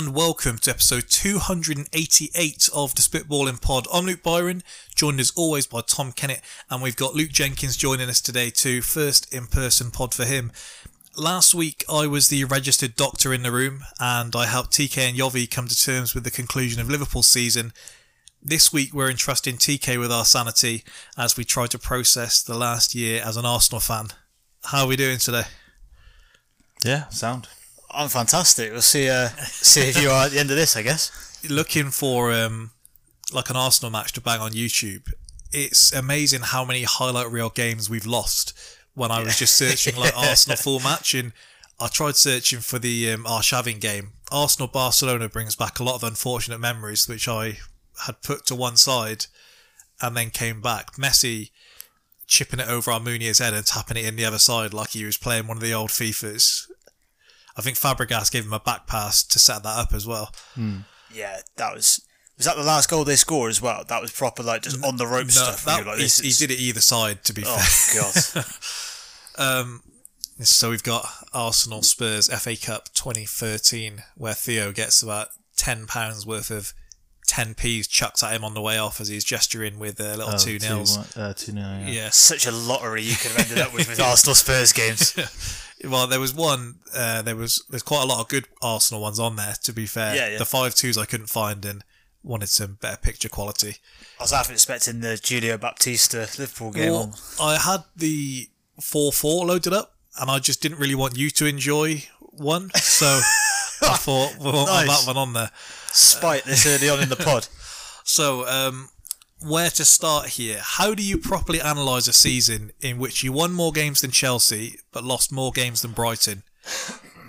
and welcome to episode 288 of the Spitballing Pod. I'm Luke Byron, joined as always by Tom Kennett, and we've got Luke Jenkins joining us today too. First in person pod for him. Last week I was the registered doctor in the room and I helped TK and Yovi come to terms with the conclusion of Liverpool's season. This week we're entrusting TK with our sanity as we try to process the last year as an Arsenal fan. How are we doing today? Yeah, sound. I'm fantastic. We'll see. Uh, see if you are at the end of this. I guess. Looking for um, like an Arsenal match to bang on YouTube. It's amazing how many highlight reel games we've lost. When I was just searching like Arsenal full match, and I tried searching for the um, Arshavin game. Arsenal Barcelona brings back a lot of unfortunate memories, which I had put to one side, and then came back. Messi chipping it over Almunia's head and tapping it in the other side like he was playing one of the old FIFAs. I think Fabregas gave him a back pass to set that up as well. Yeah, that was. Was that the last goal they scored as well? That was proper, like just on the rope No, stuff. that, like, he, he did it either side, to be Oh fair. god. So we've got Arsenal Spurs FA Cup 2013, where Theo gets about £10 worth of 10p's chucked at him on the way off as he's gesturing with a little Oh, two nils. one- Uh, two nil. Yeah. Yes. Such a lottery you could have ended up with with Arsenal Spurs games. Well, there was one. Uh, there was there's quite a lot of good Arsenal ones on there. To be fair, Yeah, yeah. the five twos I couldn't find and wanted some better picture quality. I was half expecting the Julio Baptista Liverpool game Well, on. I had the four four loaded up, and I just didn't really want you to enjoy one, so I thought we'll have Nice. that one on there. Spite this early on in the pod. So, um, where to start here? How do you properly analyse a season in which you won more games than Chelsea but lost more games than Brighton?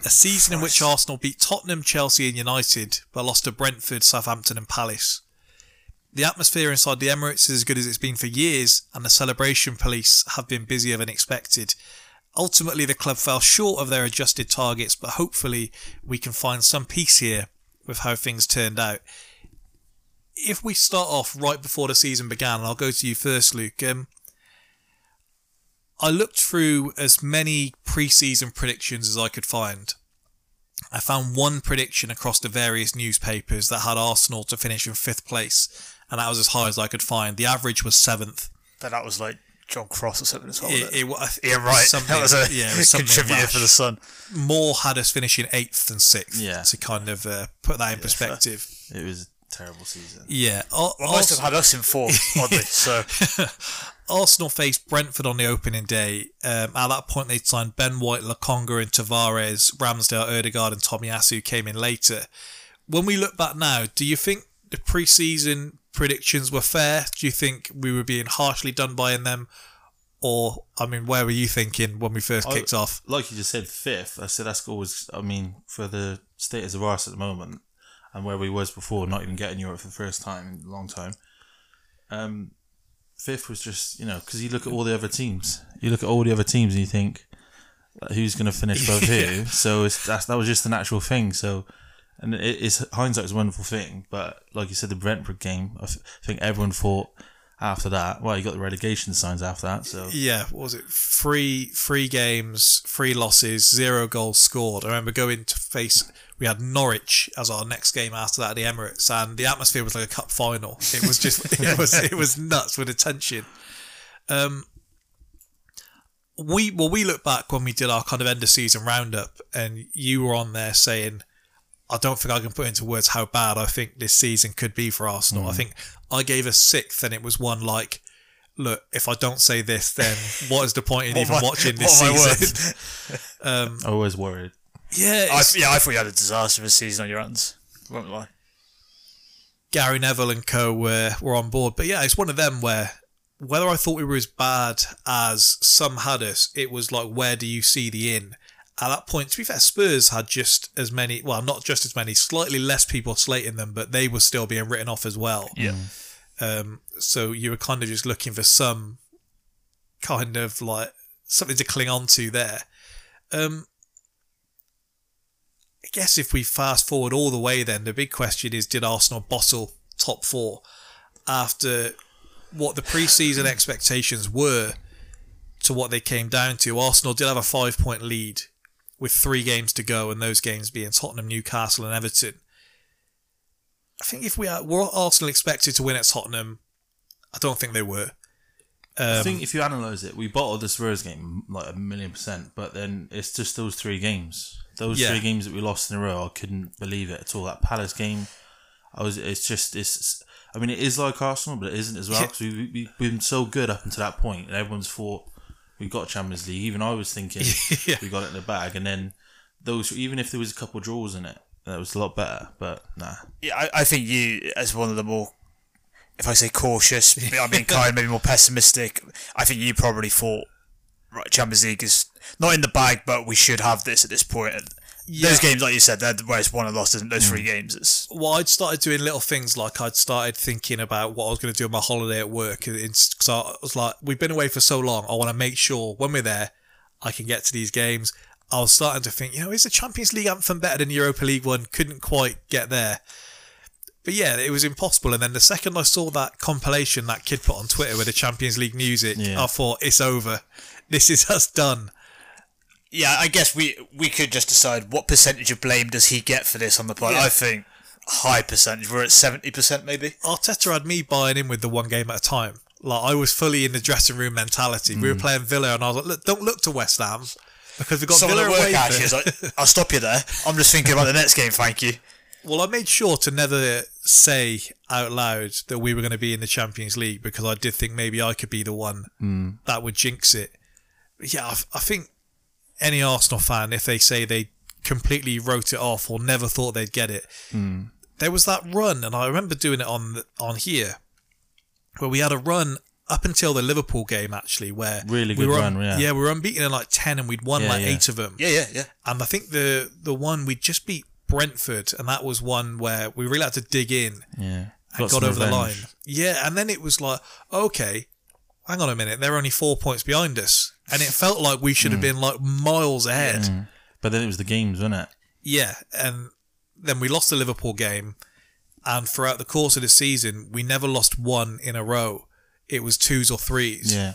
A season in which Arsenal beat Tottenham, Chelsea, and United but lost to Brentford, Southampton, and Palace. The atmosphere inside the Emirates is as good as it's been for years, and the celebration police have been busier than expected. Ultimately, the club fell short of their adjusted targets, but hopefully, we can find some peace here with how things turned out if we start off right before the season began, and I'll go to you first, Luke. Um, I looked through as many pre-season predictions as I could find. I found one prediction across the various newspapers that had Arsenal to finish in fifth place, and that was as high as I could find. The average was seventh. But that was like John Cross or something as well. wasn't It, it, wa- yeah, right. something- That was a yeah, it was something contributor rash. for the Sun. More had us finishing eighth than sixth. Yeah. To kind of uh, put that in perspective. It was a terrible season. Yeah. Ar- Well, most Ars- have had us in four, oddly. So Arsenal faced Brentford on the opening day. Um, at that point, they'd signed Ben White, Lokonga, and Tavares. Ramsdale, Odegaard, and Tommy Tomiyasu came in later. When we look back now, do you think the pre-season predictions were fair? Do you think we were being harshly done by in them? Or, I mean, where were you thinking when we first I- kicked off? Like you just said, fifth. I said that's always. I mean, for the status of Arsenal at the moment, and where we was before, not even getting Europe for the first time in a long time. Um, fifth was just you know because you look at all the other teams, you look at all the other teams, and you think who's going to finish above who. So it's that's that was just the natural thing. So. And it, it's hindsight's a wonderful thing, but like you said, the Brentford game, I th- think everyone thought after that. Well, you got the relegation signs after that, so Yeah, what was it three three games, three losses, zero goals scored? I remember going to face we had Norwich as our next game after that at the Emirates, and the atmosphere was like a cup final. It was just it was it was nuts with attention. Um, we well we look back when we did our kind of end of season roundup, and you were on there saying. I don't think I can put into words how bad I think this season could be for Arsenal. I think I gave a sixth, and it was one like, look, if I don't say this, then what is the point in even watching this what am I season? I was worried. Yeah, I, yeah, I thought you had a disastrous season on your hands. Won't lie. Gary Neville and co were were on board, but yeah, it's one of them where whether I thought we were as bad as some had us, it was like, where do you see the in? At that point, to be fair, Spurs had just as many, well, not just as many, slightly less people slating them, but they were still being written off as well. Yeah. Um, so you were kind of just looking for some kind of like something to cling on to there. Um, I guess if we fast forward all the way, then the big question is: Did Arsenal bottle top four after what the pre-season expectations were to what they came down to? Arsenal did have a five-point lead with three games to go, and those games being Tottenham, Newcastle, and Everton. I think if we are, were Arsenal expected to win at Tottenham, I don't think they were. I Um, think if you analyse it, we bottled the Spurs game like a million percent, but then it's just those three games. Those Yeah. three games that we lost in a row, I couldn't believe it at all. That Palace game, I was. It's just. It's. I mean, it is like Arsenal, but it isn't as well because we, we, we've been so good up until that point, and everyone's thought we got Champions League. Even I was thinking Yeah. we got it in the bag, and then those. Even if there was a couple of draws in it, that was a lot better. But nah, Yeah, I, I think you, as one of the more, if I say cautious, I mean kind, maybe more pessimistic. I think you probably thought, right, Champions League is not in the bag, but we should have this at this point. And Yeah. Those games, like you said, they're where it's won and lost. Isn't those hmm. three games? It's well, I'd started doing little things like I'd started thinking about what I was going to do on my holiday at work. Because I was like, we've been away for so long. I want to make sure when we're there, I can get to these games. I was starting to think, you know, is the Champions League anthem better than Europa League one? Couldn't quite get there. But yeah, it was impossible. And then the second I saw that compilation that kid put on Twitter with the Champions League music, Yeah. I thought, it's over. This is us done. Yeah. I guess we we could just decide what percentage of blame does he get for this on the pod. Yeah. I think high percentage. We're at seventy percent, maybe. Arteta had me buying in with the one game at a time. Like I was fully in the dressing room mentality. We were mm. playing Villa, and I was like, "Look, don't look to West Ham because we've got Some of Villa the work away." actually is like, I'll stop you there. I'm just thinking about the next game. Thank you. well, I made sure to never say out loud that we were going to be in the Champions League because I did think maybe I could be the one mm. that would jinx it. But yeah, I, I think any Arsenal fan, if they say they completely wrote it off or never thought they'd get it, hmm. there was that run, and I remember doing it on on here, where we had a run up until the Liverpool game actually, where Really we good were run, yeah. yeah, we were unbeaten in like ten, and we'd won Yeah, like yeah. eight of them. Yeah, yeah, yeah. And I think the the one we just beat Brentford, and that was one where we really had to dig in yeah, and got, some over the line. Yeah, and then it was like, okay, hang on a minute, they're only four points behind us, and it felt like we should have been like miles ahead. But then it was the games, wasn't it? Yeah, and then we lost the Liverpool game, and throughout the course of the season, we never lost one in a row. It was twos or threes. Yeah,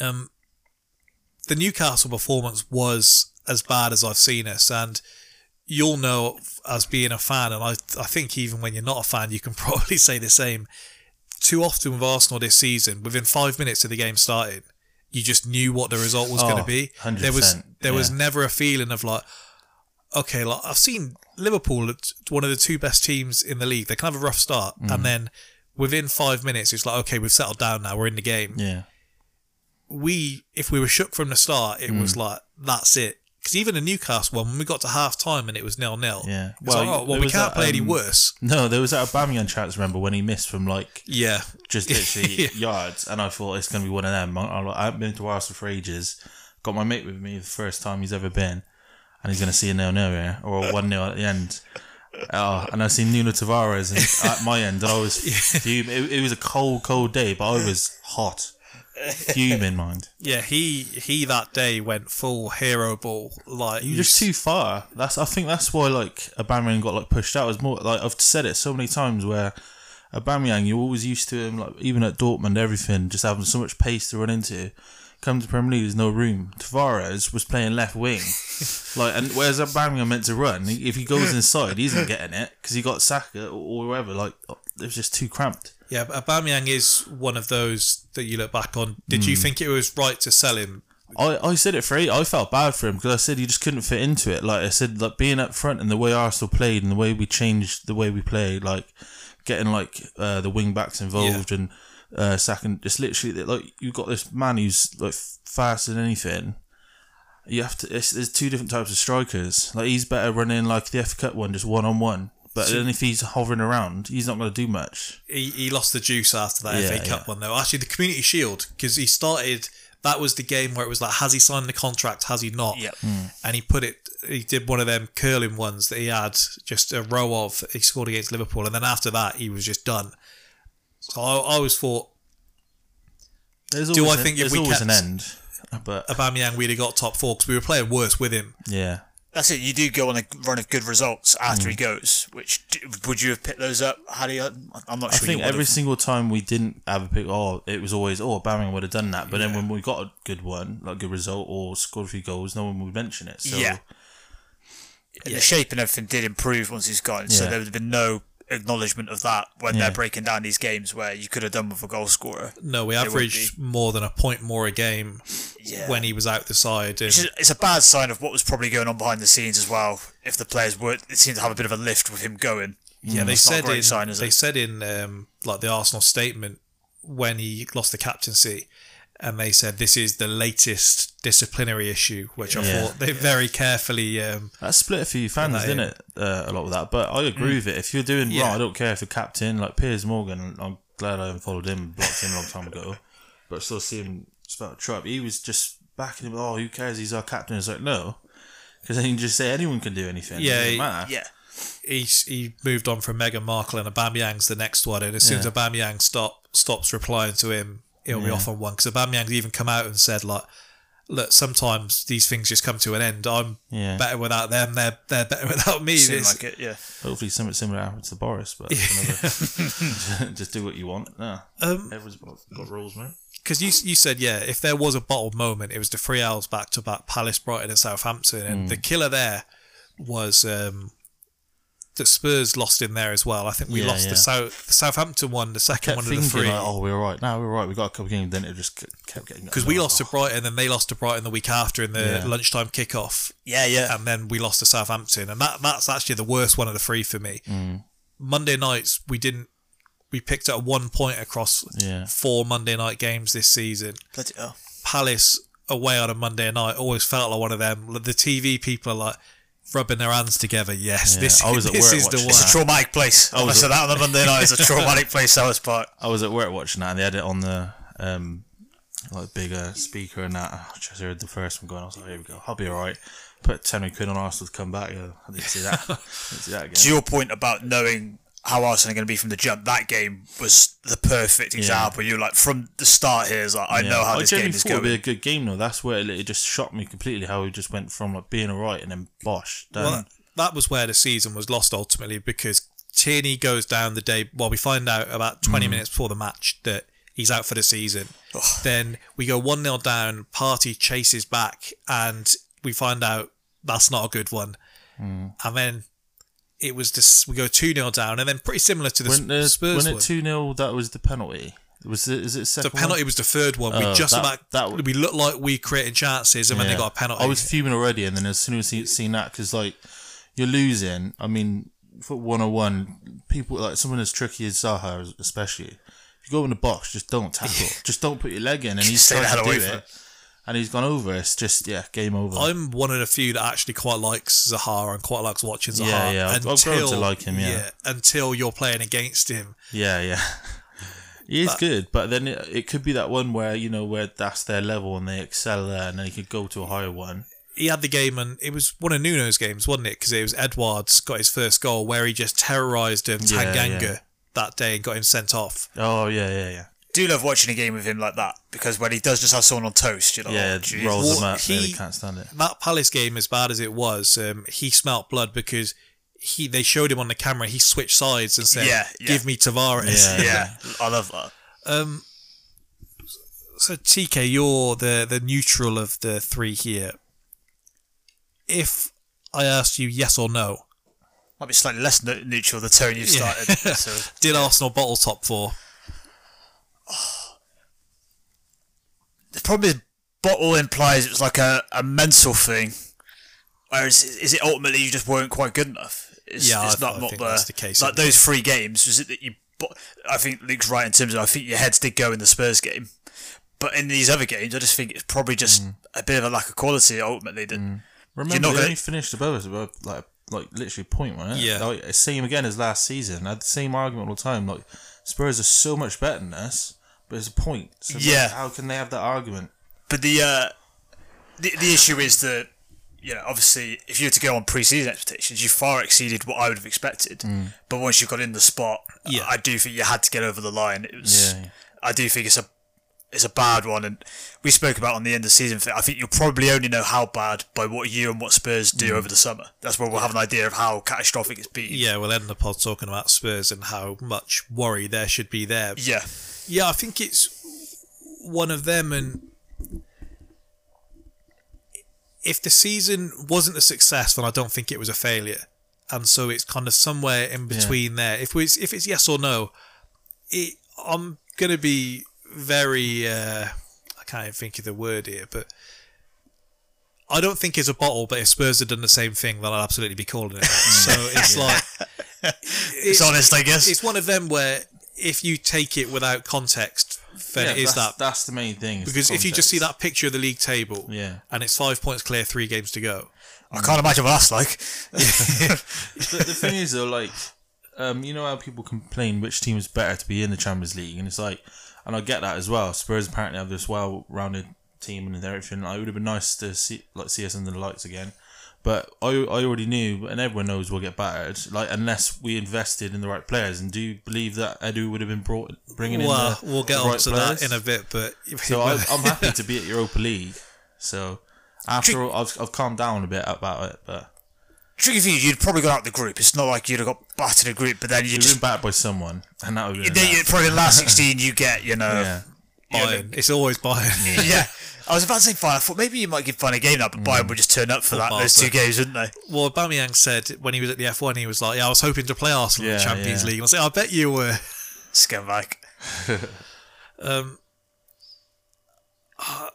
Um, the Newcastle performance was as bad as I've seen us, and you'll know as being a fan, and I, I think even when you're not a fan, you can probably say the same. Too often with Arsenal this season, within five minutes of the game started, you just knew what the result was going Oh, to be. 100%, There was there was never a feeling of like, okay, like I've seen Liverpool, one of the two best teams in the league. They can have a rough start, Mm. and then within five minutes, it's like, okay, we've settled down now. We're in the game yeah. we if we were shook from the start, it Mm. was like that's it. Because even the Newcastle one, when we got to half time and it was nil nil, Yeah. well, like, oh, well we can't that, play any um, worse. No, there was that Aubameyang chance. Remember when he missed from like Yeah, just literally Yeah. yards, and I thought it's going to be one of them. I, haven't been to Arsenal for ages. Got my mate with me the first time he's ever been, and he's going to see a nil nil here or a one 0 at the end. Oh, and I seen Nuno Tavares and at my end, and I was fuming. It, it was a cold, cold day, but I was hot, fuming, mind. yeah. He he that day went full hero ball. Like You're just too far. That's I think that's why like Aubameyang got like pushed out. It was more like I've said it so many times where Aubameyang you're always used to him like even at Dortmund everything just having so much pace to run into. Come to Premier League, there's no room. Tavares was playing left wing, like, and where's Aubameyang meant to run? If he goes inside, he isn't getting it because he got Saka or, or whoever. Like, oh, it was just too cramped. Yeah. But Aubameyang is one of those that you look back on. Did Hmm. you think it was right to sell him? I, I said it for eight. I felt bad for him because I said he just couldn't fit into it. Like I said, like being up front and the way Arsenal played and the way we changed the way we played, like getting like uh, the wing backs involved and uh, second, just literally like you've got this man who's like faster than anything. You have to. It's, there's two different types of strikers. Like he's better running like the FA Cup one, just one on one. But then if he's hovering around, he's not going to do much. He, he lost the juice after that Yeah, FA Cup yeah. one though. Actually, the Community Shield because he started. That was the game where it was like, has he signed the contract? Has he not? Yep. Hmm. and he put it. He did one of them curling ones that he had just a row of. He scored against Liverpool, and then after that, he was just done. So I, I always thought There's Do always I an- think if there's we always kept- an end? But Aubameyang we'd have got top four because we were playing worse with him. yeah, That's it. You do go on a run of good results after Mm. he goes. Which would you have picked those up? How do you? I'm not sure. I think every have. single time we didn't have a pick, oh, it was always, oh, Aubameyang would have done that. But then when we got a good one, like good result, or scored a few goals, no one would mention it. So Yeah. and Yeah. the shape and everything did improve once he's gone. So Yeah. there would have been no acknowledgement of that when Yeah. they're breaking down these games where you could have done with a goal scorer. No, we averaged more than a point more a game Yeah. when he was out the side. And It's, a bad sign of what was probably going on behind the scenes as well. If the players were, it seemed to have a bit of a lift with him going. yeah, they not a said in sign, they said in um, like the Arsenal statement when he lost the captaincy, and they said this is the latest disciplinary issue, which I Yeah. thought they very carefully. Um, That split a few fans, that didn't in. it? Uh, a lot with that. But I agree with it. If you're doing Yeah. right, I don't care if you're captain. Like Piers Morgan, I'm glad I unfollowed him blocked him a long time ago. But I still see him spell trap. He was just backing him. Oh, who cares? He's our captain. It's like, no. Because then you just say anyone can do anything. Yeah, it doesn't he- matter. Yeah. he he moved on from Meghan Markle and Aubameyang's the next one, and as soon as Yeah. Aubameyang stop stops replying to him, he'll be off on one. Because Aubameyang's even come out and said like, look, sometimes these things just come to an end. I'm Yeah. better without them. They're they're better without me. Seemed It's- like it, yeah. Hopefully something similar happens to Boris, but another, just do what you want. No, Um, everyone's got, got rules, mate. because you you said yeah, if there was a bottled moment, it was the three hours back to back Palace, Brighton, and Southampton, and Hmm. the killer there was um, that Spurs lost in there as well. I think we Yeah, lost yeah. the South the Southampton one, the second one of the three. like, oh, we're right. No, we're right. We got a couple of games. Then it just kept getting because we lost to Brighton, and then they lost to Brighton the week after in the Yeah. lunchtime kickoff, Yeah, yeah. and then we lost to Southampton, and that that's actually the worst one of the three for me. Mm. Monday nights we didn't. We picked up one point across four Monday night games this season. Bloody hell. Palace away on a Monday night always felt like one of them. The TV people are like rubbing their hands together. Yes, Yeah, this, I was at this work is the one. It's a traumatic place. I was said that on the Monday night. It's a traumatic place, Selhurst Park. I was at work watching that, and they had it on the um, like bigger speaker and that. I just heard the first one going. I was like, "Here we go. I'll be all right." Put ten quid on Arsenal to come back. Yeah, I didn't see that. didn't see that again. To your point about knowing how Arsenal are going to be from the jump, that game was the perfect example. You're like, from the start here, is like, I Yeah. know how I this game genuinely is thought it'd be a good game though. That's where it, it just shocked me completely how we just went from like being alright and then bosh. Down. Well, that was where the season was lost ultimately because Tierney goes down the day. Well, we find out about Mm. 20 minutes before the match that he's out for the season. Then we go 1 0 down, Partey chases back, and we find out that's not a good one. Mm. And then it was just, we go 2 0 down, and then pretty similar to the when, Spurs when it two 0 that was the penalty. Was it? Is it the penalty one? was the third one. we Oh, just that- about, that we looked like we created chances, and then they got a penalty. I was fuming already, and then as soon as I seen that, because like you're losing. I mean, for one on one, people like someone as tricky as Zaha, especially. If you go in the box, just don't tackle. just don't put your leg in, and he's trying to do from it, and he's gone over. It's just yeah, game over. I'm one of the few that actually quite likes Zahara and quite likes watching Zahara. Yeah, yeah, I've- I've grown to like him, yeah. until you're playing against him. Yeah, yeah. He is good, but then it, it could be that one where you know where that's their level and they excel there, and then he could go to a higher one. He had the game, and it was one of Nuno's games, wasn't it? Because it was Edwards got his first goal where he just terrorised um, Yeah, yeah. that day and got him sent off. Oh yeah, yeah, yeah, do love watching a game with him like that because when he does just have someone on toast, you know, like, yeah. oh, geez. rolls Well, them up. he- He, can't stand it. That Palace game, as bad as it was, um, he smelt blood because he they showed him on the camera. He switched sides and said, Yeah, yeah. "Give me Tavares." Yeah. yeah, I love that. Um, so TK, you're the the neutral of the three here. If I asked you yes or no, Might be slightly less neutral the tone you've Yeah. started. so. did Arsenal bottle top four? The problem is, bottle implies it was like a, a mental thing, whereas is it ultimately you just weren't quite good enough? It's, Yeah, it's I- not I not think the, that's the case, Like those three games, was it that you? I think Luke's right in terms of I think your heads did go in the Spurs game, but in these other games, I just think it's probably just Mm. a bit of a lack of quality ultimately. That Remember, not they gonna- only finished above us about like like literally a point, wasn't it? Yeah. Like, same again as last season. I had the same argument all the time. Like Spurs are so much better than us, but it's a point. So Yeah. how can they have that argument? But the uh, the the issue is that you know obviously if you were to go on pre-season expectations, you far exceeded what I would have expected. But once you got in the spot, Yeah. I do think you had to get over the line. It was. Yeah. I do think it's a it's a bad one, and we spoke about on the end of season thing. I think you'll probably only know how bad by what you and what Spurs do hmm. over the summer. That's where we'll have an idea of how catastrophic it's been. Yeah, we'll end the pod talking about Spurs and how much worry there should be there. Yeah. Yeah, I think it's one of them, and if the season wasn't a success, then I don't think it was a failure, and so it's kind of somewhere in between there. If we if it's yes or no, it, I'm gonna be very. Uh, I can't even think of the word here, but I don't think it's a bottle. But if Spurs had done the same thing, then I'd absolutely be calling it. so it's like It's honest, I guess. it's one of them where if you take it without context, then Yeah, it is that's, that. that's the main thing. Because if you just see that picture of the league table, Yeah. and it's five points clear, three games to go. I can't imagine what that's like. the, the thing is though, like, um, you know how people complain which team is better to be in the Champions League, and it's like, and I get that as well. Spurs apparently have this well-rounded team and everything. Like, it would have been nice to see like see us under the lights again, but I I already knew, and everyone knows we'll get battered. Like unless we invested in the right players. And do you believe that Edu would have been brought bringing Well, in the we'll get the right to players? that in a bit, but So I, I'm happy to be at Europa League. So after all, I've, I've calmed down a bit about it, but Tricky thing is, you'd probably got out the group. It's not like you'd have got battered in a group, but then you we've just. been battered by someone, and that would have been Then you, enough. probably in the last 16, you get, you know. yeah. Bayern. It's always Bayern. yeah. I was about to say Bayern. I thought maybe you might give Bayern a game now, but Bayern mm. would just turn up for that those two games, wouldn't they? well, Aubameyang said when he was at the F1, he was like, "Yeah, I was hoping to play Arsenal in the Champions yeah. League." And I said, "I bet you were." Scumbag. Um, uh,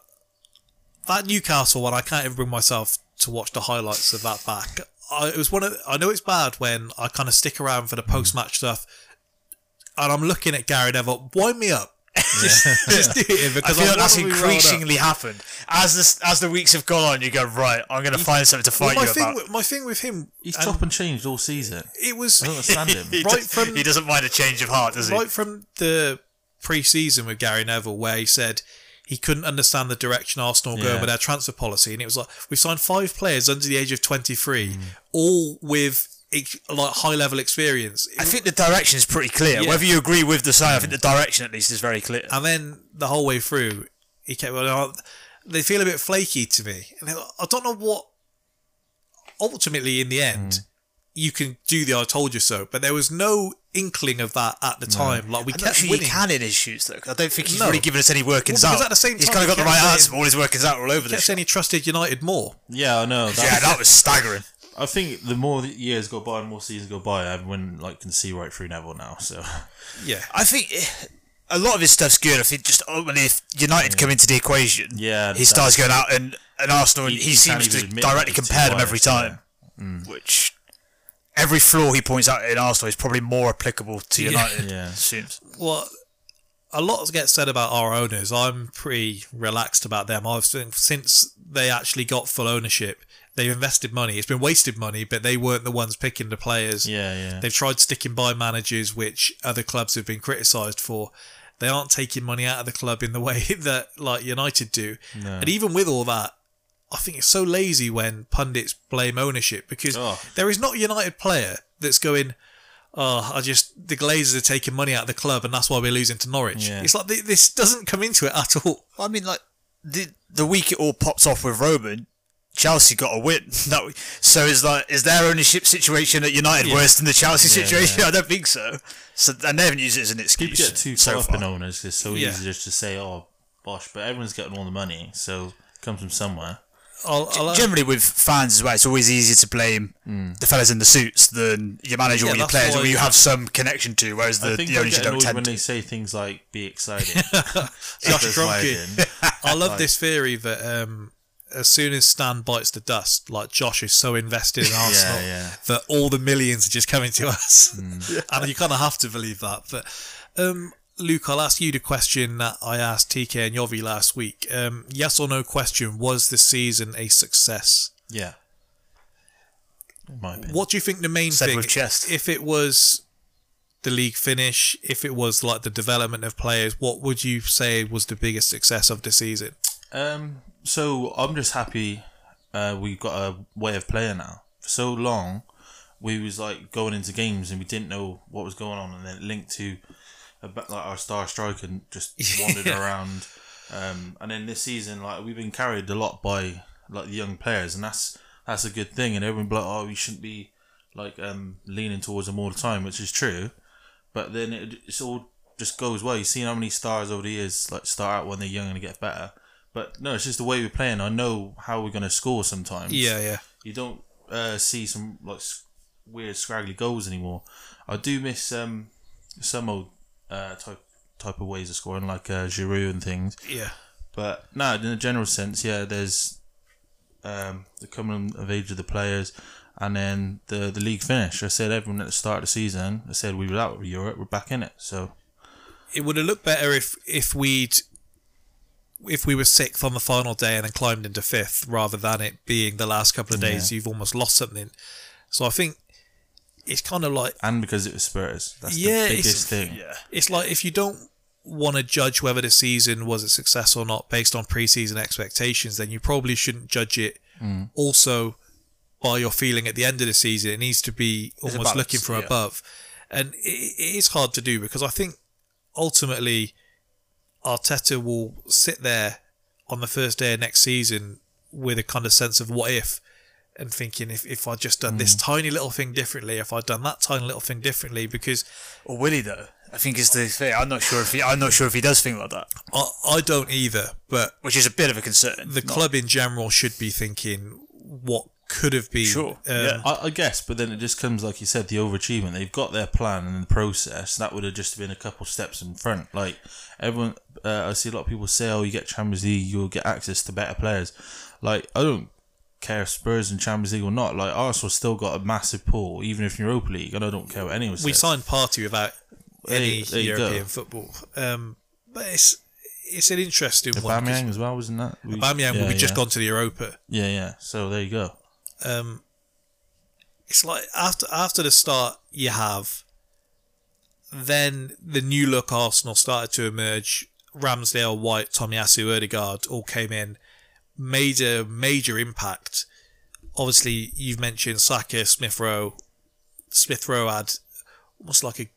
that Newcastle one, I can't even bring myself to watch the highlights of that back. I, it was one of. I know it's bad when I kind of stick around for the hmm. post match stuff, and I'm looking at Gary Neville. Wind me up. just, just do it I because feel I like that's wanna be riled up. increasingly happened as the as the weeks have gone on. You go right. I'm going to find something to Well, fight my you thing, about. with, my thing with him, He's and chop and changed all season. it was I don't understand him. he, right does, from- he doesn't mind a change of heart, does he? right from the pre-season with Gary Neville, where he said he couldn't understand the direction Arsenal were going with their transfer policy, and it was like we've signed five players under the age of 23, Mm. all with like high level experience. I think the direction is pretty clear. Yeah. Whether you agree with the sign, I think the direction at least is very clear. And then the whole way through, he kept going, oh, they feel a bit flaky to me. And I don't know what, ultimately, in the end, Mm. you can do the I told you so. But there was no inkling of that at the time. Like, we I'm not kept sure winning. you can in his shoes though. 'cause I don't think he's No. really given us any workings Well, because out. at the same he's time, kind of he got the kept right answer, but all his workings out all over the kept shop. saying he trusted United more. Yeah, I know. That, Yeah, that was staggering. I think the more the years go by and more seasons go by, everyone like can see right through Neville now. So Yeah. I think eh, a lot of his stuff's good. I think just ultimately, if United come into the equation, Yeah, he starts going out and, and Arsenal, and He- he, he can't seems to even admit directly it's compare them too every biased, time. Which every flaw he points out in Arsenal is probably more applicable to Yeah. United. Yeah. it seems. Well, a lot gets said about our owners. I'm pretty relaxed about them. I've seen, since they actually got full ownership, they've invested money. It's been wasted money, but they weren't the ones picking the players. yeah, yeah. They've tried sticking by managers, which other clubs have been criticised for. They aren't taking money out of the club in the way that like United do. No. And even with all that, I think it's so lazy when pundits blame ownership because Oh. there is not a United player that's going, oh, I just the Glazers are taking money out of the club and that's why we're losing to Norwich. Yeah. It's like th- this doesn't come into it at all. I mean, like the the week it all pops off with Roman, Chelsea got a win. No, so is like is their ownership situation at United worse than the Chelsea Yeah, situation? I don't think so. So and they haven't used it as an People excuse. get too so caught up far. in owners. It's so Yeah. easy just to say, "Oh, bosh," but everyone's getting all the money, so it comes from somewhere. I'll, I'll, Generally, with fans as well, it's always easier to blame the fellas in the suits than your manager Yeah, or your players, or you have some connection to. Whereas the, the owners you don't tend when to. they say things like "be excited." Josh I. Love this theory that um, as soon as Stan bites the dust, like Josh is so invested in Arsenal yeah. that all the millions are just coming to us, and you kind of have to believe that. But um, Luke, I'll ask you the question that I asked TK and Yovi last week. Um, yes or no question: Was the season a success? Yeah. In my opinion. What do you think the main Said thing? with chest. If it was the league finish, if it was like the development of players, what would you say was the biggest success of the season? Um, so I'm just happy uh, we got a way of playing now. For so long, we was like going into games and we didn't know what was going on, and then it linked to like our star striker and just wandered around. Um, and then this season, like we've been carried a lot by like the young players, and that's that's a good thing. And everyone be like, oh, we shouldn't be like um, leaning towards them all the time, which is true. But then it, it's all just goes well. You've seen how many stars over the years like start out when they're young and get better. But no, it's just the way we're playing. I know how we're going to score sometimes. Yeah, yeah. You don't uh, see some like weird scraggly goals anymore. I do miss um, some old uh, type type of ways of scoring, like uh, Giroud and things. Yeah. But no, in a general sense, yeah, there's um, the coming of age of the players, and then the the league finish. I said everyone at the start of the season. I said we were out of Europe, we're back in it. So It would have looked better if if we'd if we were sixth on the final day and then climbed into fifth, rather than it being the last couple of days you've almost lost something. So I think it's kind of like and because it was Spurs, that's Yeah, the it's- biggest thing. Yeah. it's like if you don't want to judge whether the season was a success or not based on preseason expectations, then you probably shouldn't judge it mm. also by your feeling at the end of the season. It needs to be almost balance, looking from yeah. above, and it, it is hard to do because I think ultimately Arteta will sit there on the first day of next season with a kind of sense of what if. And thinking if, if I'd just done this tiny little thing differently, if I'd done that tiny little thing differently, because Or will he though? I think is the thing. I'm not sure if he. I'm not sure if he does think like that, I, I don't either, but which is a bit of a concern. the Not- club in general should be thinking what could have been. Sure, um, yeah. I, I guess, but then it just comes like you said, the overachievement. They've got their plan and the process. That would have just been a couple steps in front. Like everyone, uh, I see a lot of people say, "Oh, you get Champions League, you'll get access to better players." Like I don't care if Spurs in Champions League or not. Like Arsenal still got a massive pool, even if in Europa League, and I don't care what anyone says. We signed Partey without There any there you European football, um, but it's it's an interesting one. Aubameyang as well, wasn't that? We, Aubameyang yeah, will be just yeah. gone to the Europa. Yeah, yeah. So there you go. Um, it's like after after the start you have, then the new look Arsenal started to emerge. Ramsdale, White, Tomiyasu, Odegaard all came in, made a major impact. Obviously, you've mentioned Saka, Smith Rowe. Smith Rowe had almost like a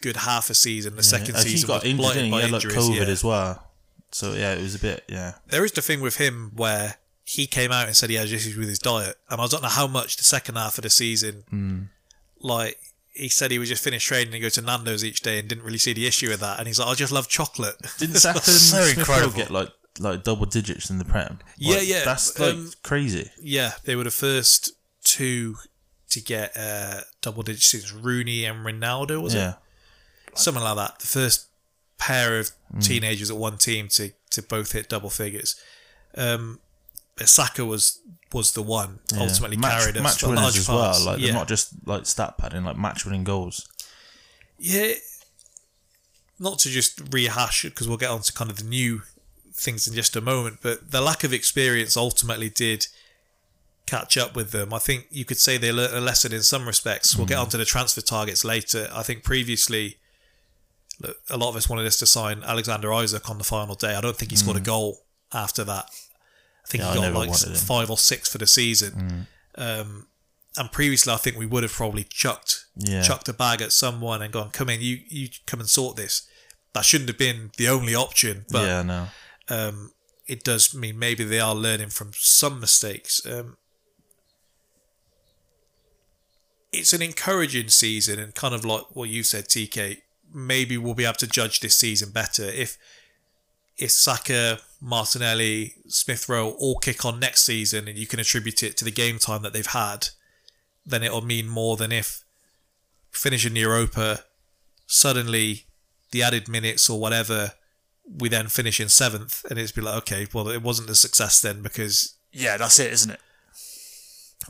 good half a season. The second I he season got was injured. blighted Didn't he? by He had like. COVID yeah. as well. So yeah, it was a bit. Yeah. There is the thing with him where he came out and said he has issues with his diet, and I don't know how much the second half of the season, Hmm. like he said he was just finished training and go to Nando's each day and didn't really see the issue with that, and he's like, I just love chocolate. Didn't Saka and so Smith Rowe incredible. get like like double digits in the Prem? Yeah, Like, yeah, That's like um, crazy. yeah, they were the first two to get uh, double digits Rooney and Ronaldo, was Yeah. it? Something like that. The first pair of Hmm. teenagers at one team to, to both hit double figures. Um, Saka was was the one yeah. ultimately match, carried us match winners large as parts. well. Like yeah. not just like stat padding, like match winning goals. Yeah, not to just rehash it because we'll get on to kind of the new things in just a moment, but the lack of experience ultimately did catch up with them. I think you could say they learnt a lesson in some respects. We'll get Mm. onto the transfer targets later. I think previously, look, a lot of us wanted us to sign Alexander Isak on the final day. I don't think he scored a goal after that. I think Mm. Yeah, he got like. Mm. five or six for the season. Um, and previously, I think we would have probably chucked Yeah. chucked a bag at someone and gone, "Come in, you you come and sort this." That shouldn't have been the only option, but yeah, no. Um, it does mean maybe they are learning from some mistakes. Um, it's an encouraging season, and kind of like what you said, TK. Maybe we'll be able to judge this season better if if Saka, Martinelli, Smith Rowe all kick on next season, and you can attribute it to the game time that they've had. Then it'll mean more than if finishing Europa, suddenly the added minutes or whatever, we then finish in seventh, and it's be like, okay, well, it wasn't a success then because Yeah, that's it, isn't it?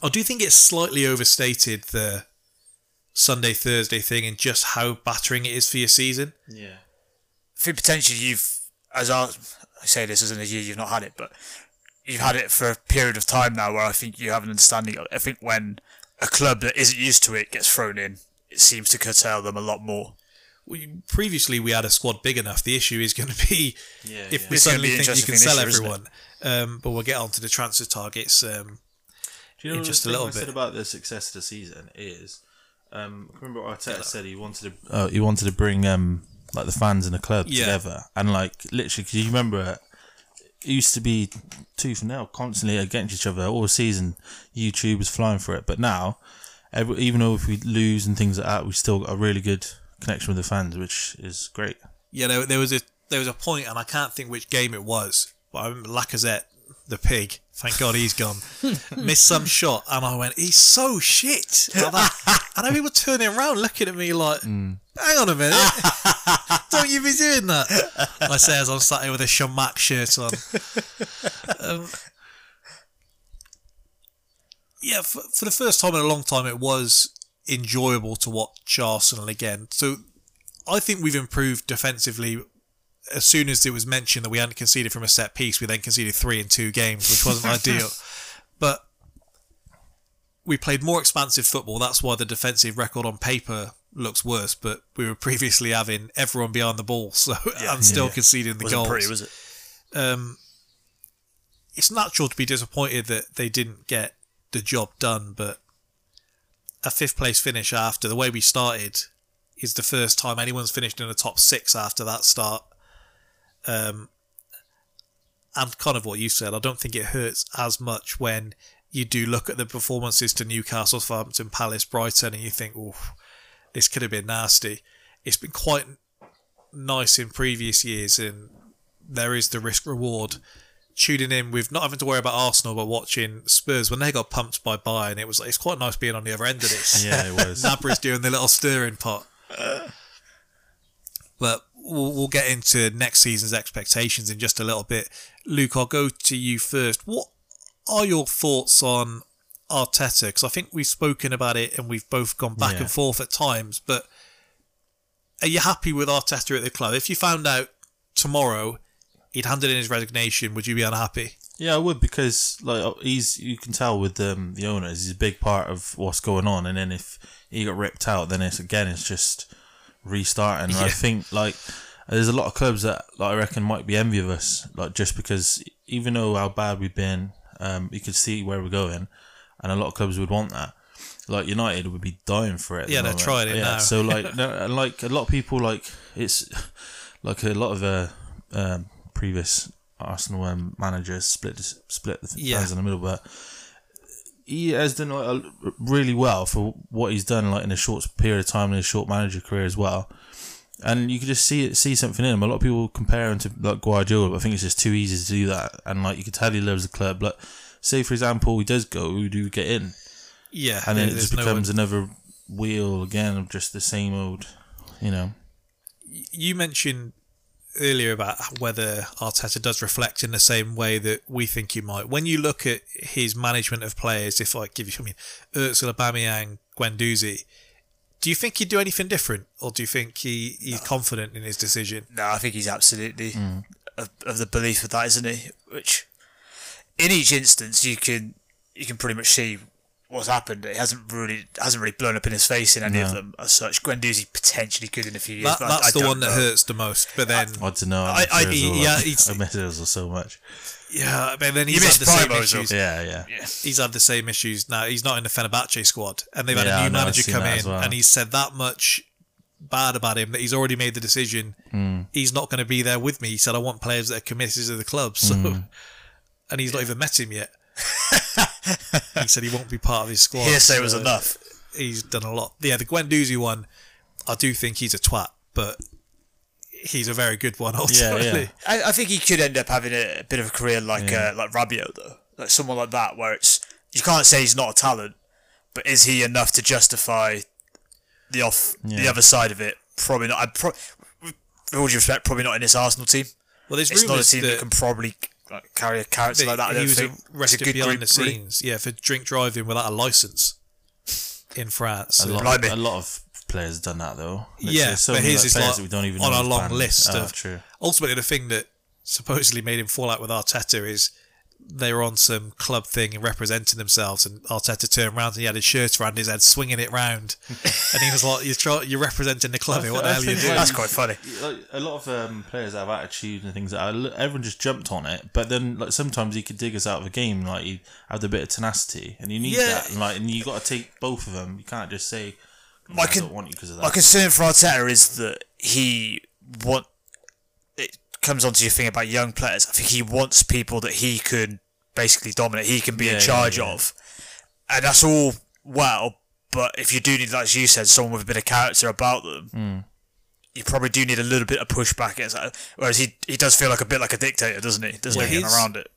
I do think it's slightly overstated the Sunday Thursday thing and just how battering it is for your season. Yeah. I think potentially you've, as I, I say this in a year you've not had it, but you've had it for a period of time now where I think you have an understanding. I think when a club that isn't used to it gets thrown in, it seems to curtail them a lot more. We, previously, we had a squad big enough. The issue is going to be Yeah, if yeah. we It's suddenly think you can sell year, everyone. Um, but we'll get on to the transfer targets. Um, Do you know in just a little I said bit. about the success of the season is? Um, remember what Arteta said he wanted to. Uh, he wanted to bring um like the fans and the club Yeah. together, and like literally, because you remember. It used to be tooth and nail constantly against each other all season. YouTube was flying for it, but now, every, even though if we lose and things like that, we still got a really good connection with the fans, which is great. yeah, there, there was a there was a point, and I can't think which game it was, but I remember Lacazette, the pig. Thank God he's gone. Missed some shot, and I went, "He's so shit." Like that. and people turning around, looking at me like, "Hang on a minute, don't you be doing that?" I say as I'm sat here with a Chamakh shirt on. Um, yeah, for, for the first time in a long time, it was enjoyable to watch Arsenal again. So I think we've improved defensively. As soon as it was mentioned that we hadn't conceded from a set piece, we then conceded three in two games, which wasn't ideal. But we played more expansive football. That's why the defensive record on paper looks worse. But we were previously having everyone behind the ball, so and still conceding the Wasn't goals pretty, was it? um, it's natural to be disappointed that they didn't get the job done, but a fifth place finish after the way we started is the first time anyone's finished in the top six after that start. Um, and kind of what you said, I don't think it hurts as much when you do look at the performances to Newcastle, Southampton, Palace, Brighton, and you think, oh, this could have been nasty. It's been quite nice in previous years, and there is the risk reward. Tuning in with not having to worry about Arsenal, but watching Spurs when they got pumped by Bayern, it was it's quite nice being on the other end of this. Yeah, it was. Nabra's doing the little stirring pot. But we'll, we'll get into next season's expectations in just a little bit. Luke, I'll go to you first. What are your thoughts on Arteta? Because I think we've spoken about it and we've both gone back Yeah. and forth at times. But are you happy with Arteta at the club? If you found out tomorrow he'd handed in his resignation, would you be unhappy? Yeah, I would because like he's you can tell with um, the owners, he's a big part of what's going on. And then if he got ripped out, then it's again it's just restarting. And I think like there's a lot of clubs that like, I reckon might be envy of us, like just because even though how bad we've been, um, you could see where we're going, and a lot of clubs would want that. Like United would be dying for it. at the Yeah, they're trying it yeah, now. So like, no, like a lot of people like it's like a lot of uh, um, previous Arsenal um, managers split split the Yeah. fans in the middle, but he has done like, really well for what he's done like in a short period of time in his short manager career as well. And you could just see it, see something in him. A lot of people compare him to like Guardiola, but I think it's just too easy to do that. And like you could tell he loves the club. Like say for example, he does go, who do get in? Yeah, And then it just becomes one- another wheel again of just the same old, you know. you mentioned earlier about whether Arteta does reflect in the same way that we think he might. When you look at his management of players, if I give you, I mean, Ursula Bamiyang, Guendouzi, do you think he'd do anything different, or do you think he, he's confident in his decision? No, I think he's absolutely hmm. of, of the belief of that, isn't he? Which, in each instance, you can you can pretty much see what's happened. It hasn't really hasn't really blown up in his face in any of them as such. Guendouzi potentially could in a few years. That, but I- that's I the don't one that hurts the most. But then, I don't know. I- I, I- miss he- Ozil. yeah, he's- I miss Ozil so much. yeah, but then he's had the same Ozil. issues. Yeah, yeah. He's had the same issues now. He's not in the Fenerbahce squad, and they've had Yeah, a I new know, manager come in, well. and he's said that much bad about him that he's already made the decision. Hmm. He's not going to be there with me. He said, "I want players that are committed to the club." So, Hmm. and he's not even met him yet. he said he won't be part of his squad. Hearsay was enough. He's done a lot. Yeah, the Guendouzi one, I do think he's a twat, but he's a very good one ultimately. I, I think he could end up having a, a bit of a career like uh, like Rabiot though, like someone like that, where it's you can't say he's not a talent, but is he enough to justify the off the other side of it? Probably not. I pro- with all due respect, probably not in this Arsenal team. Well, there's It's not a team that, that, can probably like, carry a character like that. I he was a arrested behind group, the really. scenes, yeah, for drink driving without a license in France. A So- lot, a lot of players done that though. There's- Yeah, there's so but many, his like, is like that we don't even on know a long banned. list Oh, of. true. Ultimately, the thing that supposedly made him fall out with Arteta is they were on some club thing and representing themselves, and Arteta turned around and he had his shirt around his head, swinging it round, and he was like, "You're try- you're representing the club here. what the hell are you think, doing?" like, That's quite funny. Like, a lot of um, players have attitude and things like that. Everyone just jumped on it, but then like sometimes he could dig us out of a game. Like he had a bit of tenacity, and you need Yeah. that. And, like, and you got to take both of them. You can't just say, My "I con- don't want you because of that." My concern for Arteta is that he want. Comes onto your thing about young players. I think he wants people that he can basically dominate. He can be Yeah, in charge yeah. of, and that's all well. But if you do need, like as you said, someone with a bit of character about them, Hmm. you probably do need a little bit of pushback. Whereas he he does feel like a bit like a dictator, doesn't he? Doesn't Well, he? Getting around it.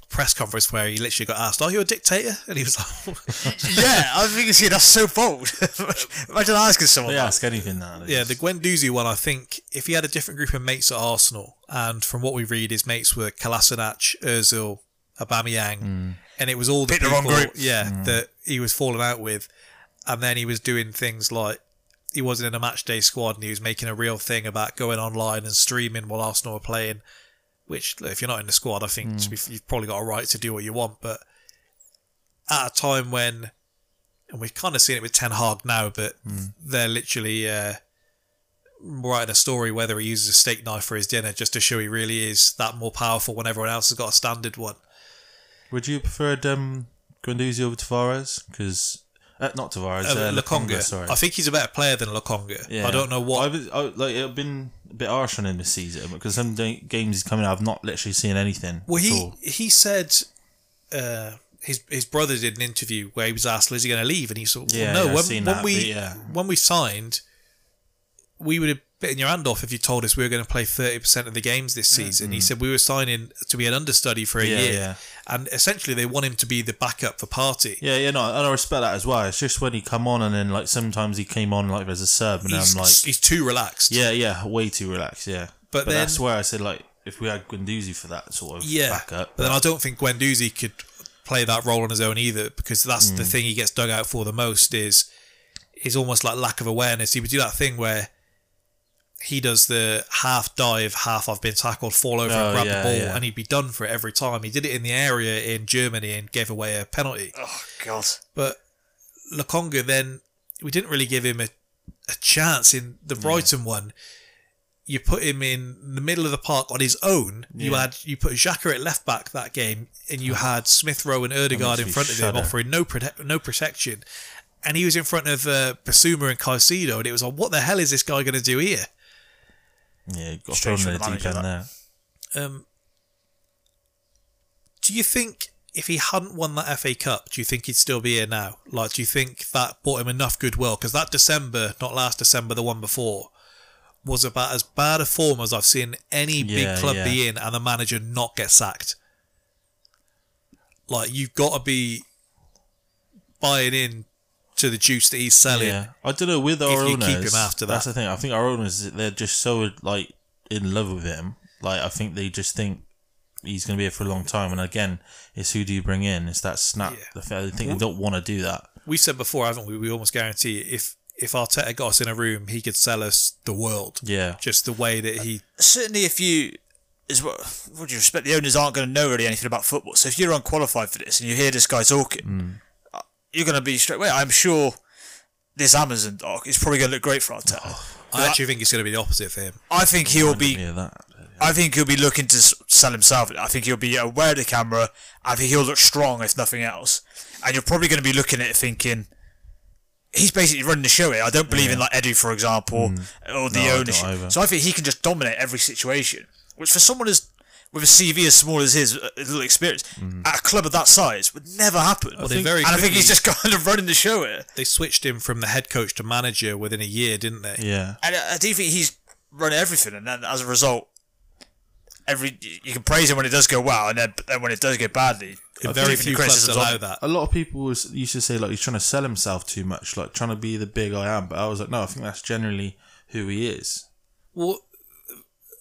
That press conference where he literally got asked, "Are you a dictator?" And he was like, yeah, I think see that's so bold. Imagine asking someone. They that. ask anything nowadays. "Yeah." The Guendouzi one, I think, if he had a different group of mates at Arsenal, and from what we read, his mates were Kolasinac, Özil, Aubameyang, hmm. and it was all the Picked the people, wrong group. yeah, hmm. that he was falling out with, and then he was doing things like. He wasn't in a match day squad and he was making a real thing about going online and streaming while Arsenal were playing. Which, if you're not in the squad, I think be- you've probably got a right to do what you want. But at a time when, and we've kind of seen it with Ten Hag now, but they're literally uh, writing a story whether he uses a steak knife for his dinner just to show he really is that more powerful when everyone else has got a standard one. Would you prefer um, Guendouzi over Tavares? Because uh, not Tavares, Uh, uh, Lokonga. Sorry. I think he's a better player than Lokonga. I don't know what. I've, I, like it's been a bit harsh on him this season because some games he's coming out, I've not literally seen anything. Well, he all. he said uh, his his brother did an interview where he was asked, "Is he going to leave?" And he said, well, Yeah, "No, yeah, when, when that, we yeah. when we signed, we would have bitten your hand off if you told us we were going to play thirty percent of the games this season." He said we were signing to be an understudy for a Mm-hmm. Yeah, year, yeah. And essentially they want him to be the backup for Partey. Yeah, yeah, no, and I respect that as well. It's just when he come on and then like sometimes he came on like as a sub, and He's, I'm like, he's too relaxed. yeah, yeah, way too relaxed. Yeah, But but, then- that's where I said like if we had Guendouzi for that sort of yeah. backup, But then I don't think Guendouzi could play that role on his own either, because that's the mm. thing he gets dug out for the most is is almost like lack of awareness. He would do that thing where he does the half dive, half I've been tackled, fall over Oh, and grab yeah, the ball, yeah. and he'd be done for it every time. He did it in the area in Germany and gave away a penalty. Oh God. But Lokonga then we didn't really give him a, a chance in the Brighton one. You put him in the middle of the park on his own. You had you put Xhaka at left back that game, and you had Smith Rowe and Odegaard in front of him, shudder. offering no prote- no protection. And he was in front of uh, Bissouma and Caicedo, and it was like, what the hell is this guy going to do here? Yeah, you got thrown in the the deep end there. Um, do you think if he hadn't won that FA Cup, do you think he'd still be here now? Like, do you think that brought him enough goodwill? Because that December, not last December, the one before, was about as bad a form as I've seen any Yeah, big club yeah. be in, and the manager not get sacked. Like, you've got to be buying in to the juice that he's selling. Yeah, I don't know with our If you owners. keep him after that. That's the thing. I think our owners they're just so like in love with him. Like I think they just think he's going to be here for a long time. And again, it's who do you bring in? It's that snap. Yeah. The fact- I think they don't want to do that. We've said before, haven't we? We almost guarantee if if Arteta got us in a room, he could sell us the world. Yeah, Just the way that he certainly if you is what would you respect the owners aren't going to know really anything about football so if you're unqualified for this and you hear this guy talking uh, you're going to be straight away i'm sure this amazon doc is probably going to look great for Arteta. Oh, I actually think it's going to be the opposite for him. I think he'll be yeah. I think he'll be looking to sell himself. I think he'll be aware of the camera. I think he'll look strong if nothing else. And you're probably going to be looking at it thinking, he's basically running the show here. I don't believe in like Edu, for example, or the No, ownership. either. So I think he can just dominate every situation. Which for someone as with a CV as small as his, uh, little experience at a club of that size would never happen. Well, they very and I think he's just kind of running the show here. They switched him from the head coach to manager within a year, didn't they? Yeah, And I I do think he's run everything, and then as a result, every you can praise him when it does go well, and then, then when it does go badly, I very believe in the few clubs allow of- that. a lot of people was, used to say like he's trying to sell himself too much, like trying to be the big I am. But I was like, no, I think that's generally who he is. Well,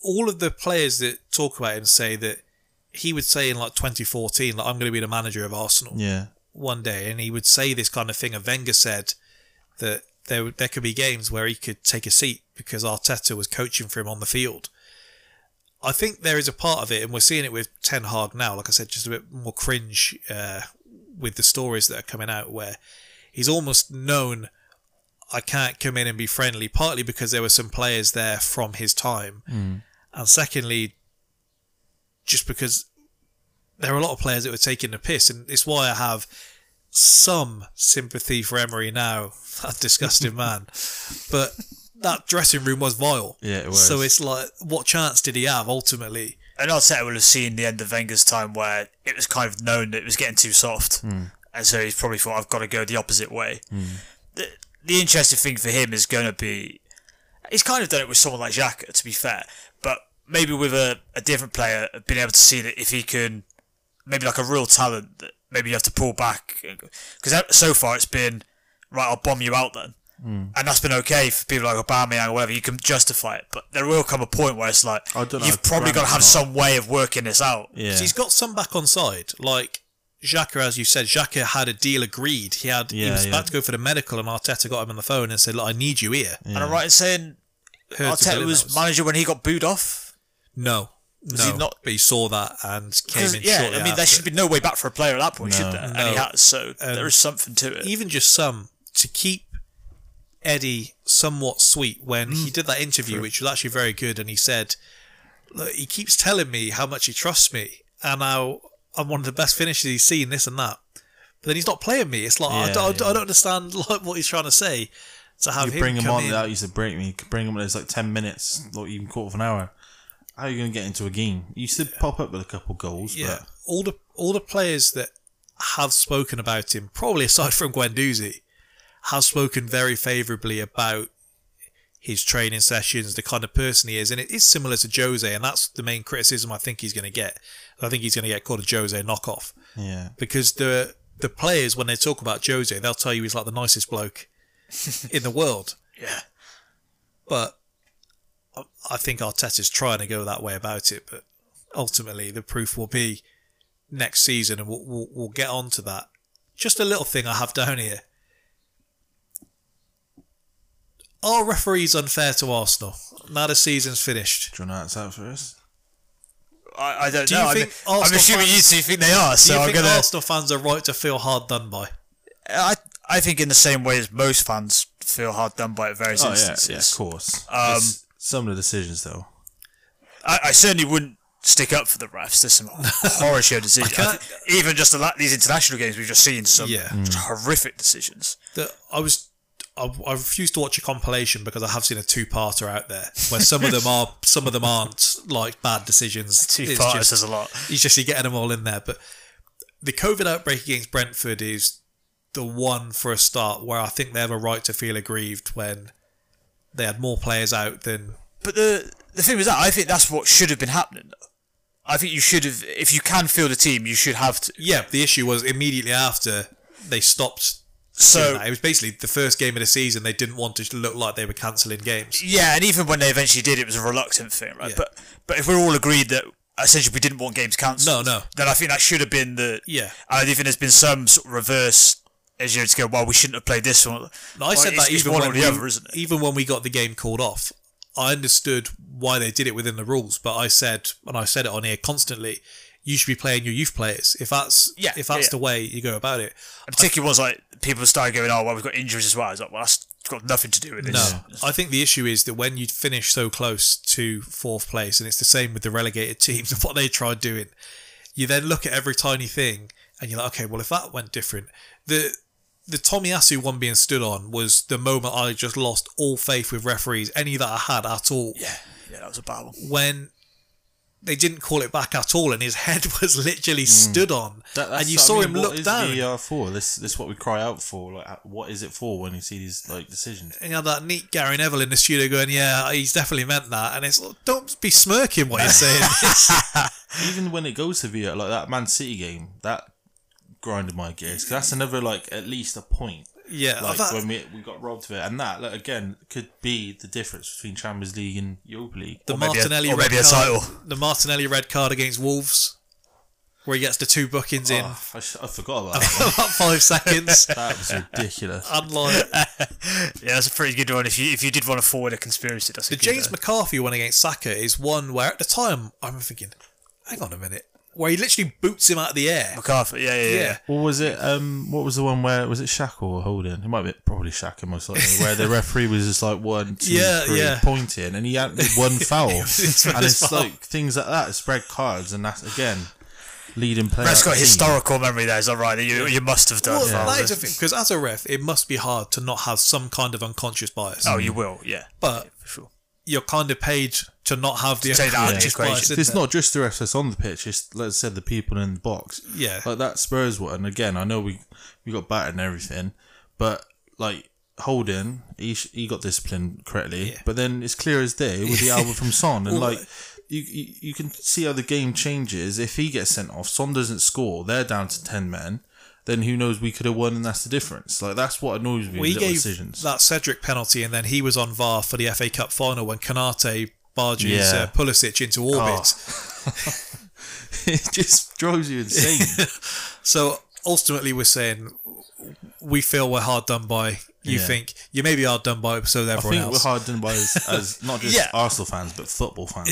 all of the players that talk about him say that he would say in like 2014, like I'm going to be the manager of Arsenal Yeah, one day, and he would say this kind of thing. And Wenger said that there there could be games where he could take a seat because Arteta was coaching for him on the field. I think there is a part of it, and we're seeing it with Ten Hag now. Like I said, just a bit more cringe uh, with the stories that are coming out, where he's almost known. I can't come in and be friendly, partly because there were some players there from his time, and secondly, just because there are a lot of players that were taking the piss, and it's why I have some sympathy for Emery now. That disgusting man, but that dressing room was vile. Yeah, it was. So it's like, what chance did he have ultimately? And Arteta will say it would have seen the end of Wenger's time where it was kind of known that it was getting too soft, Hmm. and so he's probably thought, "I've got to go the opposite way." The, the interesting thing for him is going to be, He's kind of done it with someone like Xhaka, to be fair. But maybe with a, a different player, being able to see that if he can, maybe like a real talent, that maybe you have to pull back. Because so far it's been, right, I'll bomb you out then. Hmm. And that's been okay for people like Aubameyang or whatever. You can justify it, but there will come a point where it's like I don't you've if probably got to have some way of working this out. Yeah. So he's got some back on side. Like Xhaka, as you said, Xhaka had a deal agreed. He had he was yeah. about to go for the medical, and Arteta got him on the phone and said, "Look, I need you here." And I'm right in saying Heard Arteta was was- manager when he got booed off. No, Was no, he not- but he saw that and came 'Cause, in yeah, shortly I mean, there should be no way back for a player at that point, should No. there? And No. he has, so Um, there is something to it. even just some to keep Eddie somewhat sweet when Mm. he did that interview, which was actually very good, and he said, Look, he keeps telling me how much he trusts me and how I'm one of the best finishers he's seen, this and that. But then he's not playing me. It's like I, don't, yeah. I don't understand like what he's trying to say. To have You him bring him on in, that used to break me. You could bring him when it's like ten minutes, or even quarter of an hour. How are you going to get into a game? You to pop up with a couple goals, yeah, but all the all the players that have spoken about him, probably aside from Guendouzi, have spoken very favourably about his training sessions, the kind of person he is, and it is similar to Jose, and that's the main criticism I think he's going to get. I think he's going to get called a Jose knockoff yeah, because the the players when they talk about Jose, they'll tell you he's like the nicest bloke in the world, yeah. but I- I think Arteta's trying to go that way about it, but ultimately the proof will be next season, and we'll, we'll, we'll get on to that. Just a little thing I have down here. Are referees unfair to Arsenal now the season's finished? do you want to answer that first? I, I don't Do you know. I'm, I'm assuming fans- you two think they are, Do so you I'm think gonna. Arsenal fans are right to feel hard done by? I I think in the same way as most fans feel hard done by at various Oh yeah, instances. yeah, of course. Um, It's some of the decisions though. I, I certainly wouldn't stick up for the refs. There's some horror show decisions. can't- I think even just the, la- these international games, we've just seen some Yeah. Mm. just horrific decisions. that I was I, I refuse to watch a compilation because I have seen a two-parter out there where some of them are some of them aren't like bad decisions. Two It's parters says a lot. He's just you're getting them all in there. But the COVID outbreak against Brentford is the one for a start where I think they have a right to feel aggrieved when they had more players out than But the the thing was that I think that's what should have been happening. I think you should have, if you can field a team, you should have to. yeah. The issue was immediately after they stopped. So it was basically the first game of the season. They didn't want to look like they were cancelling games. Yeah, and even when they eventually did, it was a reluctant thing, right? Yeah. But but if we're all agreed that essentially we didn't want games cancelled, No, no. then I think that should have been the. Yeah. And I think there's been some sort of reverse as you know, to go. Well, we shouldn't have played this one. No, I said that it's- it's even one when or the we, other, isn't it? even when we got the game called off. I understood why they did it within the rules, but I said, and I said it on here constantly, you should be playing your youth players. If that's Yeah, if that's yeah, yeah. the way you go about it. And particularly ones like people started going, oh, well, we've got injuries as well. I was like, well, that's got nothing to do with this. No, I think the issue is that when you finish so close to fourth place, and it's the same with the relegated teams and what they tried doing, you then look at every tiny thing and you're like, okay, well, if that went different, the the Tomiyasu one being stood on was the moment I just lost all faith with referees, any that I had at all. Yeah, yeah, that was a bad one. when they didn't call it back at all, and his head was literally stood on. That- and you I saw mean, him look is down. VAR for this, this is what we cry out for. Like, uh, what is it for when you see these like decisions? and you had that neat Gary Neville in the studio going, "Yeah, he's definitely meant that," and it's like, don't be smirking what you're saying. Even when it goes to VAR, like that Man City game, that grinded my gears. 'Cause that's another like at least a point. yeah, Like that- when we we got robbed of it, and that like, again could be the difference between Champions League and Europa League. the or maybe a- Martinelli or red a card, title. the Martinelli red card against Wolves, where he gets the two bookings in Oh, I, sh- I forgot about that. about five seconds. that was ridiculous. Unlike Yeah, that's a pretty good one. If you if you did want to forward a conspiracy, that's a the good, James uh, McCarthy one against Saka is one where at the time I'm thinking, hang on a minute, where he literally boots him out of the air. McCarthy. Yeah, yeah, yeah. Yeah. What was it? Um, what was the one where was it Xhaka or Holding? It might be probably Xhaka most likely, where the referee was just like one, two, Yeah, three, yeah. pointing, and he had one foul, It's and it's foul. like things like that, it's red cards, and that's again leading player. Brett's of got the team. historical memory there. Is that right? You you must have done. Well, for that is this. the thing because as a ref, it must be hard to not have some kind of unconscious bias. Oh, you will. Yeah, but for sure. You're kind of paid to not have the take that out of equation. bias. It's there. not just the refs that's on the pitch. It's let's say the people in the box. Yeah. like that Spurs one. Again, I know we we got battered and everything, but like Holding, he sh- he got disciplined correctly, Yeah. but then it's clear as day with the album from Son, and Well, like you, you you can see how the game changes. If he gets sent off, Son doesn't score, they're down to ten men. Then who knows? We could have won, and that's the difference. Like that's what annoys me. We gave decisions. that Cedric penalty, and then he was on VAR for the FA Cup final when Konaté barges Yeah. uh, Pulisic into orbit. it just drives you insane. So ultimately, we're saying we feel we're hard done by. You Yeah. think you may be hard done by, so is I everyone think we're hard done by as, as not just Yeah. Arsenal fans, but football fans.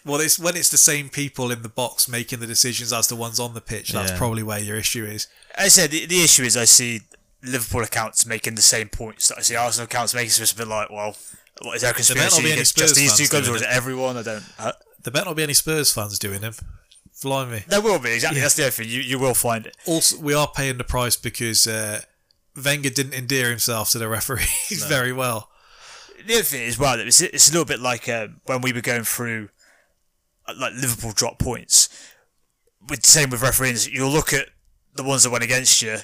Well, it's when it's the same people in the box making the decisions as the ones on the pitch. That's Yeah. probably where your issue is. I said the, the issue is I see Liverpool accounts making the same points that I see Arsenal accounts making. So it's a bit like, well, what, is there a not conspiracy be any against Spurs just these two clubs, or is it everyone? I don't. Uh, There better not be any Spurs fans doing them. Blimey. there will be exactly. That's the other thing. You you will find it. Also, we are paying the price because uh, Wenger didn't endear himself to the referees very well. The other thing as well, it's, it's a little bit like uh, when we were going through, uh, like Liverpool drop points. With same with referees, you'll look at the ones that went against you,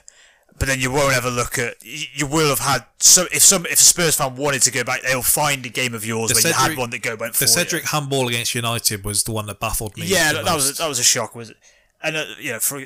but then you won't ever look at. You, you will have had so if some if a Spurs fan wanted to go back, they'll find a game of yours The where you Cedric- had one that go went for The you. Cedric handball against United was the one that baffled me. Yeah, that, that was most. that was a shock, was it? And uh, you know, for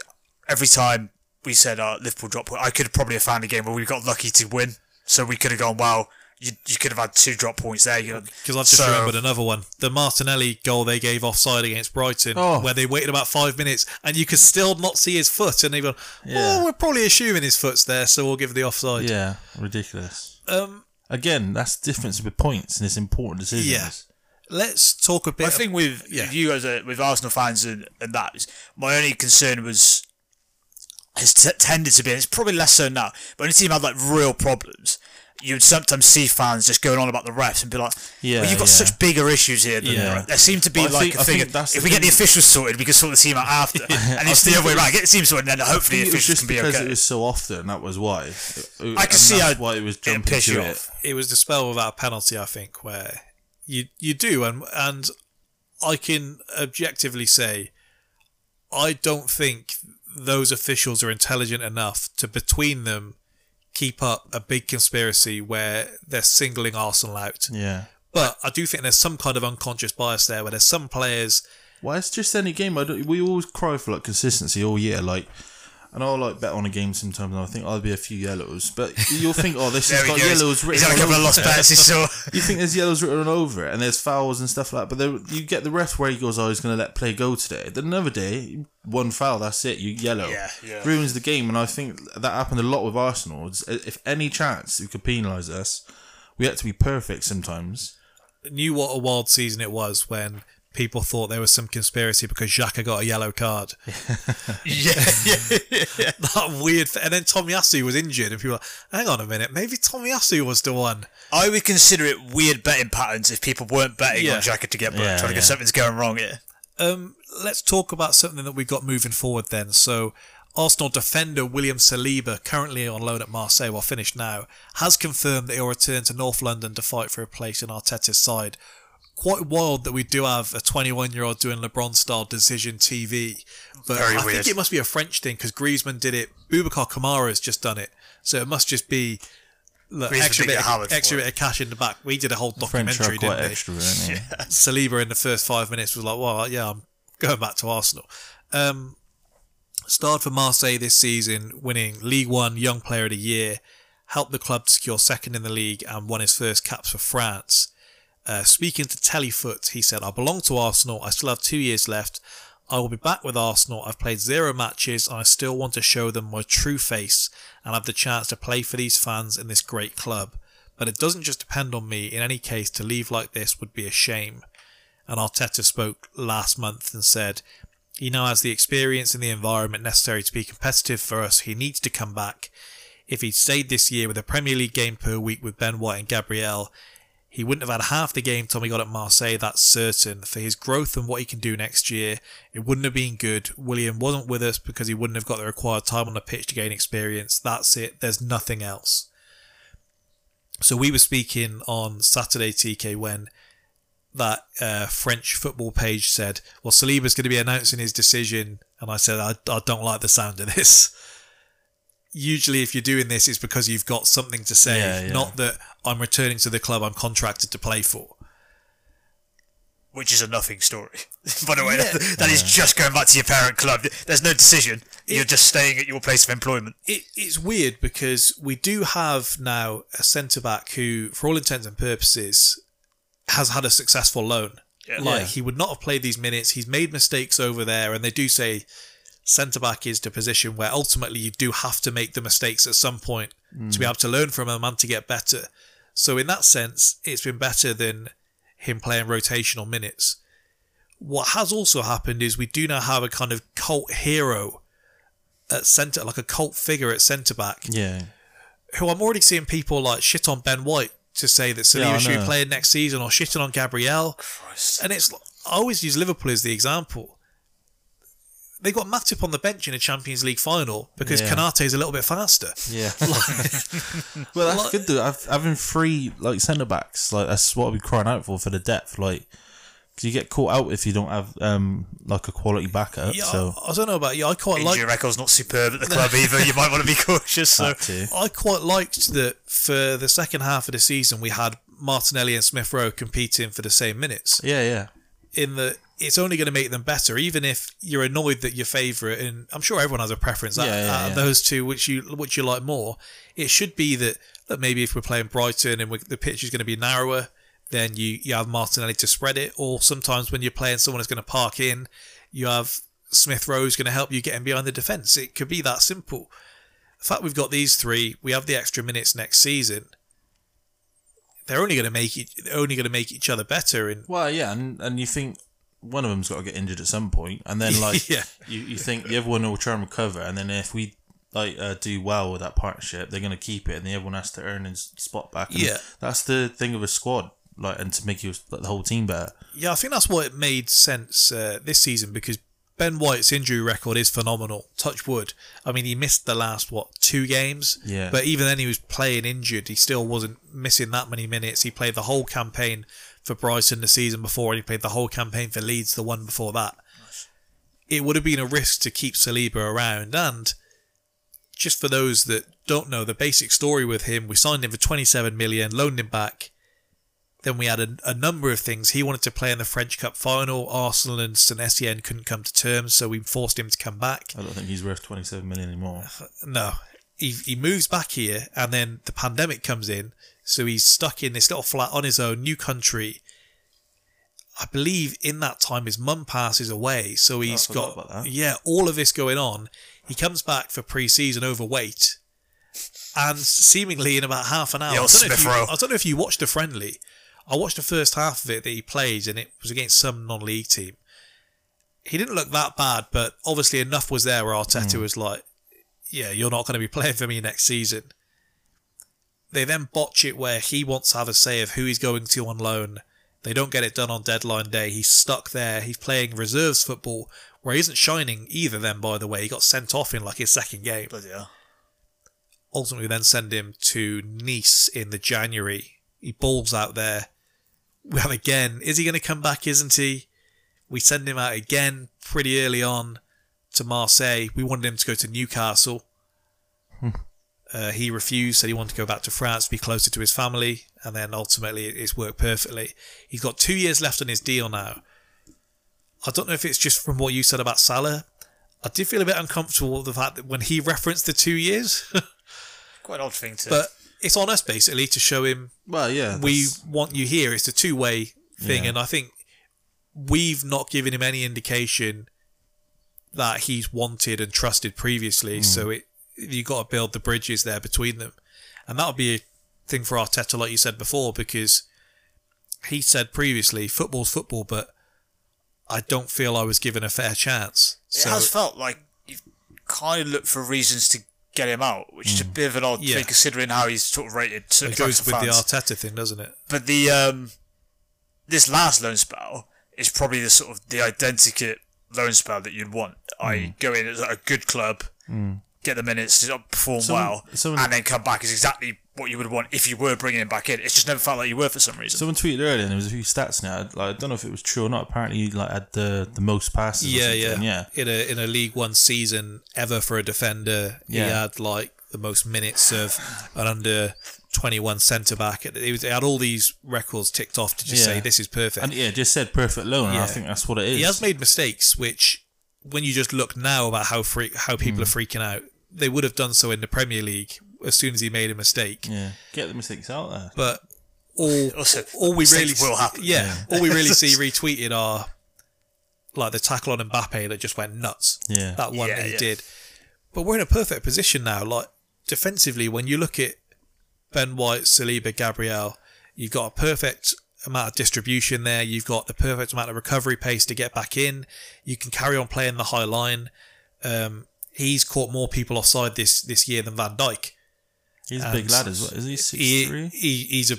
every time we said uh, Liverpool drop point, I could have probably have found a game where we got lucky to win. So we could have gone, well. you, you could have had two drop points there. Because I've just So- remembered another one. The Martinelli goal they gave offside against Brighton, Oh. where they waited about five minutes and you could still not see his foot. And they've gone, Yeah. well, we're probably assuming his foot's there, so we'll give the offside. yeah, ridiculous. Um, Again, that's the difference with points and it's important decisions. Yeah. let's talk a bit. I think with yeah. you as uh, with Arsenal fans and, and that, is my only concern was has t- tended to be, and it's probably less so now, but when a team had like real problems, you'd sometimes see fans just going on about the refs and be like, Yeah, well, you've got yeah. such bigger issues here. Than Yeah. the. There seemed to be I like think- a I thing, the if we get the officials sorted, we can sort the team out after. and it's the other way it around. Get the team sorted, and then hopefully the it officials can be because okay. it was so often. That was why. I can see how why it was jumping piss to it. it was the spell without a penalty, I think, where you you do, and and I can objectively say, I don't think those officials are intelligent enough to between them keep up a big conspiracy where they're singling Arsenal out. Yeah. But I do think there's some kind of unconscious bias there, where there's some players. Well, it's just any game. I don't, we always cry for like consistency all year. Like, and I'll like bet on a game sometimes, and I think I'll be a few yellows. But you'll think, oh, this There has got goes. yellows He's written had a all couple of lost it. bets. He saw. You think there's yellows written over it, and there's fouls and stuff like that. But there, you get the ref where he goes, "Oh, he's going to let play go today." Then another day, one foul, that's it. You yellow, Yeah, yeah. ruins the game. And I think that happened a lot with Arsenal. Uh, if any chance you could penalise us, we had to be perfect sometimes. Knew what a wild season it was when people thought there was some conspiracy because Xhaka got a yellow card. yeah, yeah. that weird. And then Tomiyasu was injured, and people were like, hang on a minute, maybe Tomiyasu was the one. I would consider it weird betting patterns if people weren't betting Yeah. on Xhaka to get booked, Yeah, trying to get something's going wrong here. Um, let's talk about something that we got moving forward then. So, Arsenal defender William Saliba, currently on loan at Marseille, well finished now, has confirmed that he'll return to North London to fight for a place in Arteta's side. Quite wild that we do have a 21 year old doing LeBron style decision TV. But Very I weird. think it must be a French thing because Griezmann did it. Boubacar Kamara has just done it. So it must just be look, Griezmann extra, bit, of, extra bit of cash in the back. We did a whole documentary, didn't we? extra, aren't they? Saliba in the first five minutes was like, well, yeah, I'm going back to Arsenal. Um, starred for Marseille this season, winning League One Young Player of the Year, helped the club secure second in the league and won his first caps for France. Uh, speaking to Telefoot, he said, I belong to Arsenal. I still have two years left. I will be back with Arsenal. I've played zero matches and I still want to show them my true face and have the chance to play for these fans in this great club. But it doesn't just depend on me. In any case, to leave like this would be a shame. And Arteta spoke last month and said, he now has the experience and the environment necessary to be competitive for us. He needs to come back. If he'd stayed this year with a Premier League game per week with Ben White and Gabriel, he wouldn't have had half the game Tommy got at Marseille, that's certain. For his growth and what he can do next year, it wouldn't have been good. William wasn't with us because he wouldn't have got the required time on the pitch to gain experience. That's it. There's nothing else. So we were speaking on Saturday, TK, when that uh, French football page said, "Well, Saliba's going to be announcing his decision," and I said, "I, I don't like the sound of this." usually if you're doing this, it's because you've got something to say, Yeah, yeah. not that I'm returning to the club I'm contracted to play for. which is a nothing story. By the way, that, that is just going back to your parent club. There's no decision. You're just staying at your place of employment. It, it's weird because we do have now a centre back who, for all intents and purposes, has had a successful loan. Yeah. like Yeah. he would not have played these minutes. He's made mistakes over there, and they do say centre back is the position where ultimately you do have to make the mistakes at some point to be mm. able to learn from them and to get better. So in that sense, it's been better than him playing rotational minutes. What has also happened is we do now have a kind of cult hero at centre, like a cult figure at centre back, Yeah. who I'm already seeing people like shit on Ben White to say that Yeah, should be playing next season or shitting on Gabriel. Christ. And it's I always use Liverpool as the example. They got Matip on the bench in a Champions League final because Yeah. Konaté is a little bit faster. Yeah. well, that's Like- good though. I've, having three like centre backs, like that's what we're crying out for for the depth. Like, 'cause you get caught out if you don't have um like a quality backup. Yeah, so I, I don't know about you. I quite Injury like Your record's not superb at the club either. You might want to be cautious. So that. I quite liked that for the second half of the season we had Martinelli and Smith Rowe competing for the same minutes. Yeah, yeah. in that it's only going to make them better, even if you're annoyed that your favourite, and I'm sure everyone has a preference out, Yeah, yeah, of yeah. those two, which you which you like more. It should be that that maybe if we're playing Brighton and the pitch is going to be narrower, then you you have Martinelli to spread it, or sometimes when you're playing someone who's going to park in, you have Smith Rowe's going to help you getting behind the defence. It could be that simple. The fact we've got these three, we have the extra minutes next season. They're only going to make it, they're only going to make each other better, and Well, yeah, and and you think one of them's got to get injured at some point, and then like Yeah. you, you think the other one will try and recover, and then if we like uh, do well with that partnership, they're going to keep it, and the other one has to earn his spot back. And Yeah. that's the thing of a squad, like, and to make you like, the whole team better. Yeah, I think that's what it made sense uh, this season because Ben White's injury record is phenomenal. Touch wood. I mean, he missed the last what two games. Yeah. But even then, he was playing injured. He still wasn't missing that many minutes. He played the whole campaign for Brighton the season before, and he played the whole campaign for Leeds the one before that. It would have been a risk to keep Saliba around, and just for those that don't know the basic story with him, we signed him for 27 million, loaned him back. Then we had a, a number of things. He wanted to play in the French Cup final. Arsenal and St Etienne couldn't come to terms, so we forced him to come back. I don't think he's worth twenty seven million anymore. No, he, he moves back here, and then the pandemic comes in, so he's stuck in this little flat on his own, new country. I believe in that time his mum passes away, so he's forgot got yeah all of this going on. He comes back for pre-season overweight, and seemingly in about half an hour. I don't, know if Smith you, Rowe. I don't know if you watched the friendly. I watched the first half of it that he played, and it was against some non-league team. He didn't look that bad, but obviously enough was there where Arteta Hmm. was like, "Yeah, you're not going to be playing for me next season." They then botch it where he wants to have a say of who he's going to on loan. They don't get it done on deadline day. He's stuck there. He's playing reserves football where he isn't shining either. Then, by the way, he got sent off in like his second game bloody hell. ultimately then send him to Nice in the January. He balls out there. Well, again, is he going to come back? Isn't he? We send him out again pretty early on to Marseille. We wanted him to go to Newcastle. Uh, he refused, said he wanted to go back to France, be closer to his family, and then ultimately it's worked perfectly. He's got two years left on his deal now. I don't know if it's just from what you said about Salah. I did feel a bit uncomfortable with the fact that when he referenced the two years, Quite an odd thing to. but it's on us basically to show him Well, yeah, we that's- want you here. It's a two way thing, Yeah. and I think we've not given him any indication that he's wanted and trusted previously. So it you got to build the bridges there between them, and that'll be a thing for Arteta, like you said before, because he said previously, football's football, but I don't feel I was given a fair chance. it So has felt like you've kind of looked for reasons to get him out, which is a mm. bit of an odd Yeah. thing considering how he's sort of rated. it goes for with the. Arteta thing, doesn't it? But the um, this last loan spell is probably the sort of the identikit loan spell that you'd want. I mm. go in at a good club, mm. Get the minutes, perform Someone- well, someone- and then come back is exactly what you would want if you were bringing him back in. It's just never felt like you were for some reason. Someone tweeted earlier, and there was a few stats now. Like I don't know if it was true or not. Apparently, he like had the the most passes. Yeah, yeah, yeah. In a in a League One season ever for a defender, he had like the most minutes of an under 21 centre back. It, was, it had all these records ticked off to just Yeah. say this is perfect. And yeah, just said perfect loan. and I think that's what it is. he has made mistakes, which when you just look now about how free, how people Hmm. are freaking out, they would have done so in the Premier League as soon as he made a mistake. yeah, get the mistakes out there. But all Also, all we really will happen. Yeah, all we really see retweeted are like the tackle on Mbappe that just went nuts. Yeah. that one Yeah, that he yeah. did. But we're in a perfect position now. Like defensively, when you look at Ben White, Saliba, Gabriel, you've got a perfect amount of distribution there. You've got the perfect amount of recovery pace to get back in. You can carry on playing the high line. Um, he's caught more people offside this this year than Van Dijk. He's a big and lad as well. Is he six He, three? he he's a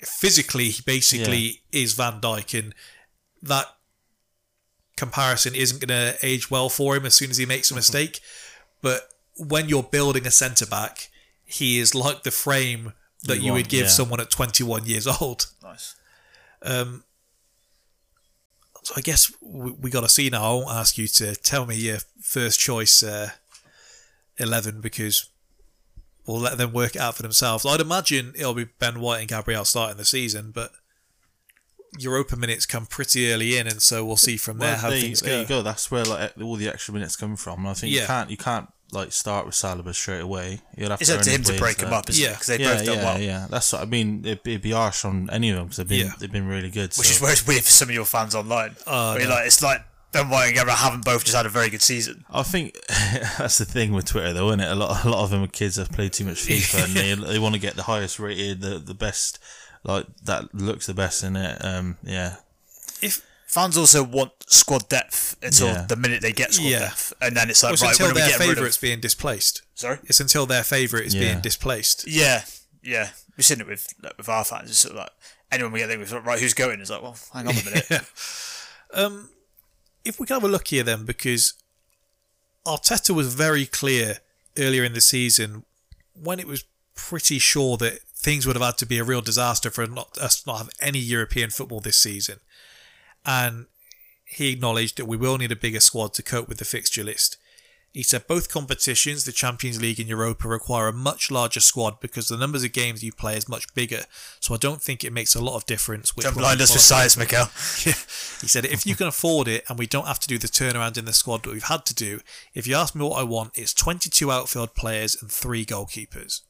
physically he basically is Van Dijk, and that comparison isn't going to age well for him as soon as he makes a mm-hmm. mistake. But when you're building a centre back, he is like the frame that You you, would give yeah. someone at 21 years old. Nice. Um, So I guess we, we got to see now. I won't ask you to tell me your first choice uh, 11 because we'll let them work it out for themselves. I'd imagine it'll be Ben White and Gabriel starting the season, but Europa minutes come pretty early in, and so we'll see from there Well, how there, things there you go. That's where like all the extra minutes come from. I think Yeah. you can't you can't like start with Saliba straight away. You'll have It's to up to him to break them there. up, isn't Yeah. Because they've yeah, both done yeah, well. yeah. That's what I mean. It'd, it'd be harsh on any of them because they've been Yeah. they've been really good. Which so. is where it's weird for some of your fans online. Where you're no. like, it's like Ben White and Gabriel haven't both just had a very good season. I think that's the thing with Twitter, though, isn't it? A lot, a lot of them are kids that play too much FIFA, and they they want to get the highest rated, the the best, like that looks the best in it. Um, yeah, If Fans also want squad depth until Yeah. the minute they get squad Yeah. depth, and then it's like, it's right, until when are we their getting rid favourites of? being displaced. Sorry. It's until their favourite is Yeah. being displaced. Yeah, yeah. We've seen it with like, with our fans. It's sort of like anyone we get there with, right, who's going? It's like, well, hang on a minute. Um, if we can have a look here then, because Arteta was very clear earlier in the season when it was pretty sure that things would have had to be a real disaster for not, us not have any European football this season. And he acknowledged that we will need a bigger squad to cope with the fixture list. He said both competitions, the Champions League and Europa, require a much larger squad because the numbers of games you play is much bigger. So I don't think it makes a lot of difference. Which Don't blind us with science, Mikel. he said, if you can afford it and we don't have to do the turnaround in the squad that we've had to do, if you ask me what I want, it's 22 outfield players and three goalkeepers.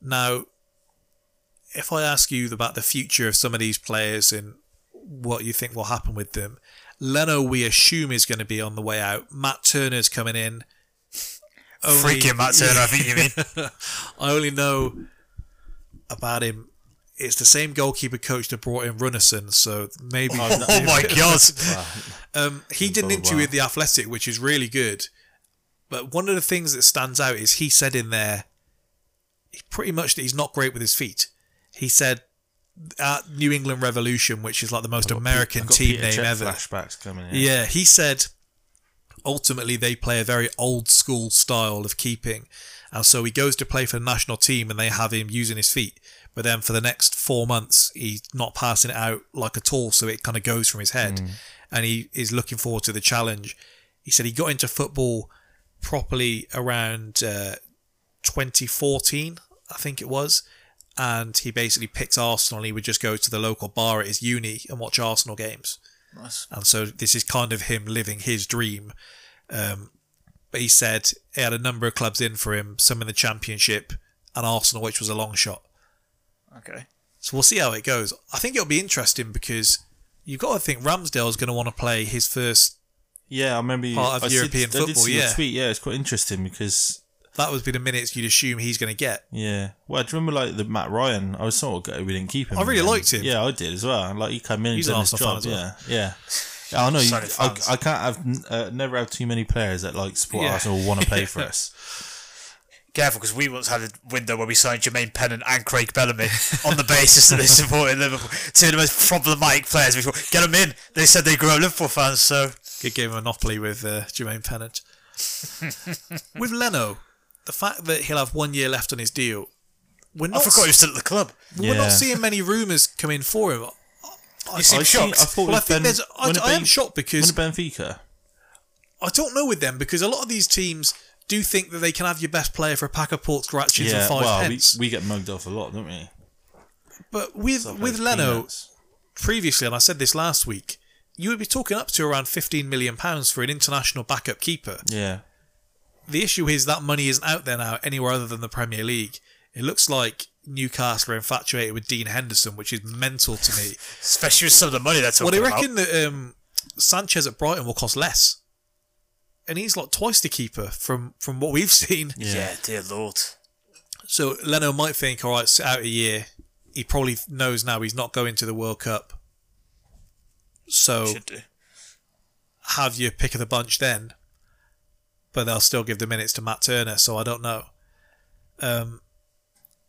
Now, if I ask you about the future of some of these players and what you think will happen with them, Leno, we assume, is going to be on the way out. Matt Turner's coming in. Only- Freaking Matt Turner, I think you mean. I only know about him. It's the same goalkeeper coach that brought in Runarsson, so maybe. oh my god. Um, he did an Oh, interview with the Athletic, which is really good. But one of the things that stands out is he said in there, pretty much that he's not great with his feet. He said at New England Revolution, which is like the most American got team Peter name ever. Flashbacks coming in. Yeah, he said ultimately they play a very old school style of keeping. And so he goes to play for the national team and they have him using his feet. But then for the next four months, he's not passing it out like at all. So it kind of goes from his head. And he is looking forward to the challenge. He said he got into football properly around uh, 2014, I think it was. And he basically picked Arsenal. And he would just go to the local bar at his uni and watch Arsenal games Nice. and so this is kind of him living his dream. Um, but he said he had a number of clubs in for him, some in the Championship and Arsenal, which was a long shot. Okay. So we'll see how it goes. I think it'll be interesting because you've got to think Ramsdale's going to want to play his first. yeah. I remember you, Part of I European I did football, yeah. tweet. Yeah, it's quite interesting because That would be the minutes you'd assume he's going to get. Yeah. Well, do you remember like the Matt Ryan? I was sort of gutted we didn't keep him. I really liked him. Yeah, I did as well. Like he came in, He's and an done his job. as well. Yeah, yeah. Yeah, I know. You, I. I can't have uh, never have too many players that like support Yeah. Arsenal want to play for us. Careful, because we once had a window where we signed Jermaine Pennant and Craig Bellamy on the basis that they supported Liverpool. Two of the most problematic players. We thought, get them in. They said they grew up Liverpool fans, so Good game of Monopoly with uh, Jermaine Pennant. with Leno, the fact that he'll have one year left on his deal, we're not. I not, forgot he was still at the club. we're Yeah. not seeing many rumours come in for him. You seem I shocked. think- I thought Well, I with think Ben- there's. I, when I am Ben- shocked because when Benfica. I don't know with them because a lot of these teams do think that they can have your best player for a pack of pork scratchings yeah, and five well, we, pence. we get mugged off a lot, don't we? but with with like Leno peanuts. previously, and I said this last week, you would be talking up to around fifteen million pounds for an international backup keeper. Yeah. The issue is that money isn't out there now anywhere other than the Premier League. It looks like Newcastle are infatuated with Dean Henderson, which is mental to me. Especially with some of the money they're talking Well, they about. reckon that um, Sanchez at Brighton will cost less, and he's like twice the keeper from from what we've seen. Yeah. yeah, dear lord. So Leno might think, all right, sit out a year. He probably knows now he's not going to the World Cup. So have your pick of the bunch then, but they'll still give the minutes to Matt Turner. So I don't know. Um,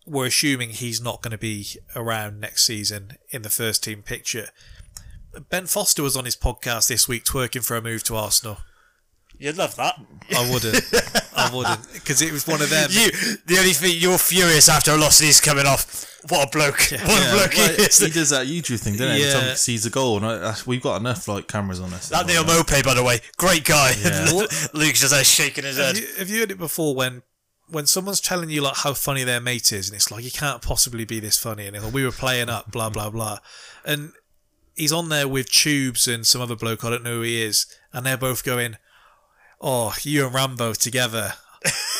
we're assuming he's not going to be around next season in the first team picture. Ben Foster was on his podcast this week twerking for a move to Arsenal. You'd love that. I wouldn't. I wouldn't because it was one of them. You, the only thing you're furious after a loss and he's coming off. What a bloke! What a Yeah, bloke well, he is. he does that YouTube thing, doesn't he? Every time Yeah. he sees a goal, and I, I, we've got enough like cameras on us. That Neal Maupay, by the way, great guy. Yeah. Luke's just there shaking his Have head. you, have you heard it before when when someone's telling you like how funny their mate is, and it's like you can't possibly be this funny, and like, we were playing up, blah blah blah, and he's on there with Tubes and some other bloke I don't know who he is, and they're both going, "Oh, you and Rambo together."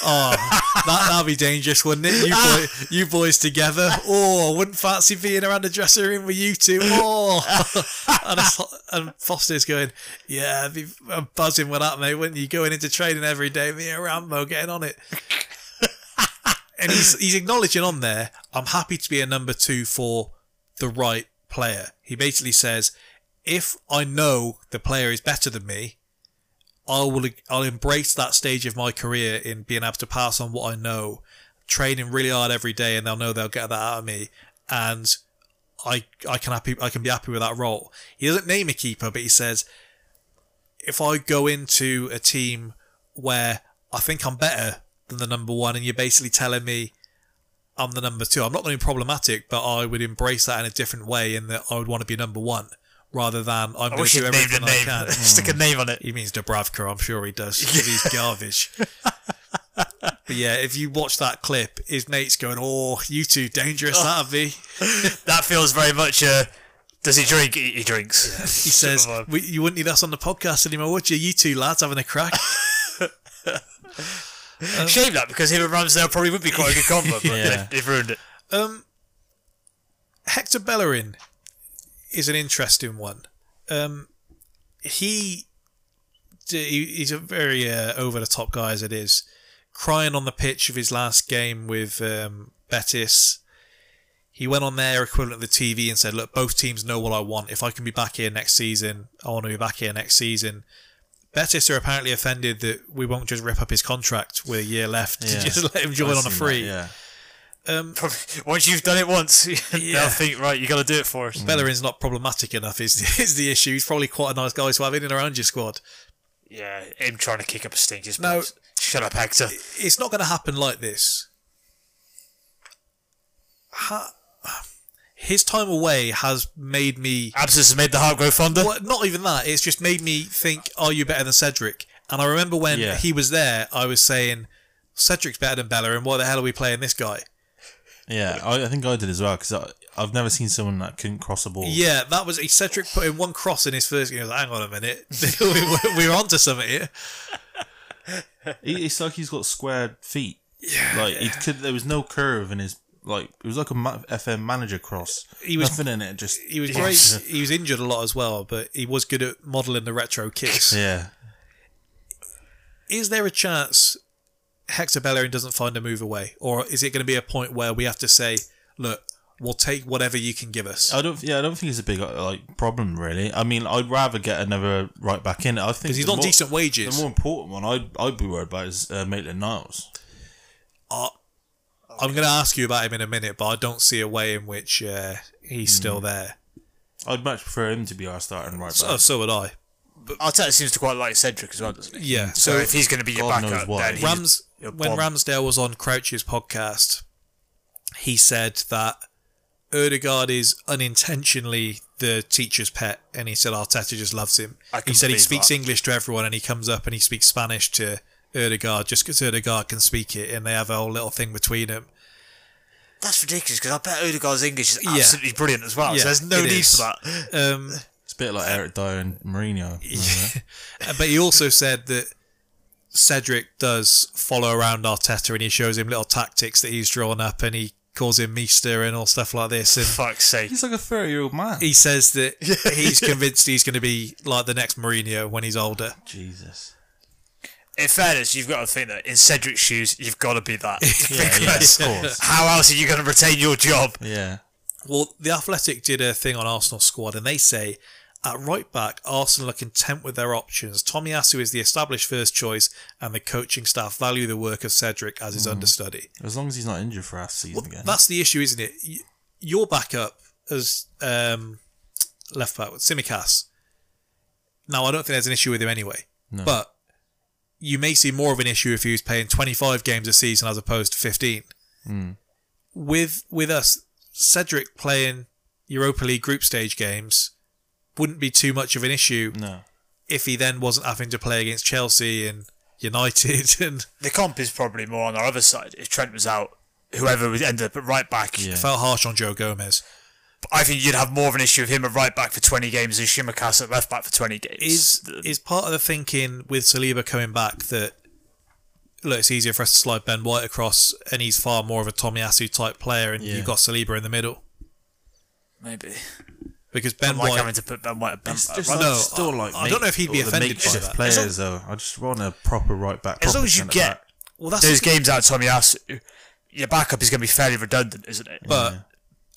Oh, that that'd be dangerous, wouldn't it? You ah. boy, you boys together. Oh, I wouldn't fancy being around the dressing room with you two. Oh, and, and Foster's going, yeah, be I'm buzzing with that, mate. Wouldn't you going into training every day, me and Rambo getting on it? and he's he's acknowledging on there, I'm happy to be a number two for the right player. He basically says, if I know the player is better than me, I will I'll embrace that stage of my career in being able to pass on what I know, training really hard every day, and they'll know they'll get that out of me, and I I can happy I can be happy with that role. He doesn't name a keeper, but he says if I go into a team where I think I'm better than the number one, and you're basically telling me I'm the number two, I'm not going to be problematic, but I would embrace that in a different way, in that I would want to be number one rather than I'm going to do a everything I name. can. Stick a name on it. He means Dubravka, I'm sure he does. he's garbage. but yeah, if you watch that clip, his mate's going, "Oh, you two dangerous, that'd be." That feels very much. Uh, does he drink? He, he drinks. He says, "You wouldn't need us on the podcast anymore, would you? You two lads having a crack." a- Shame that because him and Ramsdale probably would be quite a good combo, but Yeah. they've, they've ruined it. Um, Hector Bellerin is an interesting one. Um, he, he he's a very uh, over the top guy as it is, crying on the pitch of his last game with um, Betis. He went on their equivalent of the TV and said, "Look, both teams know what I want. If I can be back here next season, I want to be back here next season." Betis are apparently offended that we won't just rip up his contract with a year left to just let him join on a free. that, yeah. Um, probably, once you've done it once, Yeah. they'll think, right, you got to do it for us. Mm. Bellerin's not problematic enough is is the issue. He's probably quite a nice guy to have in and around your squad. Yeah, him trying to kick up a stink is No. Shut up, Hector. It's not going to happen like this. Ha- his time away has made me. Absence has made the heart grow fonder. Well, not even that. It's just made me think, are you better than Cedric? And I remember when Yeah. he was there, I was saying, Cedric's better than Bellerin. Why the hell are we playing this guy? Yeah, I, I think I did as well because I've never seen someone that couldn't cross a ball. Yeah, that was Cedric put in one cross in his first game. I was like, hang on a minute, we, were onto something here. It's like he's got squared feet. Yeah, like he could. There was no curve in his like. It was like a ma- FM manager cross. He was- nothing in it. Just He was great. He was injured a lot as well, but he was good at modelling the retro kicks. yeah. Is there a chance Hector Bellerin doesn't find a move away, or is it going to be a point where we have to say, "Look, we'll take whatever you can give us"? I don't. Yeah, I don't think it's a big uh, like problem really. I mean, I'd rather get another right back in. I think Because he's the on more- decent wages. The more important one I'd I'd be worried about is uh, Maitland Niles. I'm going to ask you about him in a minute, but I don't see a way in which uh, he's Hmm. still there. I'd much prefer him to be our starting right back. So, so would I. But Arteta seems to quite like Cedric as well, doesn't he? Yeah. So, So, if he's going to be your God knows backup, why. then he's, Rams he'll when bomb. Ramsdale was on Crouch's podcast, he said that Odegaard is unintentionally the teacher's pet, and he said Arteta just loves him. I He said he speaks that. English to everyone, and he comes up and he speaks Spanish to Odegaard just because Odegaard can speak it, and they have a whole little thing between them. That's ridiculous because I bet Odegaard's English is Yeah. absolutely brilliant as well. Yeah, so there's no need is. for that. Um, It's a bit like Eric Dier and Mourinho. remember? Uh, but he also said that Cedric does follow around Arteta and he shows him little tactics that he's drawn up and he calls him Meester and all stuff like this. And Fuck's sake. He's like a 30 year old man. he says that he's convinced he's going to be like the next Mourinho when he's older. Jesus. In fairness, you've got to think that in Cedric's shoes, you've got to be that. Yeah, yeah, of course. how else are you going to retain your job? Yeah. Well, the Athletic did a thing on Arsenal squad, and they say at right back, Arsenal are content with their options. Tomiyasu is the established first choice, and the coaching staff value the work of Cedric as his understudy. As long as he's not injured for half season Well, again. that's the issue, isn't it? Your backup as um, left back with Tsimikas. Now, I don't think there's an issue with him anyway, No. but you may see more of an issue if he was playing 25 games a season as opposed to 15. Hmm. With with us, Cedric playing Europa League group stage games wouldn't be too much of an issue No. if he then wasn't having to play against Chelsea and United and The comp is probably more on our other side. If Trent was out, whoever would end up at right back. Yeah. felt harsh on Joe Gomez. But I think you'd have more of an issue with him at right back for 20 games than Tsimikas at left back for 20 games. is is part of the thinking with Saliba coming back that look, it's easier for us to slide Ben White across, and he's far more of a Tommy Tomiyasu type player, and Yeah. you've got Saliba in the middle maybe. Because Ben Ben like White. having to put Ben White at Ben It's just right? like, No, still like I don't know if he'd be offended by that. players though. I just want a proper right back. as long as you get back. well, that's those games out of Tomiyasu, your backup is going to be fairly redundant, isn't it? but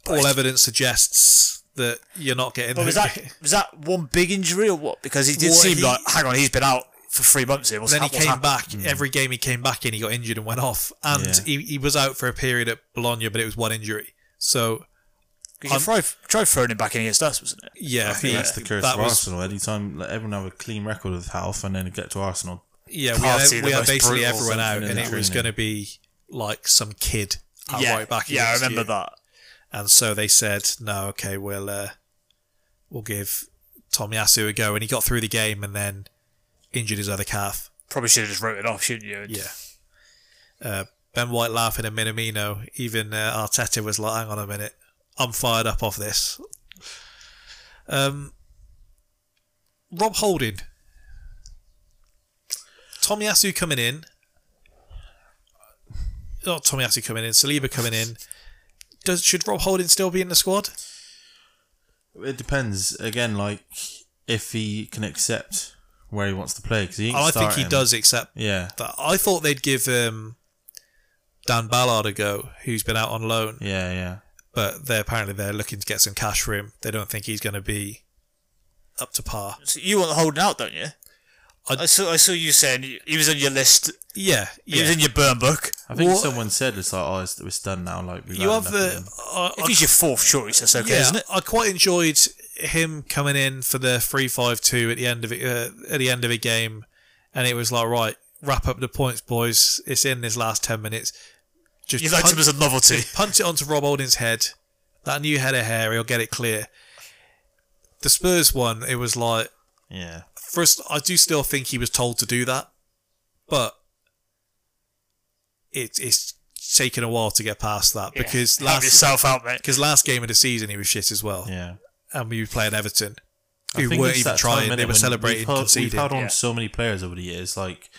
all evidence suggests that you're not getting. But was that was that one big injury or what? Because he did Well, seem he- like, hang on, he's been out for three months here. What's, then he came happened? back. Hmm. Every game he came back in, he got injured and went off, and Yeah. he, he was out for a period at Bologna, but it was one injury. So 'Cause you tried, tried throwing him back in against us, wasn't it? yeah, I think he- that's the curse that of was Arsenal. Anytime like, everyone have a clean record of health and then get to Arsenal, Yeah, we Party, had, we had most basically everyone out, and it was going to be like some kid at yeah, right back. yeah, I remember you. that. And so they said, "No, okay, we'll uh, we'll give Tomiyasu a go," and he got through the game, and then injured his other calf. Probably should have just wrote it off, shouldn't you? Yeah. Uh, ben White laughing at Minamino. Even uh, Arteta was like, "Hang on a minute, I'm fired up off this." Um, Rob Holding, Tomiyasu coming in. Not Tomiyasu coming in. Saliba coming in. Does should Rob Holding still be in the squad? it depends. Again, like if he can accept where he wants to play because he. I think he starting. does accept Yeah, that. I thought they'd give um, Dan Ballard a go, who's been out on loan. yeah, yeah. But they're apparently they're looking to get some cash for him. They don't think he's going to be up to par. So you want holding out, don't you? I- I, saw I saw you saying he- he was on your list. Yeah, He was in your burn book. I think Well- someone said it's like, oh, it's, it's done now. Like we've You had have enough of the. him. I, If I, he's your fourth choice, that's okay, yeah, isn't it? I quite enjoyed him coming in for the three-five-two at the end of it. Uh, at the end of a game, and it was like, right, wrap up the points, boys. It's in this last ten minutes. Just You liked punt, him as a novelty. Punch it onto Rob Holding's head. That new head of hair, he'll get it clear. The Spurs one, it was like Yeah, first, I do still think he was told to do that, but it, it's taken a while to get past that because Help last yourself out, mate. because last game of the season he was shit as well, yeah. and we were playing Everton, I who weren't even that time, trying; innit, they were celebrating We've held, we've conceding. held on Yeah. so many players over the years, like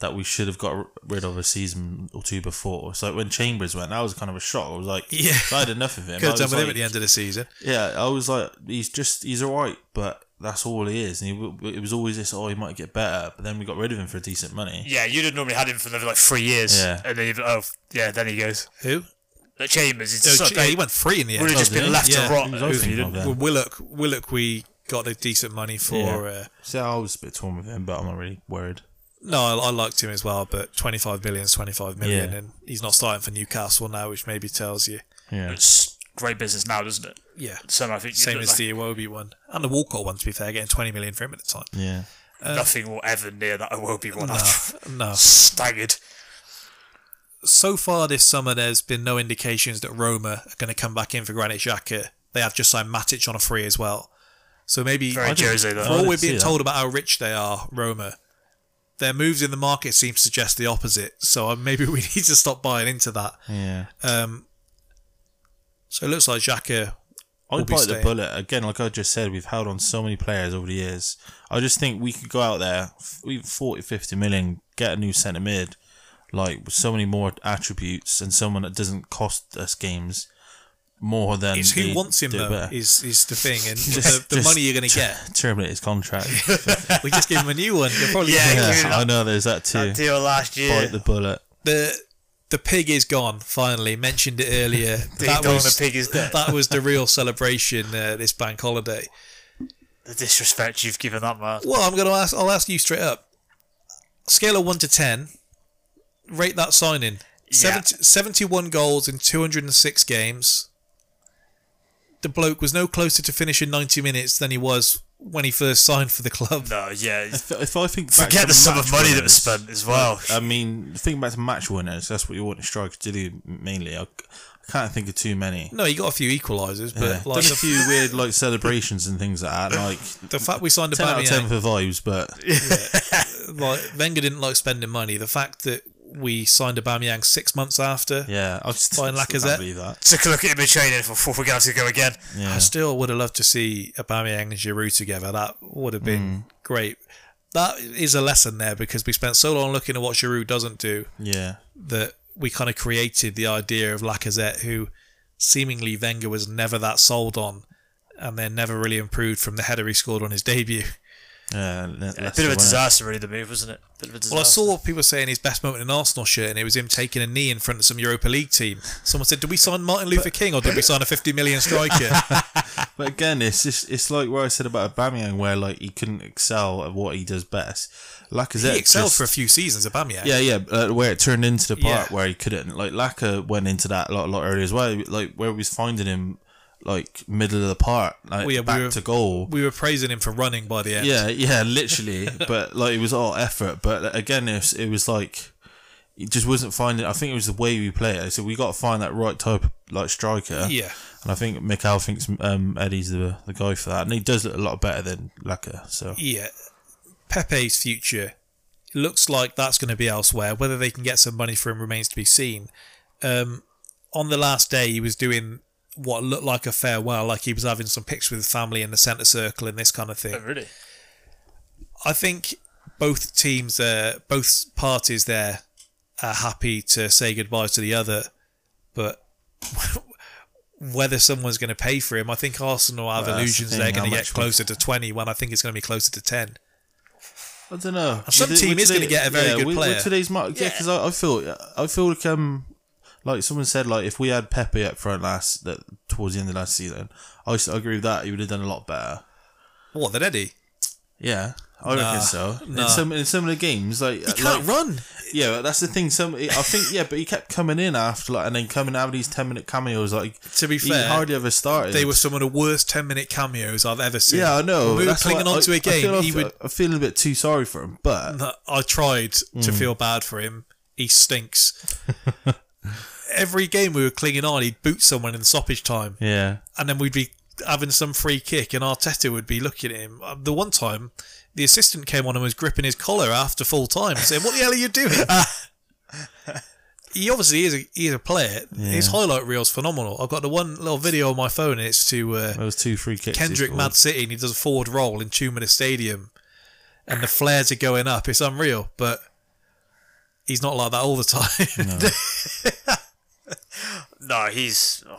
that we should have got rid of a season or two before. So when Chambers went, that was kind of a shock. I was like, Yeah. I had enough of him. Could I have done was with him like- at the end of the season. Yeah, I was like, he's just he's alright, but that's all he is. And he, it was always this, oh, he might get better, but then we got rid of him for decent money. Yeah, you'd have normally had him for another like three years. Yeah. And then, you'd- oh, yeah, then he goes. Who? Like Chambers, it's Oh, sort yeah, of- he went free in the end. would end. have just did been he? left Yeah, to rot. he was always if you thinking didn't- of Well. Willock, Willock, we got the decent money for. Uh, So I was a bit torn with him, but I'm not really worried. No, I, I liked him as well, but 25 billion is 25 million, Yeah. and he's not starting for Newcastle now, which maybe tells you. Yeah, It's great business now, doesn't it? Yeah. So I think Same as like the Iwobi one. And the Walcott one, to be fair, getting 20 million for him at the time. yeah. Uh, nothing will ever near that Iwobi one. No, no. staggered. So far this summer, there's been no indications that Roma are going to come back in for Granit Xhaka. They have just signed Matic on a free as well. So maybe, Very for Jose I though. all we're see being that. told about how rich they are, Roma, their moves in the market seem to suggest the opposite. So uh, maybe we need to stop buying into that. Yeah. Um, so it looks like Xhaka I'd be bite the bullet again. Like I just said, we've held on so many players over the years. I just think we could go out there, we 40, 50 million, get a new centre mid, like with so many more attributes, and someone that doesn't cost us games more than It's who they wants him though better. is is the thing, and Just- the, the just money you're going to get. terminate his contract. we just give him a new one. You'll probably Yeah, get- yeah. I know there's that too. That deal last year. Bite the bullet. the the pig is gone. Finally, mentioned it earlier. That was the pig is dead. that was the real celebration uh, this bank holiday. The disrespect you've given that man. Well, I'm going to ask. I'll ask you straight up. Scale of one to ten. Rate that signing. Yeah. 70, 71 goals in 206 games. The bloke was no closer to finishing 90 minutes than he was when he first signed for the club. No, yeah. If, if I think back Forget to the sum of money that was spent as well. I mean, think back to match winners. That's what you want a striker to do mainly. I, I can't think of too many. No, he got a few equalisers, but Yeah. like Done a few weird like celebrations and things like that. Like the fact we signed a ten out of ten for vibes, but like Wenger didn't like spending money. The fact that we signed Aubameyang six months after, yeah, I just Buying still Lacazette? can't believe that. Took a look at him in training before we're going to go again. Yeah, I still would have loved to see Aubameyang and Giroud together. That would have been Mm. great. That is a lesson there because we spent so long looking at what Giroud doesn't do yeah, that we kind of created the idea of Lacazette, who seemingly Wenger was never that sold on, and then never really improved from the header he scored on his debut. yeah. A bit of a disaster, really, the move, wasn't it? Bit of a disaster. Well, I saw people saying his best moment in an Arsenal shirt, and it was him taking a knee in front of some Europa League team. Someone said, "Did we sign Martin Luther King, or did we sign a 50 million striker?" But again, it's just it's like what I said about Aubameyang, where like he couldn't excel at what he does best. Lacazette he excelled just- for a few seasons, Aubameyang. Yeah, yeah, uh, where it turned into the part Yeah. where he couldn't. Like Laka went into that a lot, a lot earlier as well. Like where we was finding him, like middle of the park, like Well, yeah, we back were- to goal. We were praising him for running by the end. Yeah, yeah, literally. but like it was all effort. But again, it was, it was like he just wasn't finding. I think it was the way we play it. So we got to find that right type of like striker. Yeah. And I think Mikel thinks um, Eddie's the the guy for that, and he does look a lot better than Laka. So Yeah. Pepe's future looks like that's going to be elsewhere. Whether they can get some money for him remains to be seen. Um, on the last day, he was doing what looked like a farewell, like he was having some pictures with family in the centre circle and this kind of thing. Oh, really? I think both teams, uh, both parties there, are happy to say goodbye to the other, but whether someone's going to pay for him, I think Arsenal have Well, that's the illusions they're going to get much we- closer to twenty when I think it's going to be closer to ten. I don't know. Some With- team with is gonna get a very good with, player. With today's market, yeah, because I, I feel, I feel like um, like someone said, like if we had Pepe up front last, that towards the end of last season, I, I agree with that. He would have done a lot better. What then, Eddie? Yeah, I Nah, reckon so. nah. In some in some of the games, like He can't run. Yeah, that's the thing. Some I think yeah, but he kept coming in after like, and then coming out with these ten minute cameos. Like To be he fair, hardly ever started. They were some of the worst ten minute cameos I've ever seen. Yeah, I know. When we were clinging on to I- a I feel game. I He feel- would. I'm feeling a bit too sorry for him, but I tried to Mm. feel bad for him. He stinks. Every game we were clinging on, he'd boot someone in stoppage time, yeah, and then we'd be having some free kick, and Arteta would be looking at him. Uh, The one time, the assistant came on and was gripping his collar after full time, and saying, "What the hell are you doing?" he obviously is a he is a player. His highlight reel's phenomenal. I've got the one little video on my phone. And it's to uh, those two free kicks. Kendrick. Mad City and he does a forward roll in two minute stadium and the flares are going up. It's unreal, but he's not like that all the time. No, he's. Oh,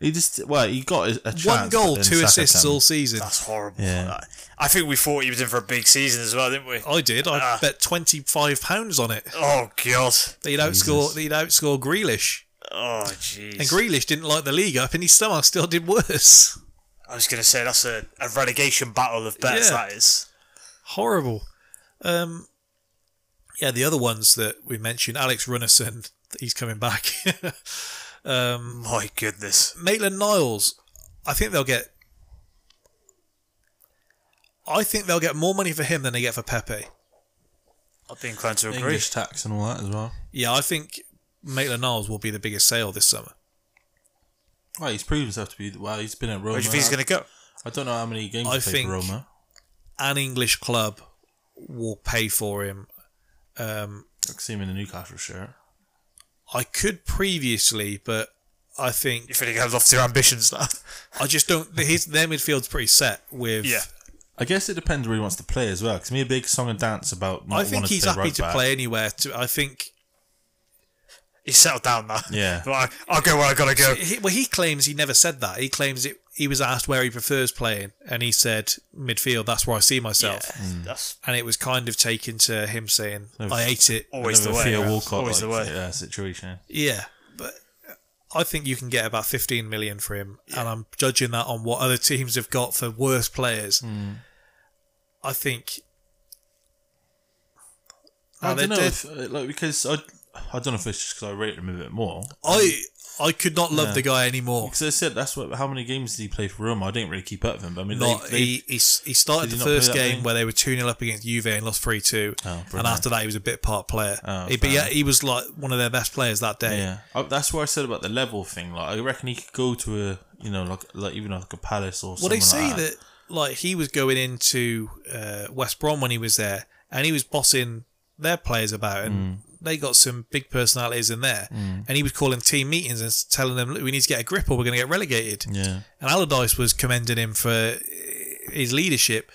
He just well, he got a, a chance. One goal, two Saka assists came. all season. that's horrible. Yeah. I think we thought he was in for a big season as well, didn't we? I did. I Ah. bet twenty five pounds on it. Oh, God. He'd outscore. He'd outscore Grealish, Oh, jeez. and Grealish didn't like the league up, and he somehow still did worse. I was going to say that's a, a relegation battle of bets, Yeah. that is. Horrible. Um, yeah, the other ones that we mentioned, Alex Runarsson, he's coming back. My goodness. Maitland Niles, I think they'll get. I think they'll get more money for him than they get for Pepe. I'd be inclined to agree. English tax and all that as well. Yeah, I think Maitland Niles will be the biggest sale this summer. Well, he's proved himself to be. Well, he's been at Roma. Where do you think he's going to go? I don't know how many games I he's played think- for Roma. An English club will pay for him. Um, I can see him in the Newcastle shirt. I could previously, but I think You feel you have lost your ambitions now? I just don't. His their midfield's pretty set with. Yeah. I guess it depends where he wants to play as well. Because me a big song and dance about. Not I think he's to play happy right to back. play anywhere. To, I think He's settled down now. Yeah. But I, I'll go where I gotta go. he, well, he claims he never said that. He claims it. He was asked where he prefers playing, and he said midfield. That's where I see myself. Yeah, that's And it was kind of taken to him saying, No, "I hate it." always the Another way. Theo yeah. Walcott Always the way. like, uh, situation. Yeah, but I think you can get about 15 million for him, and I'm judging that on what other teams have got for worse players. Hmm. I think. I don't know if, uh, like because I I don't know if it's just because I rate him a bit more. I I could not love Yeah. the guy anymore. Because I said that's what. How many games did he play for Roma? I didn't really keep up with him. But I mean, Not they, they, he, he s- he started Did he the not play first that game game? where they were 2 0 up against Juve and lost 3 2. Oh, and brilliant. after that, he was a bit part player. Oh, He- but fair. yeah, he was like one of their best players that day. yeah, Oh, that's what I said about the level thing. Like I reckon he could go to a you know like like even like a Palace or. Well, they say that like he was going into uh, West Brom when he was there, and he was bossing their players about, and Mm. they got some big personalities in there, and he was calling team meetings and telling them, "Look, we need to get a grip, or we're going to get relegated." Yeah, And Allardyce was commending him for his leadership,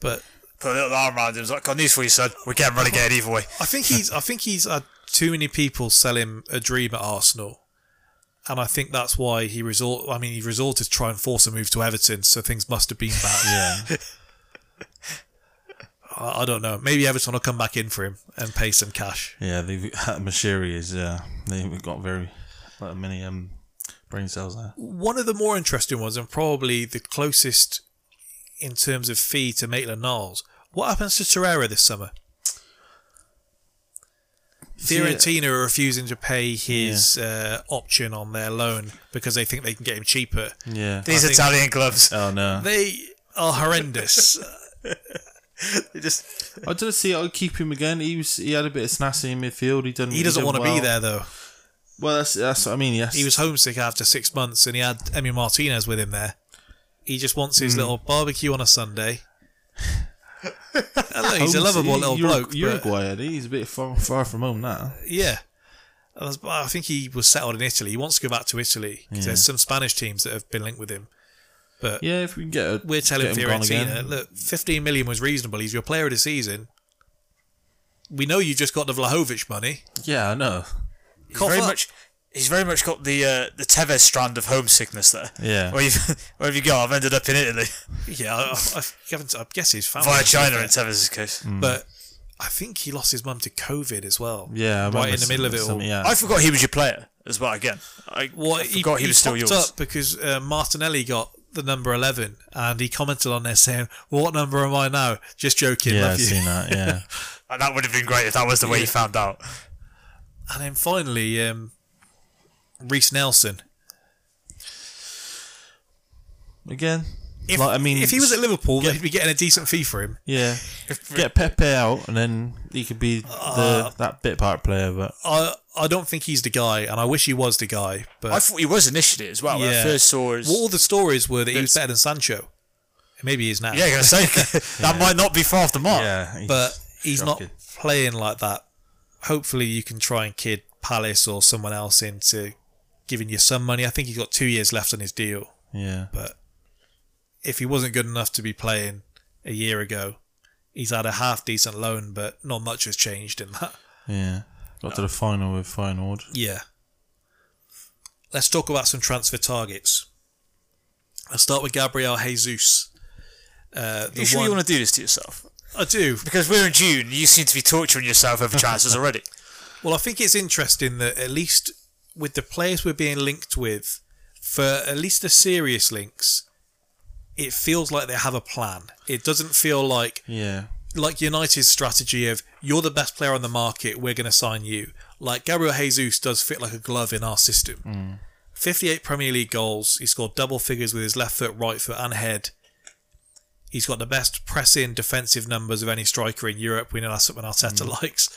but Put a little arm around him. He's like, got news for you, son. We're getting relegated either way. I think he's I think he's had too many people sell him a dream at Arsenal. And I think that's why he resort. I mean, he resorted to try and force a move to Everton, so things must have been bad. yeah. I, I don't know. Maybe Everton will come back in for him and pay some cash. Yeah, they've Moshiri is uh they've got very like, many um brain cells there. One of the more interesting ones, and probably the closest in terms of fee to Maitland Niles. What happens to Torreira this summer? See, Fiorentina are refusing to pay his uh, option on their loan because they think they can get him cheaper. Yeah. These I Italian clubs. Oh no. They are horrendous. They just I didn't see. I'd keep him again. He was. He had a bit of snazzy in midfield. He done. he doesn't want to well. be there though. Well, that's that's. What I mean, yes. He was homesick after six months, and he had Emi Martinez with him there. He just wants his hmm. little barbecue on a Sunday. Look, he's a lovable little Ur- bloke. but- Uruguay, isn't eh? he's a bit far, far from home now. Yeah. I think he was settled in Italy. He wants to go back to Italy Yeah. there's some Spanish teams that have been linked with him. But Yeah, if we can get a, we're telling get him gone Fiorentina, again. look, 15 million was reasonable. He's your player of the season. We know you just got the Vlahovic money. Yeah, I know. he's Cough very up. much. He's very much got the uh, the Tevez strand of homesickness there. Yeah. Where, you've, where have you got? I've ended up in Italy Yeah, I, I, I, I guess his family. via China in Tevez's case. But I think he lost his mum to COVID as well. Yeah, I right in the middle of it all. Yeah. I forgot he was your player as well. Again, I, Well, I forgot he, was still yours. up because uh, Martinelli got the number 11 and he commented on there saying, well, What number am I now? Just joking. yeah, love I've you. seen that. Yeah. And that would have been great if that was the way he found out. And then finally, um, Reiss Nelson. Again. If, like, I mean, if he was at Liverpool, get- they'd be getting a decent fee for him. yeah, get Pepe out, and then he could be Uh, that bit part player. But I I don't think he's the guy, and I wish he was the guy. But I thought he was initially as well. When I Yeah. first saw his. well, all the stories were that he was better than Sancho. Maybe he is now. yeah, gonna say that might not be far off the mark. yeah, he's but he's not playing like that. Hopefully, you can try and kid Palace or someone else into giving you some money. I think he's got two years left on his deal. Yeah, But if he wasn't good enough to be playing a year ago, he's had a half decent loan, but not much has changed in that. yeah. Got to the final with Feyenoord. Yeah. Let's talk about some transfer targets. I'll start with Gabriel Jesus. Uh, you sure one- you want to do this to yourself? I do. Because we're in June, you seem to be torturing yourself over transfers already. Well, I think it's interesting that at least with the players we're being linked with, for at least the serious links, it feels like they have a plan. It doesn't feel like Yeah, like United's strategy of you're the best player on the market, we're going to sign you. Like Gabriel Jesus does fit like a glove in our system. Mm. 58 Premier League goals. He scored double figures with his left foot, right foot, and head. He's got the best press-in defensive numbers of any striker in Europe. We know that's something Arteta mm. likes.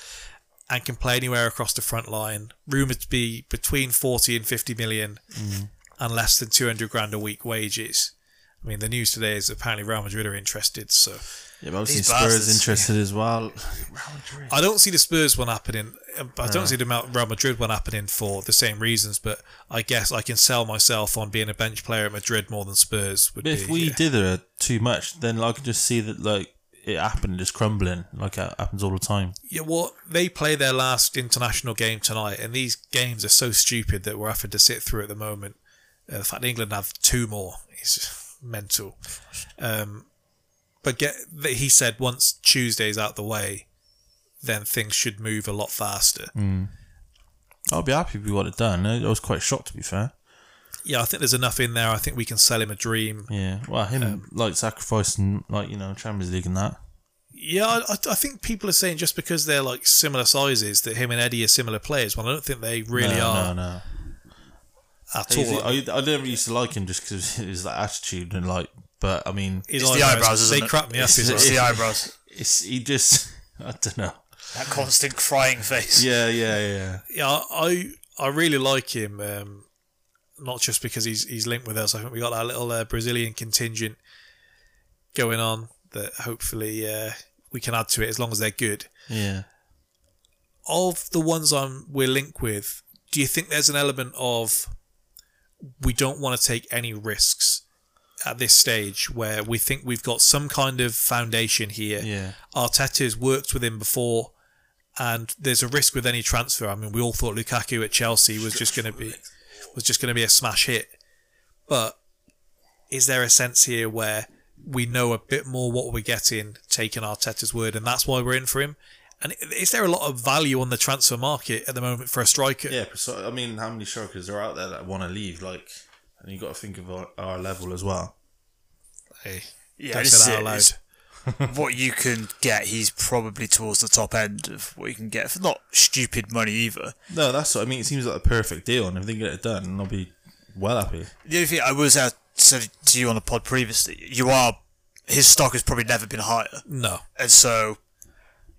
And can play anywhere across the front line. Rumoured to be between 40 and 50 million mm. and less than 200 grand a week wages. I mean, the news today is apparently Real Madrid are interested. So Yeah, but obviously These Spurs bastards. interested as well. I don't see the Spurs one happening. I don't see the Real Madrid one happening for the same reasons. But I guess I can sell myself on being a bench player at Madrid more than Spurs would But if we yeah. did it too much, then I can just see that like it happened, just crumbling, like it happens all the time. Yeah, well, they play their last international game tonight, and these games are so stupid that we're having to sit through at the moment. Uh, the fact England have two more is mental. Um, but get that he said once Tuesday's out the way, then things should move a lot faster. I'll be happy if we got it done. I was quite shocked, to be fair. Yeah, I think there's enough in there. I think we can sell him a dream. Yeah, well, him Um, like sacrificing, like you know, Champions League and that. Yeah, I, I- I think people are saying just because they're like similar sizes that him and Eddie are similar players. Well, I don't think they really no, are No, no. At He's- all. I, I never used to like him just because his like attitude and like, but I mean, His It's the eyebrows, isn't they it? crap me up. It's- it's- It's the eyebrows. it's he just I don't know. That constant crying face. Yeah, yeah, yeah. yeah, I I really like him. Um, not just because he's he's linked with us. I think we got that little uh, Brazilian contingent going on that hopefully uh, we can add to it as long as they're good. Yeah. Of the ones I'm we're linked with, do you think there's an element of we don't want to take any risks at this stage where we think we've got some kind of foundation here? Yeah. Arteta's worked with him before, and there's a risk with any transfer. I mean, we all thought Lukaku at Chelsea was just going to be was just going to be a smash hit, but is there a sense here where we know a bit more what we're getting, taking Arteta's word, and that's why we're in for him? And is there a lot of value on the transfer market at the moment for a striker? Yeah, precisely. I mean, how many strikers are out there that want to leave? Like, and you got to think of our, our level as well. Hey, Yeah, don't this say is that out loud. It's- what you can get, he's probably towards the top end of what you can get for not stupid money either. No, that's what I mean. It seems like a perfect deal, and if they get it done, I'll be well happy. The only thing I was uh, said to you on the pod previously, you are his stock has probably never been higher, No, and so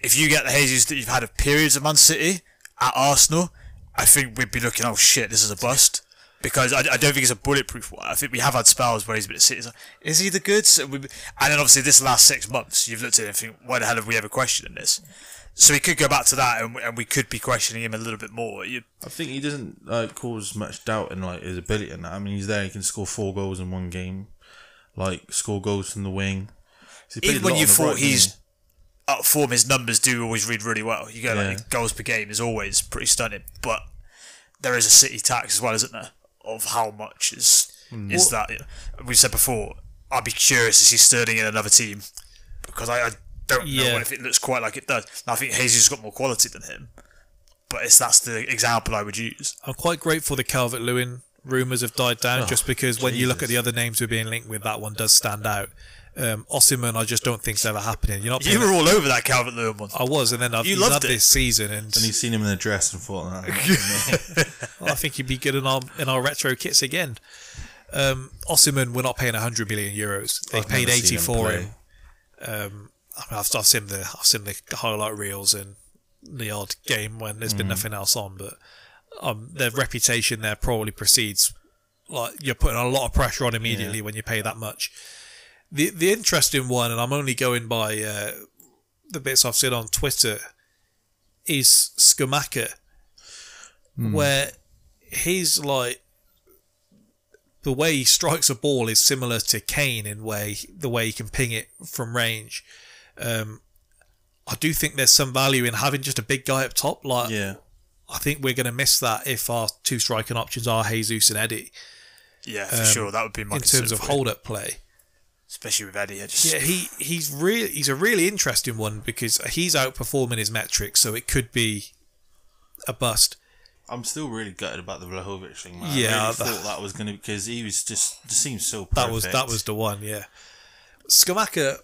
if you get the Jesus that you've had of periods of Man City at Arsenal, I think we'd be looking, oh shit, this is a bust. Because I, I don't think it's a bulletproof one. I think we have had spells where he's been at City. like, Is he the goods? And, we, and then obviously this last six months, you've looked at it and think, why the hell have we ever questioned this? So we could go back to that, and, we- and we could be questioning him a little bit more. You, I think he doesn't like cause much doubt in like his ability and that. I mean, he's there. He can score four goals in one game, like score goals from the wing. So even when you thought right, he's he? Up form, his numbers do always read really well. You go Yeah. like goals per game is always pretty stunning, but there is a City tax as well, isn't there? Of how much is Hmm. is that? We said before. I'd be curious to see Sterling in another team because I, I don't know if it looks quite like it does. And I think Jesus has got more quality than him, but it's that's the example I would use. I'm quite grateful the Calvert Lewin rumours have died down, just because when you look at the other names we're being linked with, that one does stand out. Um, Osimhen, I just don't think's ever happening. You're not. You paying- were all over that Calvert Lewin one. I was, and then I've You he's loved had it. this season, and And he's seen him in a dress and thought, nah, I think he'd be good in our in our retro kits again. Um, Osimhen, we're not paying 100 million euros. They I've paid 80 seen him for him. Um, I mean, I've, I've seen the I've seen the highlight reels and the odd game when there's been Mm. nothing else on, but um, their reputation there probably precedes. Like you're putting a lot of pressure on immediately when you pay that much. The the interesting one, and I'm only going by uh, the bits I've seen on Twitter, is Scamacca, where he's like the way he strikes a ball is similar to Kane in way the way he can ping it from range. Um, I do think there's some value in having just a big guy up top. Like yeah. I think we're going to miss that if our two striking options are Jesus and Eddie Yeah, for sure. That would be my in terms of concern for him, hold up play. Especially with Eddie. Just, Yeah, he he's really he's a really interesting one because he's outperforming his metrics, so it could be a bust. I'm still really gutted about the Vlahovic thing, man. Yeah, I really that- thought that was going to because he was just just seems so perfect. That was that was the one, yeah. Scamacca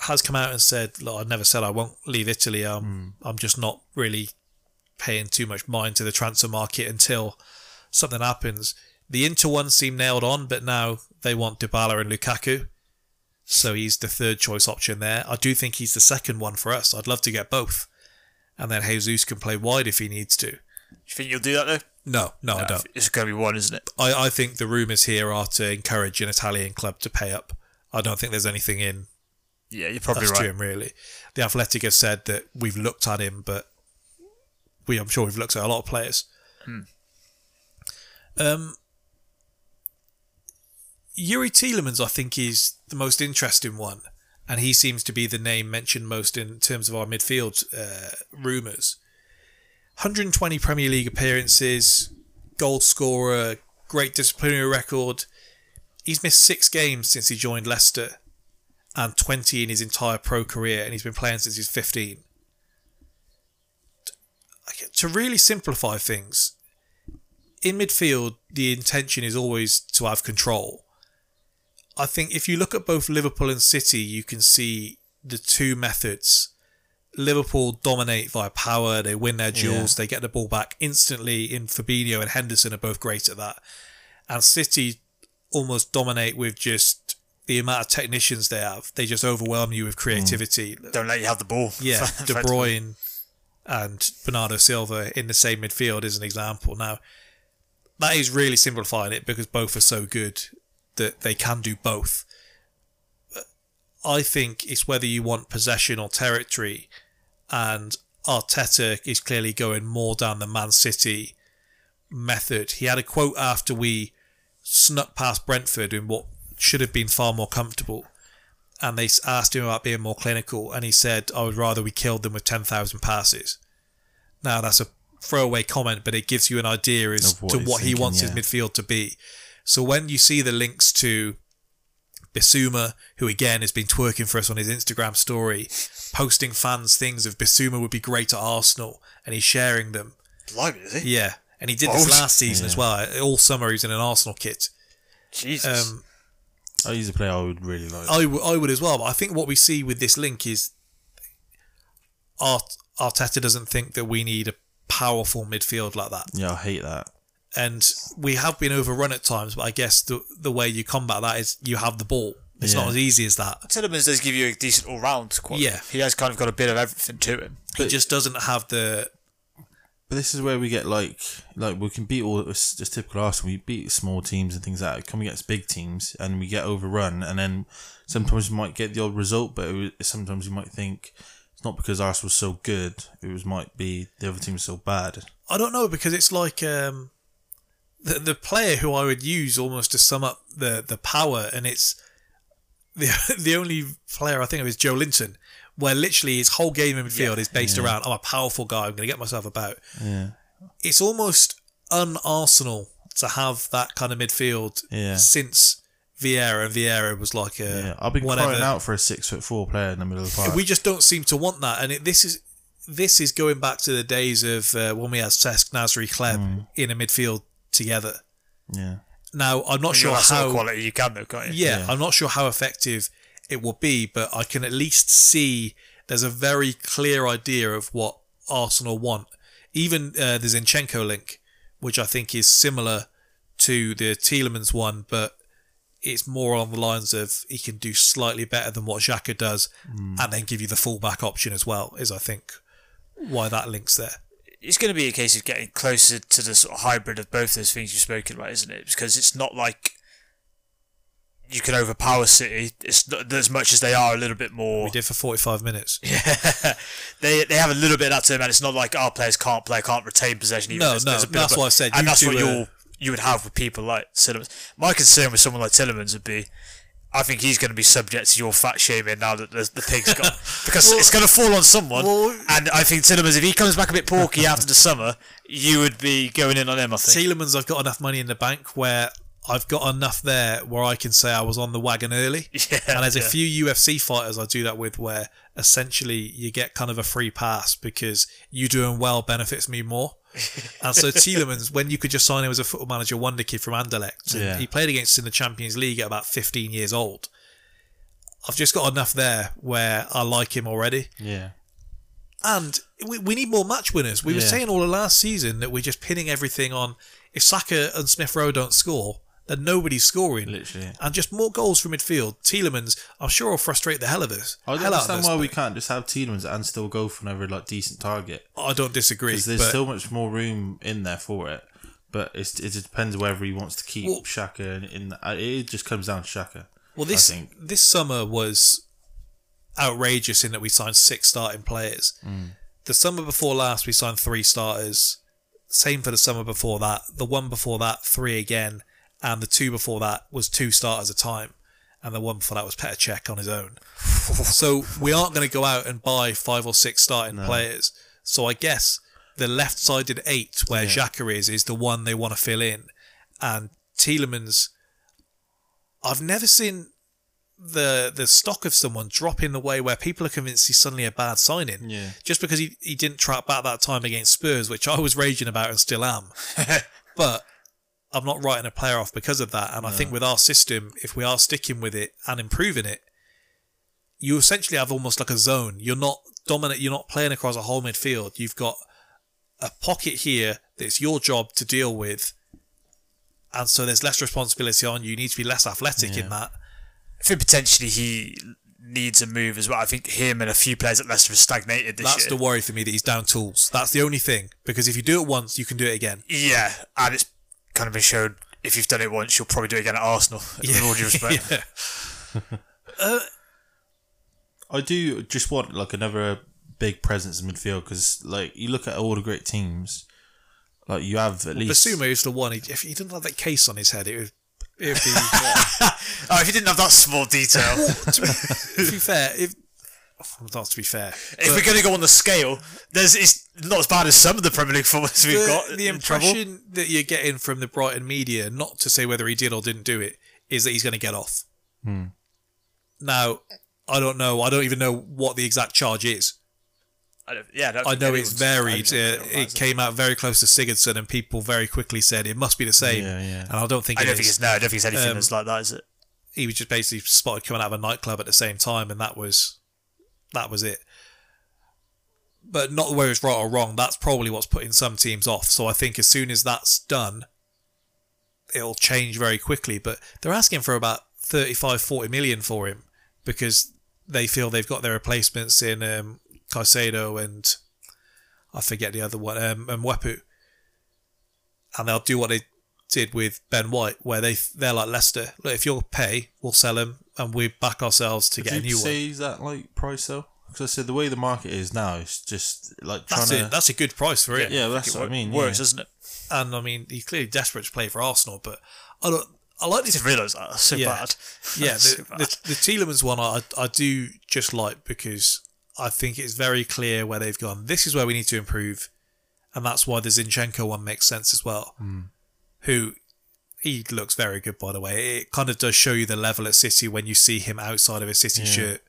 has come out and said, "Look, I never said I won't leave Italy. Um, I'm just not really paying too much mind to the transfer market until something happens." The Inter one seemed nailed on, but now they want Dybala and Lukaku, so he's the third choice option there. I do think he's the second one for us. I'd love to get both, and then Jesus can play wide if he needs to. you think you'll do that though? No, no, I don't. It's going to be one, isn't it? I, I think the rumours here are to encourage an Italian club to pay up. I don't think there's anything in Yeah, you're probably that's to him really. The Athletic have said that we've looked at him, but we I'm sure we've looked at a lot of players. Um, Youri Tielemans, I think, is the most interesting one, and he seems to be the name mentioned most in terms of our midfield uh, rumours. 120 Premier League appearances, goal scorer, great disciplinary record. He's missed six games since he joined Leicester and 20 in his entire pro career, and he's been playing since he's 15. To really simplify things, in midfield, the intention is always to have control. I think if you look at both Liverpool and City, you can see the two methods. Liverpool dominate via power, they win their duels, they get the ball back instantly. In Fabinho and Henderson are both great at that. And City almost dominate with just the amount of technicians they have. They just overwhelm you with hmm. creativity. Don't let you have the ball. Yeah, De Effectively. Bruyne and Bernardo Silva in the same midfield is an example. Now, that is really simplifying it because both are so good that they can do both. I think it's whether you want possession or territory, and Arteta is clearly going more down the Man City method. He had a quote after we snuck past Brentford in what should have been far more comfortable and they asked him about being more clinical, and he said, "I would rather we killed them with ten thousand passes." Now that's a throwaway comment, but it gives you an idea as what to what he thinking, wants his midfield to be. So when you see the links to Bissouma, who again has been twerking for us on his Instagram story, posting fans things of Bissouma would be great at Arsenal, and he's sharing them. Blimey, is he? Yeah, and he did this last season as well. All summer he was in an Arsenal kit. Jesus. Um, Oh, he's a player I would really like. I, w- I would as well, but I think what we see with this link is Art- Arteta doesn't think that we need a powerful midfield like that. yeah, I hate that. And we have been overrun at times, but I guess the the way you combat that is you have the ball. It's Yeah. not as easy as that. Tielemans does give you a decent all round squad. Yeah. He has kind of got a bit of everything to him. he just doesn't have the But this is where we get like like we can beat all it's just typical Arsenal. We beat small teams and things like that. Come against big teams and we get overrun, and then sometimes we might get the odd result, but it was, sometimes you might think it's not because Arsenal was so good. It was might be the other team was so bad. I don't know because it's like um, the the player who I would use almost to sum up the the power, and it's the the only player I think of is Joelinton, where literally his whole game in midfield is based around I'm a powerful guy, I'm going to get myself about. Yeah, It's almost un Arsenal to have that kind of midfield Yeah. since Vieira, and Vieira was like a yeah. I've been whatever. crying out for a six foot four player in the middle of the park. We just don't seem to want that, and it, this is this is going back to the days of uh, when we had Cesc, Nasri, Hleb Mm. in a midfield together. yeah, Now, I'm not sure you're that sort of how. quality you can though, can't you? Yeah, Yeah. I'm not sure how effective it will be, but I can at least see there's a very clear idea of what Arsenal want. Even uh, the Zinchenko link, which I think is similar to the Tielemans one, but it's more on the lines of he can do slightly better than what Xhaka does, and then give you the fullback option as well. Is I think why that link's there. It's going to be a case of getting closer to the sort of hybrid of both those things you've spoken about, isn't it? Because it's not like you can overpower City. It's not as much as they are a little bit more. We did for 45 minutes. Yeah, they they have a little bit of that to them, and it's not like our players can't play, can't retain possession. Even No, There's- no, there's a bit that's of why I said and you that's what you'll you would have with people like Tielemans. My concern with someone like Tielemans would be. I think he's going to be subject to your fat shaming now that the, the pig's gone because it's going to fall on someone. well- and I think Tielemans, if he comes back a bit porky after the summer, you would be going in on him. I think. Tielemans, I've got enough money in the bank where I've got enough there where I can say I was on the wagon early. Yeah, and there's a few UFC fighters I do that with where essentially you get kind of a free pass because you doing well benefits me more. And so Tielemans, when you could just sign him as a football manager wonder kid from Anderlecht, and Yeah. he played against us in the Champions League at about 15 years old. I've just got enough there where I like him already. yeah. And we, we need more match winners. We were saying all the last season that we're just pinning everything on. If Saka and Smith Rowe don't score, that nobody's scoring. Literally. And just more goals from midfield. Tielemans, I'm sure, will frustrate the hell of us. I don't hell out of understand us, why we can't just have Tielemans and still go for another like decent target. I don't disagree. Because there's so much more room in there for it. But it's, it depends whether he wants to keep Well- Xhaka in. in uh, it just comes down to Xhaka. Well, this this summer was outrageous in that we signed six starting players. Mm. The summer before last, we signed three starters. Same for the summer before that. The one before that, three again, and the two before that was two starters a time, and the one before that was Petr Cech on his own. so we aren't going to go out and buy five or six starting players. So I guess the left-sided eight where Xhaka is is the one they want to fill in, and Tielemans. I've never seen the the stock of someone drop in the way where people are convinced he's suddenly a bad signing. Yeah. Just because he, he didn't trap back that time against Spurs, which I was raging about and still am. but I'm not writing a player off because of that. And I think with our system, if we are sticking with it and improving it, you essentially have almost like a zone. You're not dominant. You're not playing across a whole midfield. You've got a pocket here that's your job to deal with. And so there's less responsibility on you. You need to be less athletic in that. I think potentially he needs a move as well. I think him and a few players at Leicester have stagnated this year. That's year. the worry for me that he's down tools. That's the only thing. Because if you do it once, you can do it again. yeah, and it's kind of been shown if you've done it once, you'll probably do it again at Arsenal. With all due respect. Yeah. Uh, I do just want like another big presence in midfield because like you look at all the great teams, like you have at least Bissouma is the one. If he didn't have that case on his head, it would, it would be. Oh, if he didn't have that small detail, to, be, to be fair, if not to be fair, if we're going to go on the scale, there's it's not as bad as some of the Premier League footballers we've the, got. the in trouble. impression that you're getting from the Brighton media, not to say whether he did or didn't do it, is that he's going to get off. Hmm. Now, I don't know. I don't even know what the exact charge is. I don't, yeah, don't I know it's varied. I Uh, don't it came out very close to Sigurdsson, and people very quickly said it must be the same. Yeah, yeah. And I don't think I it don't is. think it's no. I don't think it's anything Um, that's like that, is it? he was just basically spotted coming out of a nightclub at the same time, and that was that was it. But not whether it's right or wrong. That's probably what's putting some teams off. So I think as soon as that's done, it'll change very quickly. But they're asking for about 35, 40 million for him because they feel they've got their replacements in um, Caicedo and I forget the other one, um, and Mwepu. And they'll do what they did with Ben White, where they they're like Leicester. Look, if you'll pay, we'll sell him, and we back ourselves to Would get a you new one. say is that like price though? Because I said the way the market is now, it's just like trying That's to. it. That's a good price for it. yeah, that's what I mean. Works, yeah. isn't it? And I mean, he's clearly desperate to play for Arsenal, but I don't. I like I this. didn't realise that. That's so Yeah. bad. Yeah, the, so bad. the, the Tielemans one I, I do just like because I think it's very clear where they've gone. This is where we need to improve, and that's why the Zinchenko one makes sense as well. Hmm. Who he looks very good, by the way. It kind of does show you the level at City when you see him outside of a City shirt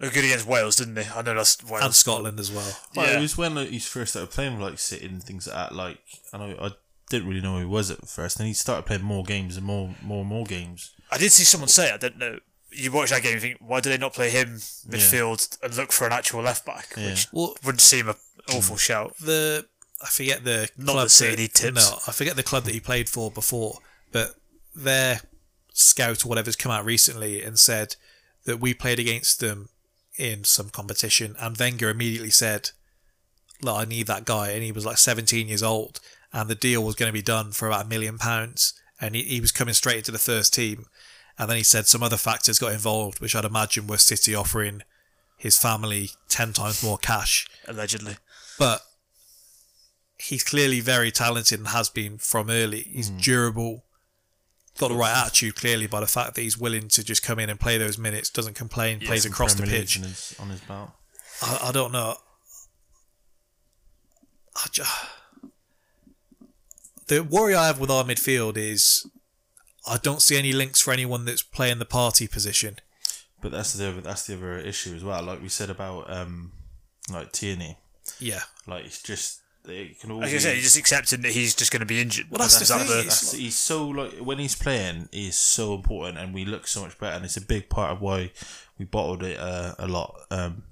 Looked good against Wales, didn't he? I know that's Wales. and Scotland as well. Well, Yeah. it was when like, he first started playing with like City and things like that. Like I know I didn't really know who he was at first, and he started playing more games and more, more, and more games. I did see someone say, I don't know. You watch that game and think, why do they not play him midfield and look for an actual left back? Which Well, wouldn't seem an awful shout. the I forget the Not club that City need tips. No, I forget the club that he played for before, but their scout or whatever's come out recently and said that we played against them in some competition, and Wenger immediately said, "Look, I need that guy," and he was like 17 years old, and the deal was going to be done for about a million pounds, and he, he was coming straight into the first team, and then he said some other factors got involved, which I'd imagine were City offering his family 10 times more cash Allegedly. but he's clearly very talented and has been from early. He's hmm. durable, got the right attitude clearly by the fact that he's willing to just come in and play those minutes, doesn't complain, plays across the pitch. his, on his belt. I, I don't know. I ju- the worry I have with our midfield is I don't see any links for anyone that's playing the Partey position. But that's the other, that's the other issue as well. Like we said about um, like Tierney, Yeah. like it's just it can all Like. I said, he's just accepting that he's just going to be injured. Well, that's Is the that thing, That's, he's so like when he's playing, he's so important, and we look so much better, and it's a big part of why we bottled it uh, a lot. Um,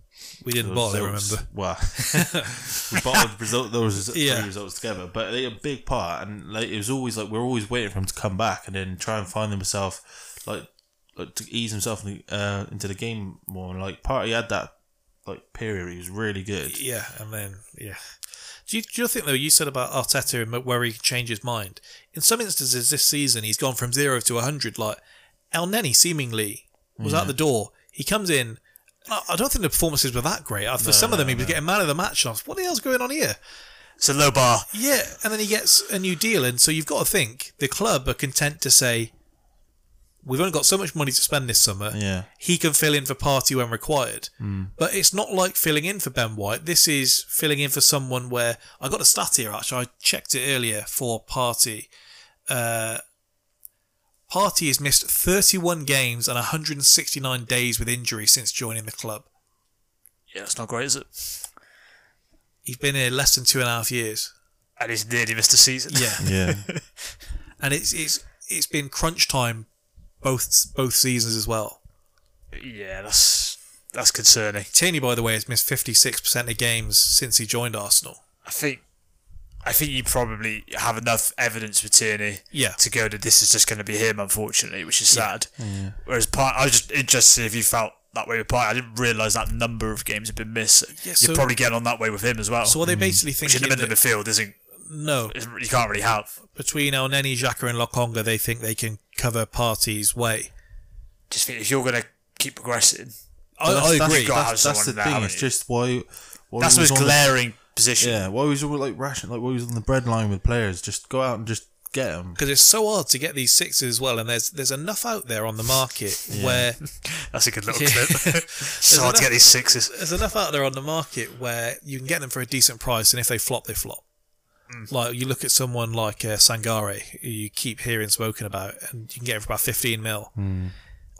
We didn't bottle it, results- remember? Well, we bottled the result, those Yeah. three results together, but they a big part, and like it was always like we are always waiting for him to come back and then try and find himself, like, like to ease himself in the, uh, into the game more. And like Partey had that like period, he was really good. Yeah, and then yeah. Do you, do you think though you said about Arteta and where he can change his mind? In some instances this season, he's gone from zero to hundred. Like Elneny, seemingly was out mm. the door. He comes in. I don't think the performances were that great. For some of them, he was getting man of the match. And I was, what the hell's going on here? It's a low bar. Yeah, and then he gets a new deal, and so you've got to think the club are content to say, "We've only got so much money to spend this summer. Yeah. He can fill in for Partey when required." But it's not like filling in for Ben White. This is filling in for someone where I got a stat here. Actually, I checked it earlier for Partey. Uh, Partey has missed 31 games and 169 days with injury since joining the club. Yeah, that's not great, is it? He's been here less than two and a half years. And he's nearly missed a season. Yeah. Yeah, and it's it's it's been crunch time both both seasons as well. yeah, that's that's concerning. Tierney, by the way, has missed fifty six percent of games since he joined Arsenal. I think I think you probably have enough evidence with Tierney Yeah. to go that this is just going to be him, unfortunately, which is sad. Whereas Partey, I was just interested to see if you felt that way with Partey. I didn't realise that number of games had been missed. Yeah, so- You're probably getting on that way with him as well. So what they mm. basically which in think the middle of the midfield isn't, no isn't you can't really have. between Elneny, Xhaka, and Lokonga, they think they can cover Partey's way. Just think if you're going to keep progressing, I, That's- I that's- agree. gotta That's, that's the there, thing. It's just why. why that's he the was most on the- glaring position. Yeah, why was all like ration? Like why was on the bread line with players? Just go out and just get them. because it's so hard to get these sixes as well, and there's there's enough out there on the market where That's a good little Yeah. clip. so hard to get these sixes. there's enough out there on the market where you can get them for a decent price, and if they flop, they flop. Mm. Like you look at someone like uh, Sangare, who you keep hearing spoken about, and you can get him for about fifteen mil. Hmm.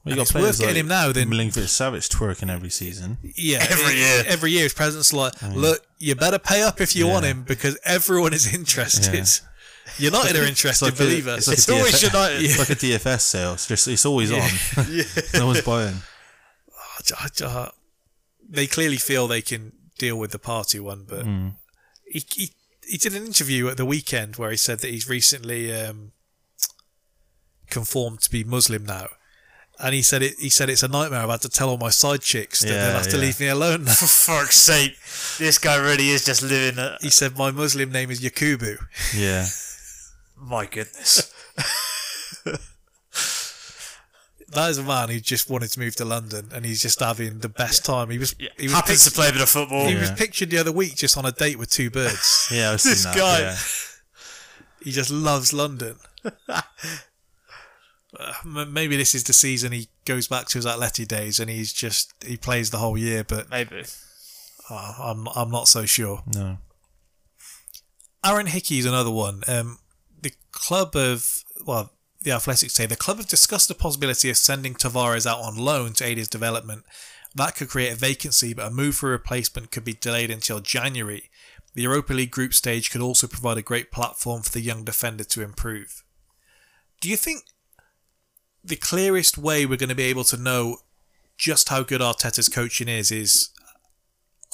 Well, And it's worth getting him now than- Milinkovic Savic twerking every season. Yeah, Every it- year. Every year, his presence like, look, you better pay up if you want him because everyone is interested. Yeah. United are interested, like believe us. it's like It's a always United. It's like a DFS sale. It's just it's always on. no one's buying. They clearly feel they can deal with the Partey one, but hmm. he, he he did an interview at the weekend where he said that he's recently um, conformed to be Muslim now. And he said it. He said it's a nightmare. I've had to tell all my side chicks that Yeah, they'll have to leave me alone now. For fuck's sake, this guy really is just living. A, He said my Muslim name is Yakubu. Yeah, my goodness. That is a man who just wanted to move to London, and he's just having the best time. He was he was, Happens pic- to play a bit of football. he was pictured the other week just on a date with two birds. yeah. I've This seen that. guy. Yeah. he just loves London. Uh, Maybe this is the season he goes back to his Atleti days, and he's just he plays the whole year. But Maybe. uh, I'm I'm not so sure. No. Aaron Hickey is another one. Um, the club of well, the Athletics say the club have discussed the possibility of sending Tavares out on loan to aid his development. That could create a vacancy, but a move for a replacement could be delayed until January. The Europa League group stage could also provide a great platform for the young defender to improve. Do you think the clearest way we're going to be able to know just how good Arteta's coaching is is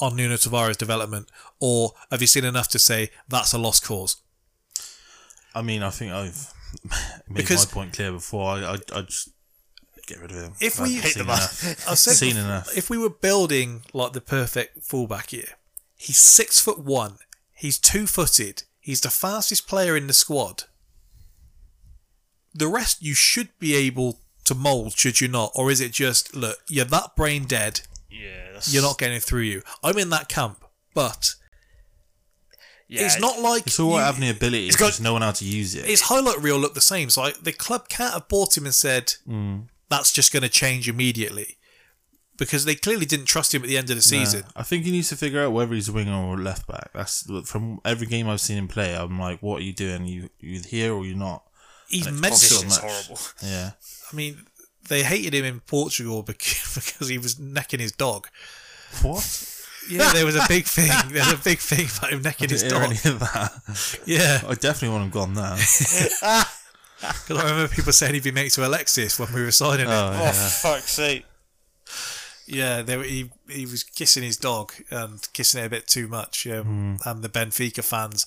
on Nuno Tavares' development, or have you seen enough to say that's a lost cause? I mean, I think I've made Because- my point clear before. I I, I just get rid of him. If we- Hate the man. I've said Seen enough. If we were building like the perfect fullback here, he's six foot one, he's two footed, he's the fastest player in the squad. The rest you should be able to mould, should you not? Or is it just look, you're that brain dead, Yeah. That's, you're not getting through you. I'm in that camp, but Yeah, it's not like It's all right you- having the ability, it's got- just knowing how to use it. his highlight reel looked the same. So like, the club can't have bought him and said mm. that's just going to change immediately because they clearly didn't trust him at the end of the season. I think he needs to figure out whether he's a winger or a left back. That's from every game I've seen him play. I'm like, what are you doing? You you here or you're not? He's And it's mental. Much. horrible. Yeah. I mean, they hated him in Portugal because, because he was necking his dog. What? Yeah, there was a big thing. There was a big thing about him necking his Didn't hear dog. any of that. Yeah, I definitely want him gone now. because I remember people saying he'd be mate to Alexis when we were signing him. Oh, Oh, yeah. for fuck's sake. Yeah, they were, he he was kissing his dog and kissing it a bit too much. Um, And the Benfica fans,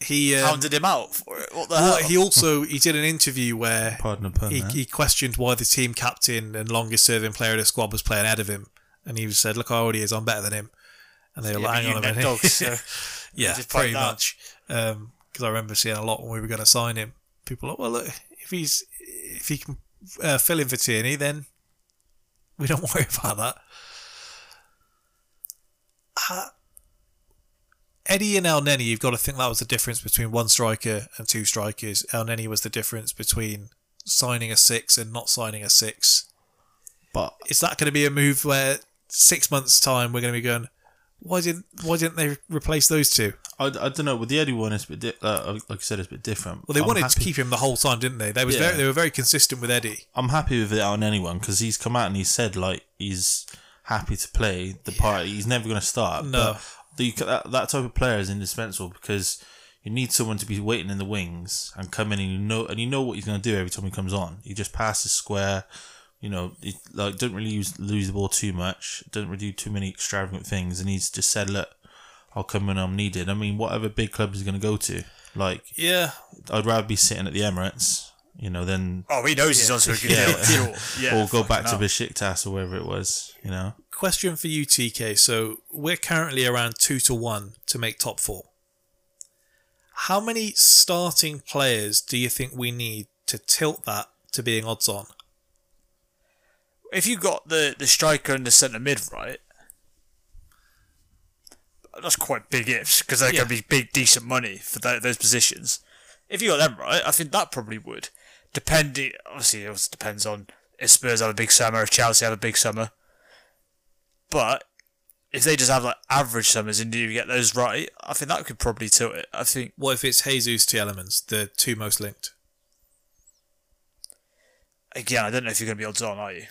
he um, Hounded him out for it. What the well, hell? he also he did an interview where Pardon the pun he, there. he questioned why the team captain and longest serving player of the squad was playing ahead of him, and he said, "Look how old he is. I'm better than him." And they were Yeah, like, but "Hang you on a met minute." dogs, so yeah, just pretty pipe much. Because I remember seeing a lot when we were going to sign him. People were like, "Well, look, if he's if he can uh, fill in for Tierney, then we don't worry about that." Uh, Eddie and Elneny, you've got to think that was the difference between one striker and two strikers. Elneny was the difference between signing a six and not signing a six. But Is that going to be a move where six months' time we're going to be going, why didn't why didn't they replace those two? I, I don't know. With the Eddie one, it's a bit di- uh, like I said, it's a bit different. Well, they I'm wanted happy, to keep him the whole time, didn't they? They was Yeah. very, they were very consistent with Eddie. I'm happy with it on anyone because he's come out and he said like he's happy to play the part. He's never going to start. No. But the, that, that type of player is indispensable because you need someone to be waiting in the wings and come in and you know and you know what he's going to do every time he comes on. He just passes square. You know, he, like don't really use, lose the ball too much. Don't really do too many extravagant things, and he's just said, "Look, I'll come when I'm needed." I mean, whatever big club he's going to go to, like Yeah, I'd rather be sitting at the Emirates, you know, than oh, he knows he's on to a good Yeah. deal. Sure. Yeah, or go back to fucking. Besiktas or wherever it was, you know. question for you, TK. So we're currently around two to one to make top four. How many starting players do you think we need to tilt that to being odds on? If you got the, the striker and the centre mid right, that's quite big ifs because they're Yeah. going to be big, decent money for tho- those positions. If you got them right, I think that probably would. Depending, obviously, it also depends on if Spurs have a big summer, if Chelsea have a big summer. But if they just have like average summers and you get those right, I think that could probably tilt it. I think What if it's Jesus Tielemans, the two most linked? again, I don't know if you're going to be odds on, are you?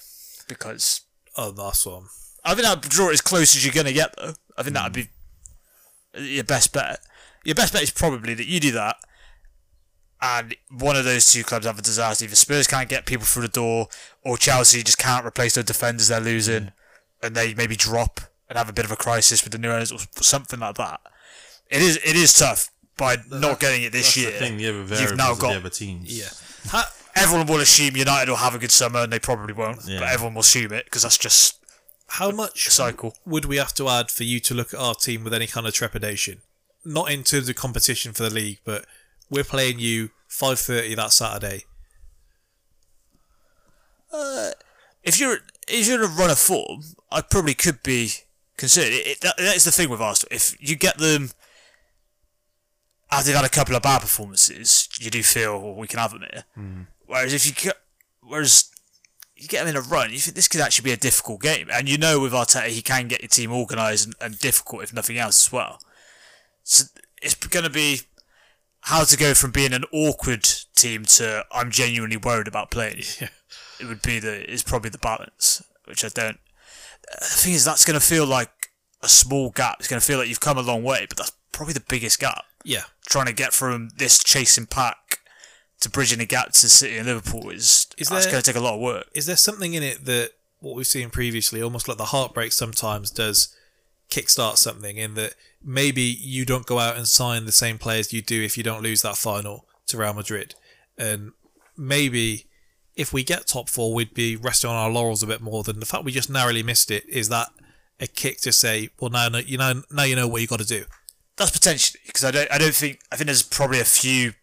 Because Oh, that's one. I think that would draw it as close as you're going to get, though. I think that would be hmm. your best bet. Your best bet is probably that you do that, and one of those two clubs have a disaster. Either Spurs can't get people through the door, or Chelsea just can't replace those defenders they're losing, and they maybe drop and have a bit of a crisis with the new owners, or something like that. It is it is tough by not getting it this year. the thing, the other You've now got the other teams. Yeah. Ha- everyone will assume United will have a good summer, and they probably won't. Yeah. But everyone will assume it because that's just how much a cycle. would we have to add for you to look at our team with any kind of trepidation? Not in terms of competition for the league, but we're playing you five thirty that Saturday. Uh, if you're if you're in a run of form, I probably could be concerned. It, it, that, that is the thing with Arsenal. If you get them after they've had a couple of bad performances, you do feel well, we can have them here. Mm. Whereas if you get, whereas you get them in a run, you think this could actually be a difficult game, and you know with Arteta he can get your team organised and, and difficult if nothing else as well. So it's going to be how to go from being an awkward team to I'm genuinely worried about playing. you it would be the is probably the balance, which I don't. Uh, the thing is, that's going to feel like a small gap. It's going to feel like you've come a long way, but that's probably the biggest gap. Yeah. Trying to get from this chasing pack to bridging the gap to City and Liverpool is, Is that's going to take a lot of work. Is there something in it that what we've seen previously, almost like the heartbreak sometimes does kickstart something in that maybe you don't go out and sign the same players you do if you don't lose that final to Real Madrid. And maybe if we get top four, we'd be resting on our laurels a bit more than the fact we just narrowly missed it. Is that a kick to say, well, now no- you know, now you know what you got to do? That's potentially because I don't. I don't think. I think there's probably a few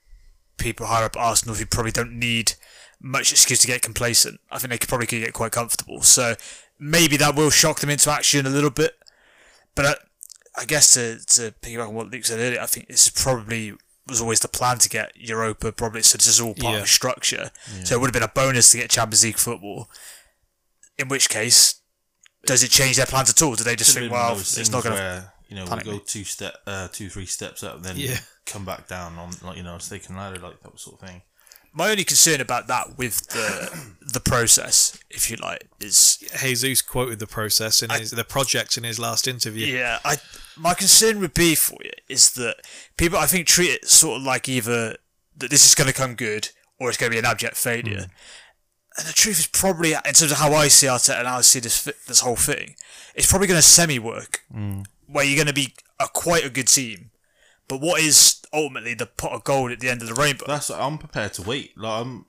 people higher up at Arsenal who probably don't need much excuse to get complacent. I think they could probably could get quite comfortable. So maybe that will shock them into action a little bit. But I, I guess to to piggyback on what Luke said earlier, I think this is probably was always the plan to get Europa. Probably so this is all part Yeah. of a structure. So it would have been a bonus to get Champions League football. In which case, does it change their plans at all? Do they just think, well, it's not going to you know we panic go me. two step, uh, two three steps up, then Yeah. Come back down on like you know taking ladder like that sort of thing. My only concern about that with the the process, if you like, is Jesus quoted the process in his, the project in his last interview. yeah. I my concern would be for you is that people I think treat it sort of like either that this is going to come good or it's going to be an abject failure. Hmm. and the truth is probably in terms of how I see Arteta and how I see this this whole thing, it's probably going to semi work hmm. where you're going to be a quite a good team, but what is ultimately the pot of gold at the end of the rainbow? That's I'm prepared to wait. Like I'm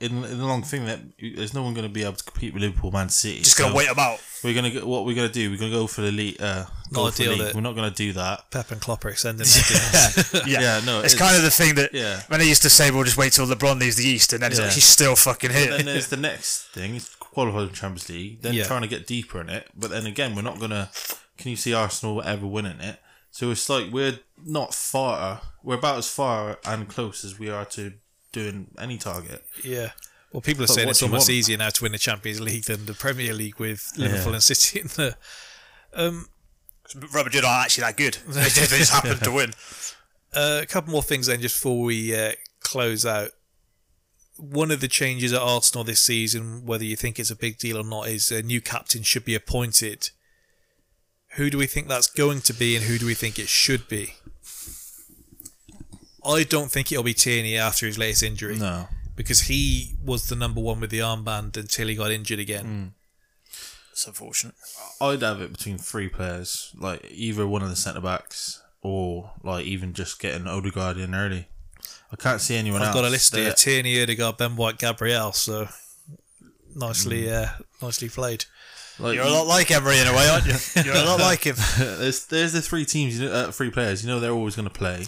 in in the long thing that there's no one going to be able to compete with Liverpool, Man City. Just going to So wait them out. We're gonna get what we're gonna do. We're gonna go for the league. Uh, Not for deal league. We're not gonna do that. Pep and Klopp are extending their deals. Yeah, Yeah, no, it's it's- kind of the thing that yeah. when they used to say we'll just wait till LeBron leaves the East, and then it's Yeah. like he's still fucking here. Then there's the next thing: is qualify for Champions League. Then Yeah. trying to get deeper in it. But then again, we're not gonna. Can you see Arsenal ever winning it? So it's like we're not far. We're about as far and close as we are to doing any target. yeah. Well, people are But saying it's almost want? easier now to win the Champions League than the Premier League with Liverpool Yeah. and City in the. Real Madrid aren't actually that good. They just, they just happen to win. Uh, a couple more things then, just before we uh, close out. One of the changes at Arsenal this season, whether you think it's a big deal or not, is a new captain should be appointed. Who do we think that's going to be, and who do we think it should be? I don't think it'll be Tierney after his latest injury No. because he was the number one with the armband until he got injured again. It's unfortunate. I'd have it between three players, like either one of the centre backs or like even just getting Odegaard in early. I can't see anyone I've else. got a list here: They're- Tierney, Odegaard, Ben White, Gabriel. So nicely, Hmm. uh, nicely played. Like, You're a lot like Emery in a way, aren't you? You're a lot like him. there's there's the three teams, you know, uh, three players. You know they're always going to play.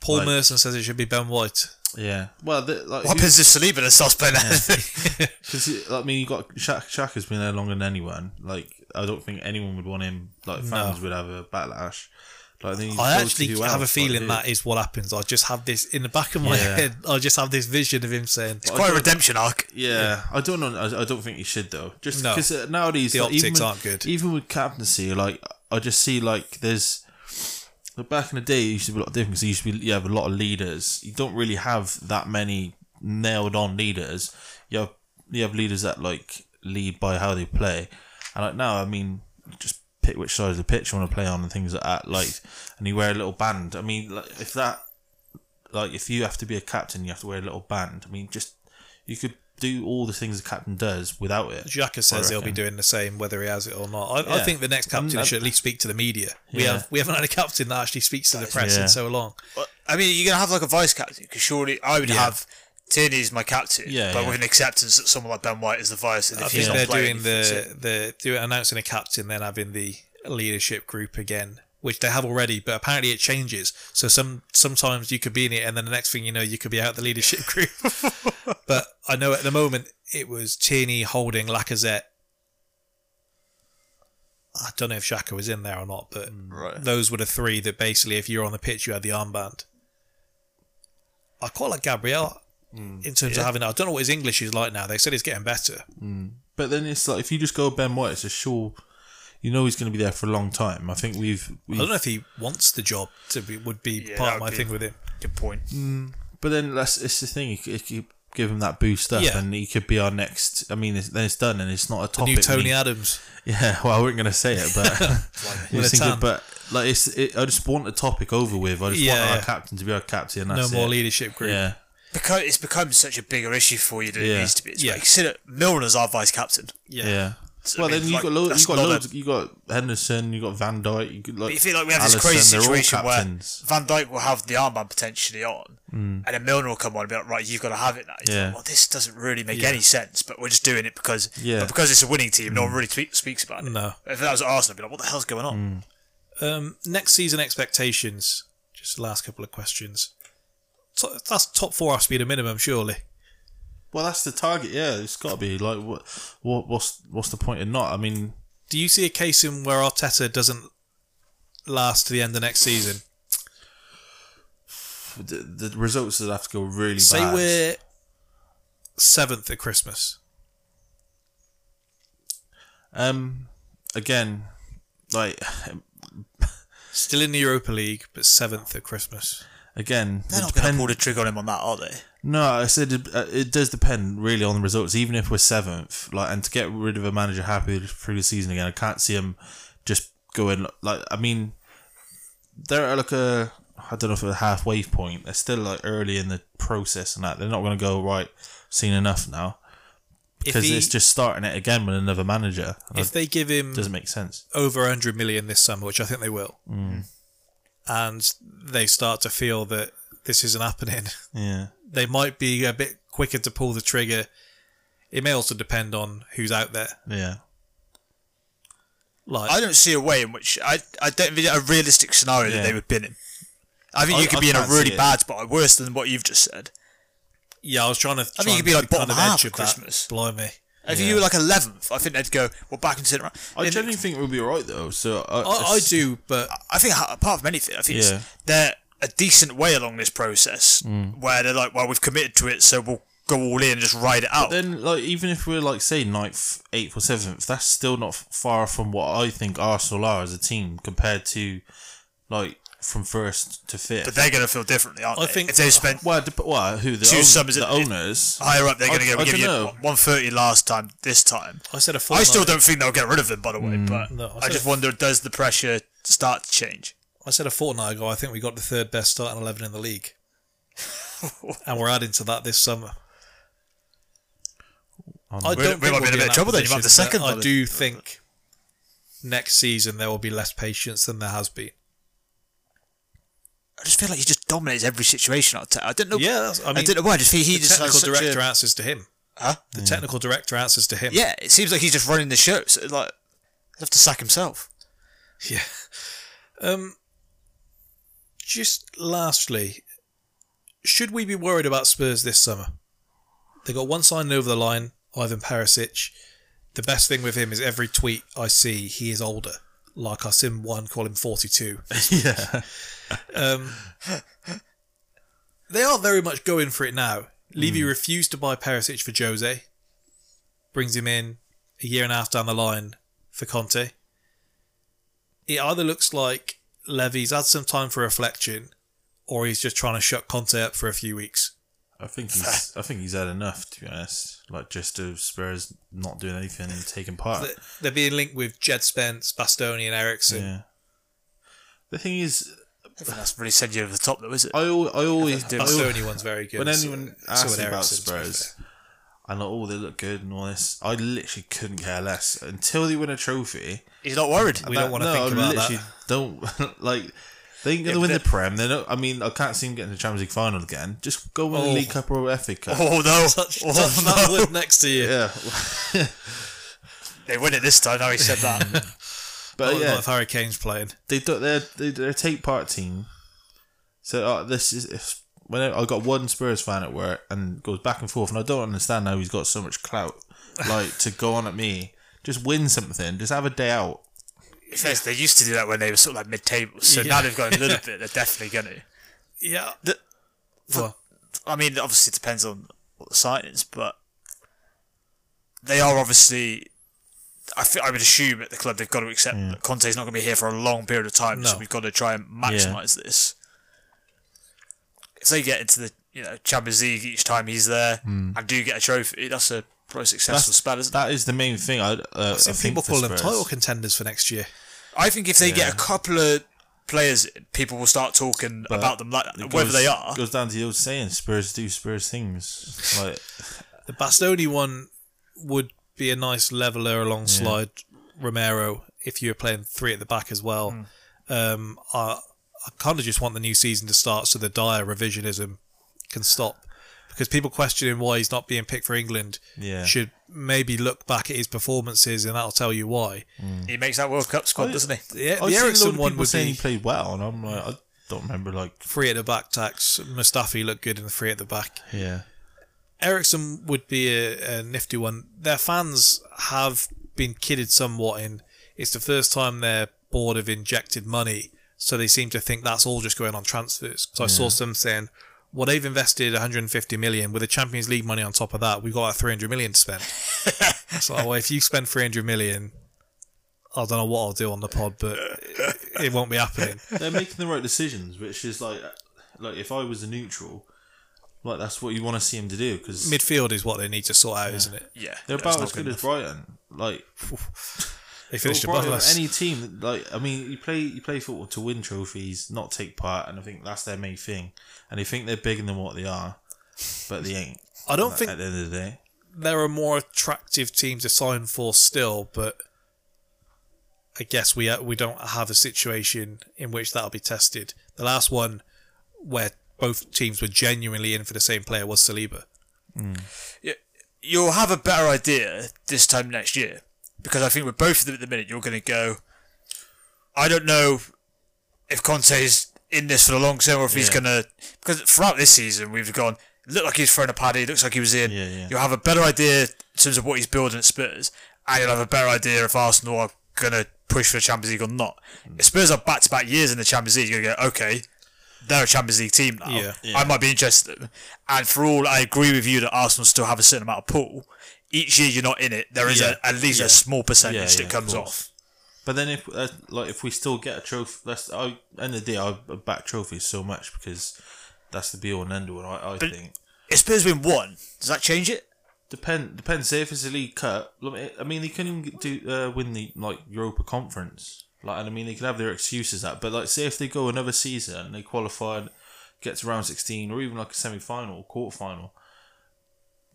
Paul Like- Merson says it should be Ben White. Yeah. Well, the, like What happens if Saliba and starts playing because I mean, you got Shaq. Shaq has been there longer than anyone. Like I don't think anyone would want him. Like fans would have a backlash. Like then I actually who have a feeling like, that is what happens. I just have this in the back of my Yeah. head. I just have this vision of him saying, "It's Quite a redemption arc. Yeah, I don't know. I, I don't think he should though. Just No. because uh, nowadays The like, even optics with- aren't good. Even with captaincy, like I just see like there's like back in the day, it used to be a lot different because used to be you have a lot of leaders. You don't really have that many nailed on leaders. You have you have leaders that like lead by how they play, and like now, I mean, just pick which side of the pitch you want to play on and things like that. Like, and you wear a little band. I mean, like if that like if you have to be a captain, you have to wear a little band. I mean, just you could do all the things the captain does without it. Xhaka says he'll be doing the same whether he has it or not. I, I think the next captain that- should at least speak to the media. We Yeah. have we haven't had a captain that actually speaks to the press Yeah. in so long. I mean, you're gonna have like a vice captain because surely I would Yeah. have Tierney as my captain, Yeah, but yeah. with an acceptance that someone like Ben White is the vice, and I if he's think not they're playing, doing the the doing announcing a captain, then having the leadership group again, which they have already, but apparently it changes. So some sometimes you could be in it, and then the next thing you know, you could be out the leadership group. but I know at the moment it was Tierney holding Lacazette. I don't know if Xhaka was in there or not, but mm. Right. those were the three that basically, if you're on the pitch, you had the armband. I quite like Gabriel in terms of having. I don't know what his English is like now. They said he's getting better. Mm. But then it's like if you just go Ben White, it's a sure. You know he's going to be there for a long time. I think we've. I we've don't know if he wants the job to be would be Yeah, part of my would be- thing with him. Good point. Mm. but then that's it's the thing. You could, you give him that boost up, Yeah. and he could be our next. I mean, it's, then it's done, and it's not a The topic. new Tony we- Adams. Yeah, well, I wasn't going to say it, but I With was thinking, but like it's. It, I just want the topic over with. I just Yeah, want our captain to be our captain. And No that's more it. leadership group. Yeah, Because it's become such a bigger issue for you than it Yeah. needs to be. It's Yeah. like, consider Milner's our vice captain. Yeah. yeah. So, Well, I mean, then you like, got loads. You got not a- You got Henderson. You got Van Dijk. You got like. You feel like we have this crazy situation where. Van Dijk will have the armband potentially on, and then Milner will come on and be like, "Right, you've got to have it now." He's Mm. Yeah. like, well, this doesn't really make Yeah. any sense, but we're just doing it because, Yeah. but because it's a winning team, no one really tweet, speaks about it. No. If that was Arsenal, I'd be like, "What the hell's going on?" Um, next season expectations. Just the last couple of questions. That's top four has to be the minimum, surely. Well, that's the target. Yeah, it's got to be like what, what, what's, what's the point in not? I mean, Do you see a case in where Arteta doesn't last to the end of next season? the, the results would have to go really Say bad. we're seventh at Christmas. Um, again, like Still in the Europa League, but seventh at Christmas. Again, They're not going to pull the trigger on him on that, are they? No, I said it, uh, it does depend really on the results. Even if we're seventh, like, and to get rid of a manager happy through the season again, I can't see him just going like. I mean, they're at like a I don't know if a halfway point. They're still like early in the process and that. They're not going to go right. Seen enough now. because he- it's just starting it again with another manager. If they give him doesn't make sense. over 100 million this summer, which I think they will, Mm. And they start to feel that this isn't happening, Yeah, they might be a bit quicker to pull the trigger. It may also depend on who's out there. yeah. Like, I don't see a way in which I I don't envision a realistic scenario Yeah. that they would bin in. I think I- you could I be in a really bad spot, worse than what you've just said. yeah, I was trying to. I think try you could be like bottom kind of half edge of of that. Christmas. Blimey. If you were like eleventh, I think they'd go well back into it. I And genuinely think we'll be alright though. So I, I, I do, but I think apart from anything, I think Yeah. they're a decent way along this process Mm. where they're like, well, we've committed to it, so we'll go all in and just ride it out. Then, like, even if we're like say ninth, eighth, or seventh, that's still not far from what I think Arsenal are as a team compared to like from first to fifth. but they're going to feel differently, aren't I they? think- if they've spent well, dep- well, who the, Two own- summers the owners? higher up, they're going to I- give, you dunno. 130 last time. This time, I said a I still don't think they'll get rid of him. By the way, Mm. but No, I I, just it- wonder does the pressure start to change? I said a fortnight ago. I think we got the third best starting eleven in the league, and we're adding to that this summer. I We- don't we think might we'll be in a bit of trouble then, you might have the second I do think next season there will be less patience than there has been. I just feel like he just dominates every situation. I'll don't know. Yeah, I I, don't know why. I just think he the just technical director a, answers to him. Huh? The technical director answers to him. Yeah, it seems like he's just running the show. So like, he'll have to sack himself. Yeah. Um. Just lastly, should we be worried about Spurs this summer? They got one signing over the line, Ivan Perisic. The best thing with him is every tweet I see, he is older. Like I seen one call him forty-two. yeah, Um, they are very much going for it now. Levy refused to buy Perisic for Jose. Brings him in a year and a half down the line for Conte. It either looks like Levy's had some time for reflection, or he's just trying to shut Conte up for a few weeks. I think he's. I think he's had enough to be honest. Like just of Spurs not doing anything and taking part. They- They're being linked with Jed Spence, Bastoni, and Eriksen. yeah. The thing is, I think that's really sent you over the top, though, is it? I, al- I always do- I al- Bastoni one's very good. when so- anyone so asks would me about Eriksen, to be Spurs, fair. and like, oh, they look good and all this, I literally couldn't care less until they win a trophy. He's not worried. We don't wanna no, think I about literally that. Don't like. They ain't gonna Yeah, win the Prem. They don't. I mean, I can't see them getting the Champions League final again. Just go win Oh. the League Cup or FA Cup. Oh no! Touch, oh, touch no. that wood next to you. Yeah, They win it this time. Now he said that. but Not- yeah, not if Harry Kane's playing. they do, they're they- they're a take part team. So uh, this is if, when I, I got one Spurs fan at work and goes back and forth, and I don't understand how he's got so much clout, like to go on at me. Just win something. Just have a day out. First, they used to do that when they were sort of like mid-table. So Yeah. now they've got a little bit. They're definitely going to. Yeah. The- Well, I mean, obviously, it depends on what the signings, but they are obviously. I, I would assume at the club they've got to accept that Conte's not going to be here for a long period of time, so we've got to try and maximise this. If they get into the you know Champions League each time he's there hmm. and do get a trophy, that's a probably successful spell, isn't it? That is the main thing. I, uh, I Some think people for call them Spurs. title contenders for next year. I think if they get a couple of players, people will start talking about them like It whether they are. goes down to the old saying: Spurs do Spurs things. Like The Bastoni one would be a nice leveler alongside Romero if you were playing three at the back as well. Hmm. Um, I, I kind of just want the new season to start so the dire revisionism can stop. Because people questioning why he's not being picked for England Yeah. should maybe look back at his performances and that'll tell you why. Mm. He makes that World Cup squad, Oh, doesn't he? The, I've the seen a lot Eriksen one people would saying be he played well, and I'm like, I don't remember like free at the back tax. Mustafi looked good in the free at the back. yeah. Eriksen would be a, a nifty one. Their fans have been kidded somewhat in it's the first time their board have injected money, so they seem to think that's all just going on transfers. So I saw some saying, well, they've invested 150 million with the Champions League money on top of that. We've got like 300 million to spend. so well, if you spend 300 million, I don't know what I'll do on the pod, but it, it won't be happening. They're making the right decisions, which is like, like if I was a neutral, like that's what you want to see him to do because Midfield is what they need to sort out, isn't it? Yeah, they're that's about as good good as Brighton. Like They finished well, above us. any team, like I mean, you play you play football to win trophies, not take part, and I think that's their main thing. And they think they're bigger than what they are, but they ain't. I don't At think the end of the day, there are more attractive teams to sign for still, but I guess we uh, we don't have a situation in which that'll be tested. The last one where both teams were genuinely in for the same player was Saliba. you'll have a better idea this time next year because I think with both of them at the minute, you're going to go. I don't know if Conte's in this for the long term or if he's going to because throughout this season we've gone. Looked like he's thrown a paddy. Looks like he was in. Yeah, yeah. You'll have a better idea in terms of what he's building at Spurs, and you'll have a better idea if Arsenal are going to push for the Champions League or not. If Spurs are back-to-back years in the Champions League, you're going to go, okay, they're a Champions League team now. Yeah. Yeah. I might be interested. in them. And for all, I agree with you that Arsenal still have a certain amount of pull. Each year you're not in it, there is Yeah. a, at least Yeah. a small percentage Yeah, that yeah, of comes course. off. But then if uh, like if we still get a trophy, that's I end of the day I back trophies so much because that's the be all and end all. I, I But- think If Spurs win one, does that change it? depend depends. Say if it's a league cup, look, I mean they couldn't even do uh, win the like Europa Conference. Like and I mean they could have their excuses that, but like say if they go another season and they qualify and get to round sixteen or even like a semi final, or quarter final.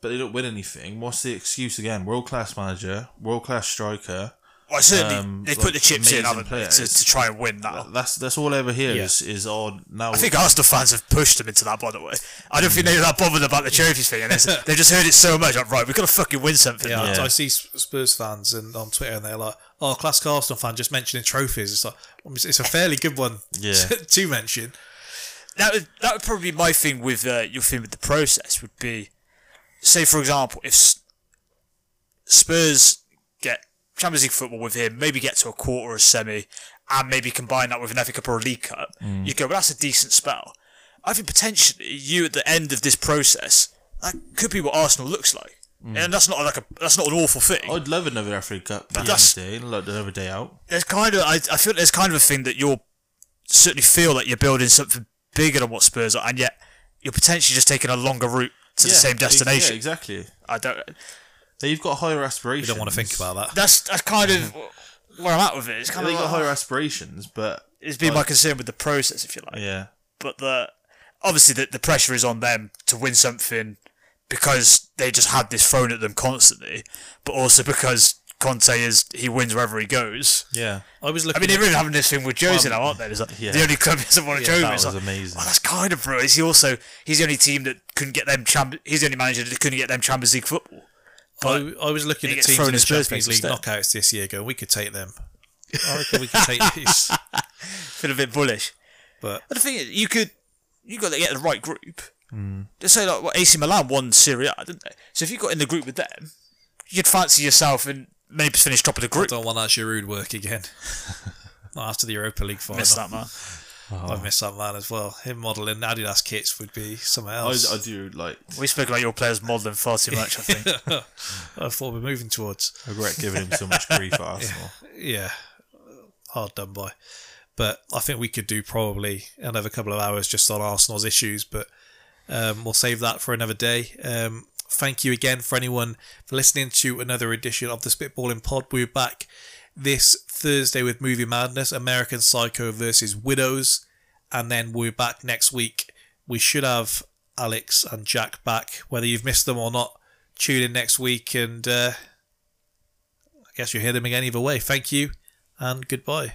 But they don't win anything. What's the excuse again? World class manager, world class striker, Well, certainly Um, they've like, put the chips in amazing haven't they, players. to, to try and win that. That's that's all I ever hear Yeah. is, is on now. I think Arsenal fans have pushed them into that, by the way. I don't think they're that bothered about the trophies thing. And they've just heard it so much. Like, right, we've got to fucking win something. Yeah, Yeah. I see Spurs fans and on Twitter, and they're like, "Oh, classic Arsenal fan just mentioning trophies." It's like it's a fairly good one Yeah. to mention. that would that would probably be my thing with uh, your thing with the process would be, say for example, if Spurs get Champions League football with him, maybe get to a quarter or a semi, and maybe combine that with an FA Cup or a League Cup, mm. you go, well, that's a decent spell. I think potentially you at the end of this process, that could be what Arsenal looks like, mm. and that's not like a that's not an awful thing. I'd love another FA Cup back That's- day, like another day out. there's kind of I, I feel there's kind of a thing that you're certainly feel like you're building something bigger than what Spurs are, and yet you're potentially just taking a longer route to the same destination. Yeah, exactly. I don't. you've got higher aspirations. You don't want to think about that. That's that's kind of where I'm at with it. It's kind They've of got higher aspirations, but it's been my concern with the process, if you like. yeah, But the obviously the, the pressure is on them to win something because they just had this thrown at them constantly, but also because Conte is he wins wherever he goes. yeah. I was looking. I mean, they're at- really having this thing with Jose now, aren't they? It's like yeah. The only club that doesn't want to Yeah, Jose. that was like, amazing. Oh, that's kind of brilliant. Is he also he's the only team that couldn't get them champ. He's the only manager that couldn't get them Champions League football. I, I was looking at gets teams thrown in the Champions League instead. knockouts this year. Going, we could take them. I reckon we could take these. Feel a bit bullish. But But the thing is, you could you got to get the right group. Hmm. Just say like what AC Milan won Serie A, didn't they? So if you got in the group with them, you'd fancy yourself and maybe finish top of the I group. don't want that Giroud work again. After the Europa League final. Miss that man. I've missed that man as well. Him modelling Adidas kits would be something I, else. I do like We spoke about your players modelling far too much. I think. I thought we're moving towards. regret giving him so much grief at Arsenal. Yeah, hard done by. But I think we could do probably another couple of hours just on Arsenal's issues, but um, we'll save that for another day. Um, thank you again for anyone for listening to another edition of the Spitballing Pod. We're back this Thursday with Movie Madness, American Psycho versus Widows, and then we're back next week. We should have Alex and Jack back, whether you've missed them or not. Tune in next week, and uh, I guess you'll hear them again either way. Thank you, and goodbye.